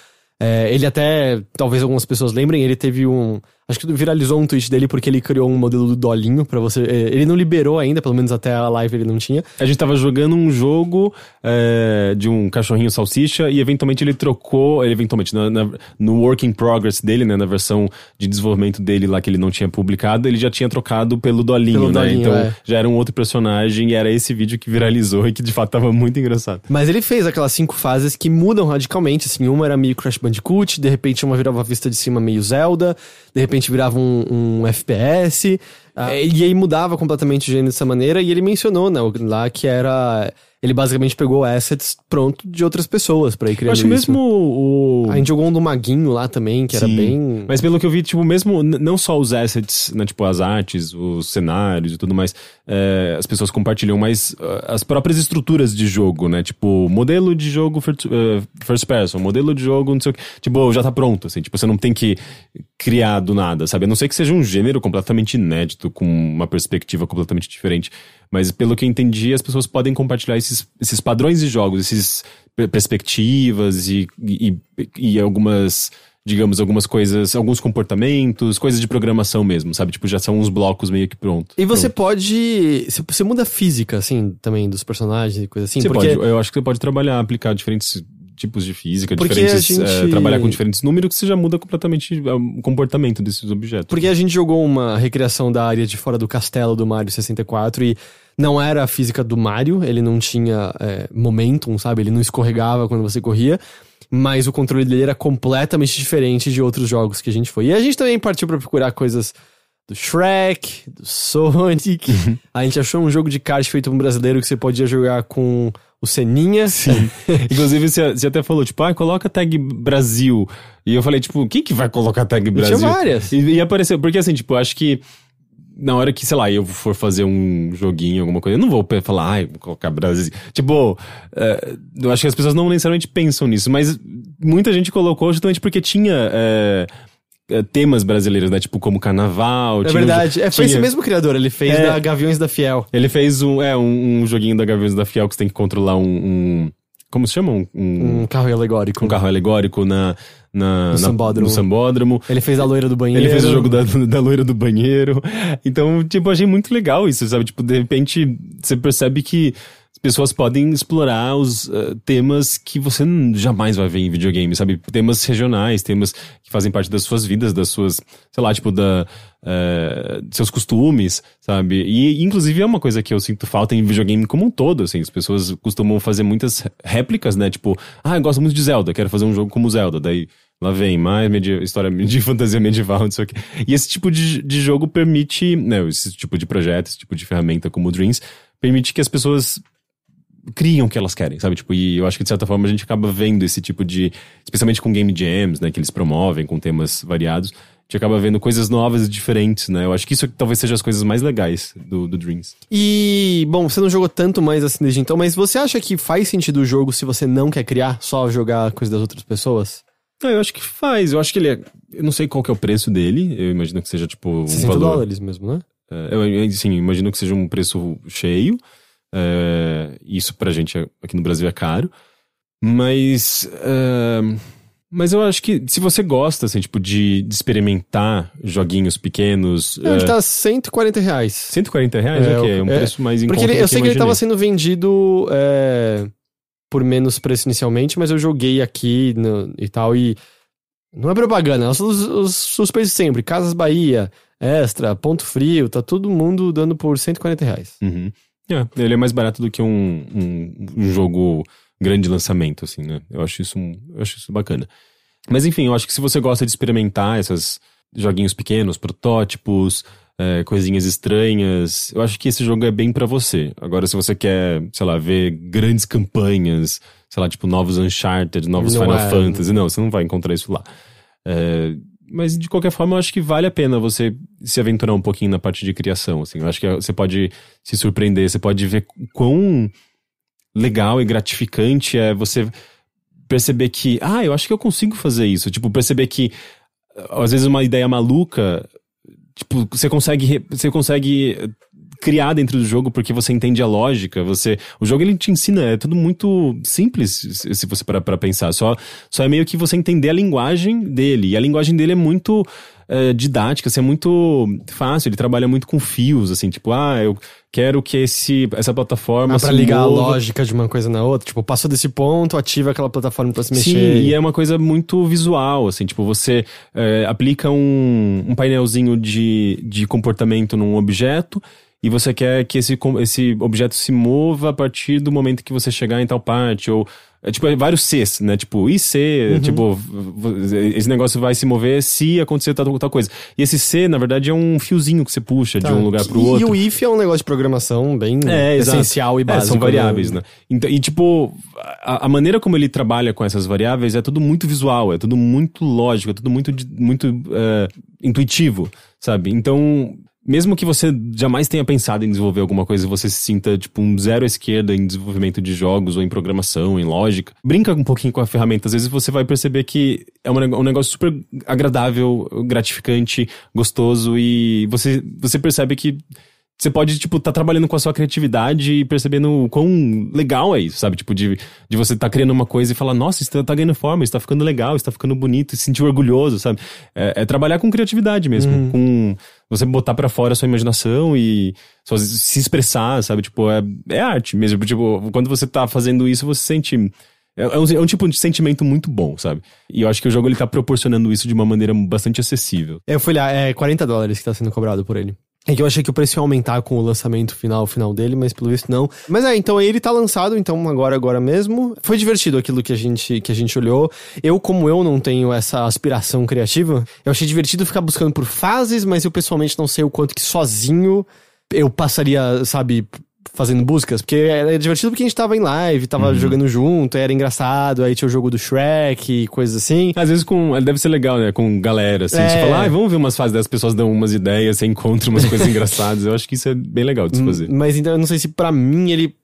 É, ele até, talvez algumas pessoas lembrem, ele teve um, Acho que viralizou um tweet dele porque ele criou um modelo do Dolinho para você. É, ele não liberou ainda, pelo menos até a live ele não tinha. A gente tava jogando um jogo é, de um cachorrinho salsicha e eventualmente ele trocou. Eventualmente, na, na, no work in progress dele, né? Na versão de desenvolvimento dele lá que ele não tinha publicado, ele já tinha trocado pelo Dolinho, pelo né? Dolinho, então é. já era um outro personagem e era esse vídeo que viralizou e que de fato tava muito engraçado. Mas ele fez aquelas cinco fases que mudam radicalmente, assim. Uma era meio Crash Bandicoot, de repente uma virava a vista de cima meio Zelda, de repente virava um, um FPS. Ah. E aí mudava completamente o gênero dessa maneira. E ele mencionou né, lá que era ele basicamente pegou assets pronto de outras pessoas para ir criando eu acho isso. mesmo o... A gente jogou um do Maguinho lá também, que Sim. era bem... Mas pelo que eu vi, tipo, mesmo não só os assets, né, tipo as artes, os cenários e tudo mais, é, as pessoas compartilham, mas uh, as próprias estruturas de jogo, né, tipo, modelo de jogo first, uh, first person, modelo de jogo, não sei o que, tipo, já tá pronto, assim, tipo, você não tem que criar do nada, sabe? A não ser que seja um gênero completamente inédito, com uma perspectiva completamente diferente. Mas pelo que eu entendi, as pessoas podem compartilhar esses, esses padrões de jogos, esses perspectivas e, e, e algumas digamos, algumas coisas, alguns comportamentos, coisas de programação mesmo, sabe? Tipo, já são uns blocos meio que prontos. E você pronto. pode. Você muda a física, assim, também dos personagens e coisa assim? Você porque... pode, eu acho que você pode trabalhar, aplicar diferentes tipos de física, porque diferentes. Gente... É, trabalhar com diferentes números que você já muda completamente o comportamento desses objetos. Porque a gente jogou uma recriação da área de fora do castelo do Mario 64 e não era a física do Mario, ele não tinha é, momentum, sabe? Ele não escorregava quando você corria. Mas o controle dele era completamente diferente de outros jogos que a gente foi. E a gente também partiu para procurar coisas do Shrek, do Sonic. Uhum. a gente achou um jogo de kart feito por um brasileiro que você podia jogar com o Seninha. Sim. Inclusive, você, você até falou, tipo, ah, coloca tag Brasil. E eu falei, tipo, quem que vai colocar tag Brasil? Tinha várias. E, e apareceu, porque assim, tipo, acho que na hora que, sei lá, eu for fazer um joguinho, alguma coisa, eu não vou falar, ai, vou colocar Brasil. Tipo, é, eu acho que as pessoas não necessariamente pensam nisso, mas muita gente colocou justamente porque tinha. É temas brasileiros, né? Tipo, como carnaval. É verdade. Um, é, foi tinha... esse mesmo criador, ele fez é, da Gaviões da Fiel. Ele fez um, é, um, um, joguinho da Gaviões da Fiel que você tem que controlar um. um como se chama? Um, um, carro alegórico. Um carro alegórico na, na, no, sambódromo. no sambódromo. Ele fez a loira do banheiro. Ele fez o jogo da, da loira do banheiro. Então, tipo, achei muito legal isso, sabe? Tipo, de repente, você percebe que pessoas podem explorar os uh, temas que você jamais vai ver em videogame, sabe? Temas regionais, temas que fazem parte das suas vidas, das suas, sei lá, tipo, da, uh, seus costumes, sabe? E, inclusive, é uma coisa que eu sinto falta em videogame como um todo, assim. As pessoas costumam fazer muitas réplicas, né? Tipo, ah, eu gosto muito de Zelda, quero fazer um jogo como Zelda. Daí Lá vem mais história de fantasia medieval, não sei o quê. E esse tipo de, de jogo permite, né, esse tipo de projeto, esse tipo de ferramenta como o Dreams, permite que as pessoas criam o que elas querem, sabe? Tipo, e eu acho que de certa forma a gente acaba vendo esse tipo de, especialmente com game jams, né, que eles promovem com temas variados, a gente acaba vendo coisas novas e diferentes, né? Eu acho que isso talvez seja as coisas mais legais do, do Dreams. E, bom, você não jogou tanto mais assim desde então, mas você acha que faz sentido o jogo se você não quer criar, só jogar coisas das outras pessoas? Ah, eu acho que faz. Eu acho que ele é. Eu não sei qual que é o preço dele. Eu imagino que seja tipo. Um 60 valor... dólares mesmo, né? É, eu, sim, imagino que seja um preço cheio. É, isso pra gente aqui no Brasil é caro. Mas. É, mas eu acho que se você gosta, assim, tipo, de, de experimentar joguinhos pequenos. Não, ele tá 140 reais. 140 reais? É, ok, é um é, preço mais em Porque ele, eu sei que ele tava sendo vendido. É por menos preço inicialmente, mas eu joguei aqui no, e tal, e não é propaganda, os, os, os preços sempre, Casas Bahia, Extra, Ponto Frio, tá todo mundo dando por 140 reais. Uhum. É, ele é mais barato do que um, um, um, jogo grande lançamento, assim, né? Eu acho isso, eu acho isso bacana. Mas enfim, eu acho que se você gosta de experimentar esses joguinhos pequenos, protótipos, é, coisinhas estranhas. Eu acho que esse jogo é bem para você. Agora, se você quer, sei lá, ver grandes campanhas, sei lá, tipo novos Uncharted, novos Não Final é. Fantasy, não, você não vai encontrar isso lá. É, mas de qualquer forma, eu acho que vale a pena você se aventurar um pouquinho na parte de criação. Assim. Eu acho que você pode se surpreender, você pode ver quão legal e gratificante é você perceber que, ah, eu acho que eu consigo fazer isso. Tipo, perceber que às vezes uma ideia maluca, tipo, você consegue, você consegue criar dentro do jogo porque você entende a lógica, você, o jogo ele te ensina, é tudo muito simples se você parar pra pensar, só, só é meio que você entender a linguagem dele, e a linguagem dele é muito eh, didática, assim, é muito fácil, ele trabalha muito com fios, assim, tipo, ah, eu quero que esse, essa plataforma Ah, pra ligar a mova lógica de uma coisa na outra. Tipo, passou desse ponto, ativa aquela plataforma pra se mexer. Sim, e é uma coisa muito visual, assim, tipo, você é, aplica um, um painelzinho de, de comportamento num objeto e você quer que esse, esse objeto se mova a partir do momento que você chegar em tal parte, ou é, tipo, é vários Cs, né? Tipo, e C, tipo, esse negócio vai se mover se acontecer tal, tal coisa. E esse C, na verdade, é um fiozinho que você puxa de Tá. um lugar pro E- outro. E o if é um negócio de programação bem É, essencial e É, básico. são variáveis, né? Então, e tipo, a, a maneira como ele trabalha com essas variáveis é tudo muito visual, é tudo muito lógico, é tudo muito, muito é, intuitivo, sabe? Então, mesmo que você jamais tenha pensado em desenvolver alguma coisa e você se sinta, tipo, um zero à esquerda em desenvolvimento de jogos ou em programação, em lógica, brinca um pouquinho com a ferramenta. Às vezes você vai perceber que é um, negócio super agradável, gratificante, gostoso e você, você percebe que você pode, tipo, tá trabalhando com a sua criatividade e percebendo o quão legal é isso, sabe? Tipo, de, de você tá criando uma coisa e falar, nossa, isso tá, tá ganhando forma, isso tá ficando legal, isso tá ficando bonito, e se sentir orgulhoso, sabe? É, é trabalhar com criatividade mesmo, com você botar pra fora a sua imaginação e se expressar, sabe? Tipo, é, é arte mesmo. Tipo, quando você tá fazendo isso, você sente. É, é um, é um tipo de sentimento muito bom, sabe? E eu acho que o jogo ele tá proporcionando isso de uma maneira bastante acessível. Eu fui lá, é 40 dólares que tá sendo cobrado por ele. É que eu achei que o preço ia aumentar com o lançamento final, final dele, mas pelo visto não. Mas é, então ele tá lançado, então agora, agora mesmo. Foi divertido aquilo que a gente, que a gente olhou. Eu, como eu não tenho essa aspiração criativa, eu achei divertido ficar buscando por fases, mas eu pessoalmente não sei o quanto que sozinho eu passaria, sabe, fazendo buscas. Porque era divertido porque a gente tava em live, tava jogando junto, era engraçado, aí tinha o jogo do Shrek e coisas assim. Às vezes com. Deve ser legal, né? Com galera, assim. É. Você fala, ah, vamos ver umas fases das pessoas dão umas ideias, você encontra umas coisas engraçadas. Eu acho que isso é bem legal de se fazer. Mas então eu não sei se pra mim ele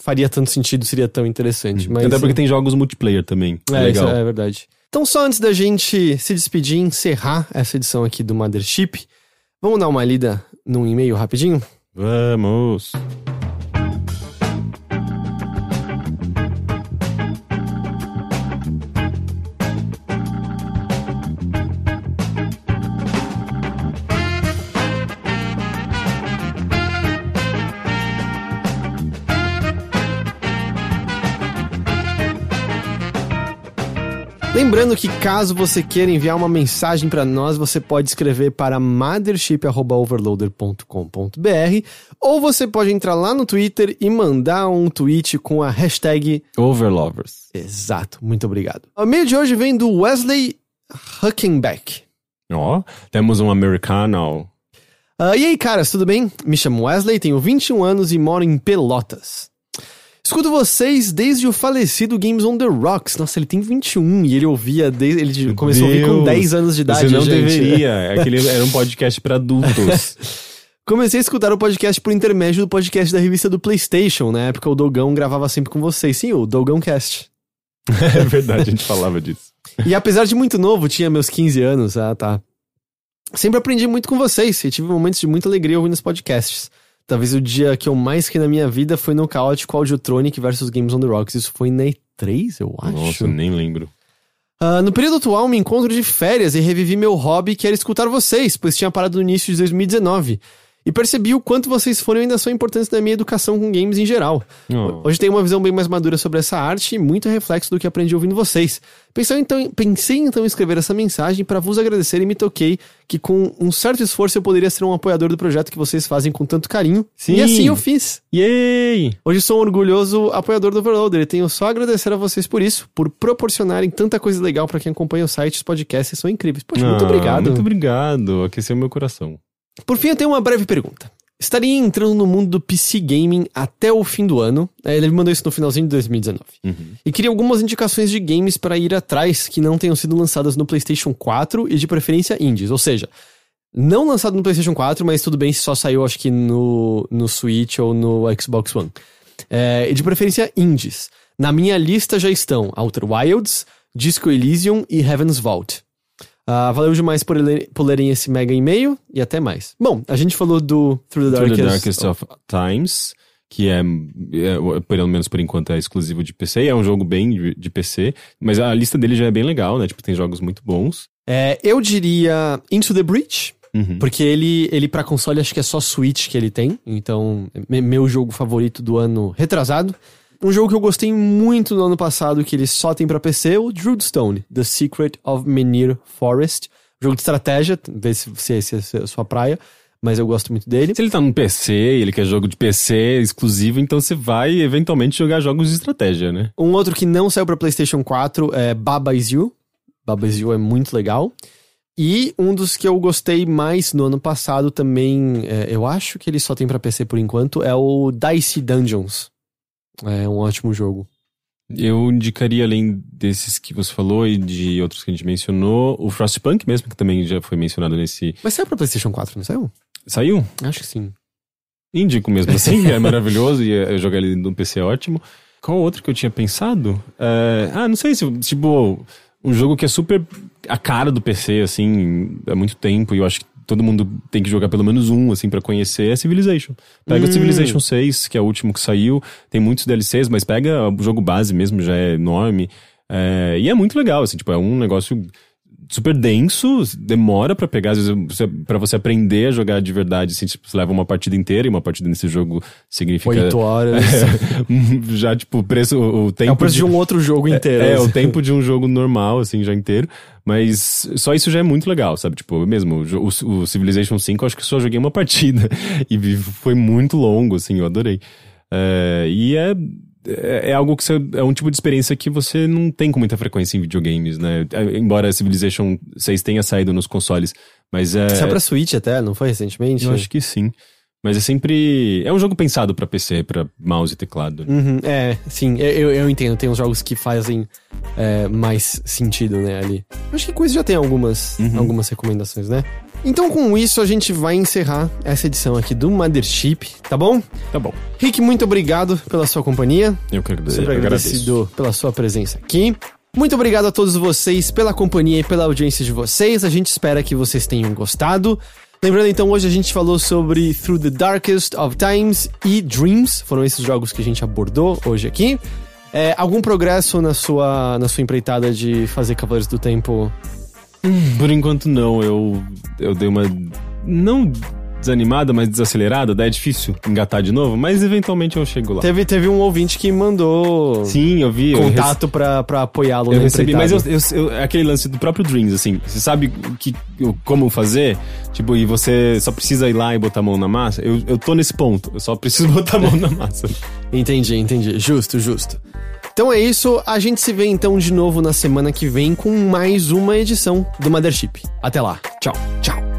faria tanto sentido, seria tão interessante. Mas, Até porque tem jogos multiplayer também. É, é, legal. isso é verdade. Então, só antes da gente se despedir e encerrar essa edição aqui do Mothership, vamos dar uma lida num e-mail rapidinho? Vamos. Lembrando que caso você queira enviar uma mensagem pra nós, você pode escrever para mothership.overloader.com.br ou você pode entrar lá no Twitter e mandar um tweet com a hashtag Overlovers. Exato, muito obrigado. O e-mail de hoje vem do Wesley Huckenbeck. Ó, temos um americano. Ah, e aí, caras, tudo bem? Me chamo Wesley, tenho 21 anos e moro em Pelotas. Escuto vocês desde o falecido Games on the Rocks. Nossa, ele tem 21 e ele ouvia desde. Ele começou a ouvir com Deus, 10 anos de idade. Você não gente. deveria. Aquele era um podcast pra adultos. Comecei a escutar o podcast por intermédio do podcast da revista do PlayStation. Na época, o Dogão gravava sempre com vocês. Sim, o Dogão Cast. é verdade, a gente falava disso. E apesar de muito novo, tinha meus 15 anos. Ah, tá. Sempre aprendi muito com vocês e tive momentos de muita alegria ouvindo os podcasts. Talvez o dia que eu mais ri na minha vida foi no caótico Audiotronic versus Games on the Rocks. Isso foi na E3, eu acho. Nossa, nem lembro. Ah, no período atual, me encontro de férias e revivi meu hobby, que era escutar vocês, pois tinha parado no início de 2019. E percebi o quanto vocês foram e ainda são importantes na minha educação com games em geral. Oh. Hoje tenho uma visão bem mais madura sobre essa arte e muito reflexo do que aprendi ouvindo vocês. Pensei então, pensei então em escrever essa mensagem para vos agradecer e me toquei que com um certo esforço eu poderia ser um apoiador do projeto que vocês fazem com tanto carinho. Sim. E assim eu fiz. Yay! Hoje sou um orgulhoso apoiador do Overloader e tenho só a agradecer a vocês por isso, por proporcionarem tanta coisa legal para quem acompanha o site, os podcasts, são incríveis. Poxa, muito Ah, obrigado. Muito obrigado. Aqueceu meu coração. Por fim, eu tenho uma breve pergunta. Estaria entrando no mundo do PC Gaming até o fim do ano. É, Ele me mandou isso no finalzinho de 2019. E queria algumas indicações de games para ir atrás que não tenham sido lançadas no PlayStation 4 e de preferência indies. Ou seja, não lançado no PlayStation 4, mas tudo bem se só saiu, acho que no, no Switch ou no Xbox One. É, e de preferência indies. Na minha lista já estão Outer Wilds, Disco Elysium e Heaven's Vault. Ah, valeu demais por, ler- por lerem esse mega e-mail e até mais. Bom, a gente falou do Through the Through Darkest, the Darkest of Times, que é, é, pelo menos por enquanto, é exclusivo de PC. e É um jogo bem de, de PC, mas a lista dele já é bem legal, né? Tipo, tem jogos muito bons. É, eu diria Into the Breach, Uhum. porque ele, ele para console acho que é só Switch que ele tem, então meu jogo favorito do ano retrasado. Um jogo que eu gostei muito no ano passado, que ele só tem pra PC, o Drudstone, The Secret of Menir Forest. Jogo de estratégia, ver se, se, se, se é a sua praia, mas eu gosto muito dele. Se ele tá no PC, ele quer jogo de PC exclusivo, então você vai eventualmente jogar jogos de estratégia, né? Um outro que não saiu pra PlayStation 4 é Baba Is You. Baba Is You é muito legal. E um dos que eu gostei mais no ano passado também, é, eu acho que ele só tem pra PC por enquanto, é o Dicey Dungeons. É um ótimo jogo. Eu indicaria, além desses que você falou e de outros que a gente mencionou, o Frostpunk mesmo, que também já foi mencionado nesse. Mas saiu pra PlayStation 4, não saiu? Saiu? Acho que sim. Indico mesmo assim, é maravilhoso e é- jogar ele no PC é ótimo. Qual outro que eu tinha pensado? É, Ah, não sei se, tipo, um jogo que é super a cara do PC, assim, há muito tempo, e eu acho que todo mundo tem que jogar pelo menos um, assim, pra conhecer, é Civilization. Pega Hum. o Civilization 6, que é o último que saiu, tem muitos DLCs, mas pega o jogo base mesmo, já é enorme. É, e é muito legal, assim, tipo, é um negócio super denso, demora pra pegar, às vezes você, pra você aprender a jogar de verdade, assim, tipo, você leva uma partida inteira e uma partida nesse jogo significa. Oito horas. já, tipo, o preço, o, o tempo. é o preço de um outro jogo inteiro. É, o tempo de um jogo normal, assim, já inteiro. Mas só isso já é muito legal, sabe? Tipo, mesmo, o, o Civilization 5, eu acho que só joguei uma partida. E foi muito longo, assim, eu adorei. É, e é, é, é algo que você, é um tipo de experiência que você não tem com muita frequência em videogames, né? É, Embora Civilization 6 tenha saído nos consoles, mas é. Saiu pra Switch até, não foi recentemente? Eu acho que sim. Mas é sempre. É um jogo pensado pra PC, pra mouse e teclado. né? Uhum, é, sim, eu, eu- eu entendo. Tem uns jogos que fazem é, mais sentido, né, ali. Acho que com isso já tem algumas, Uhum. algumas recomendações, né? Então, com isso, a gente vai encerrar essa edição aqui do Mothership, tá bom? Tá bom. Rick, muito obrigado pela sua companhia. Eu que agrade- Sempre agradeço. agradecido pela sua presença aqui. Muito obrigado a todos vocês pela companhia e pela audiência de vocês. A gente espera que vocês tenham gostado. Lembrando então, hoje a gente falou sobre Through the Darkest of Times e Dreams. Foram esses jogos que a gente abordou hoje aqui. É, algum progresso na sua, na sua empreitada de fazer Cavaleiros do Tempo? Por enquanto não, eu, eu dei uma. Não desanimada, mas desacelerada, daí é difícil engatar de novo, mas eventualmente eu chego lá. Teve, teve um ouvinte que mandou Sim, eu vi. eu contato pra, pra apoiá-lo Eu recebi, mas eu, eu- eu- aquele lance do próprio Dreams, assim, você sabe que, como fazer, tipo, e você só precisa ir lá e botar a mão na massa. Eu, eu tô nesse ponto, eu só preciso botar a mão na massa. Entendi, entendi. Justo, justo. Então é isso, a gente se vê então de novo na semana que vem com mais uma edição do Mothership. Até lá. Tchau, tchau.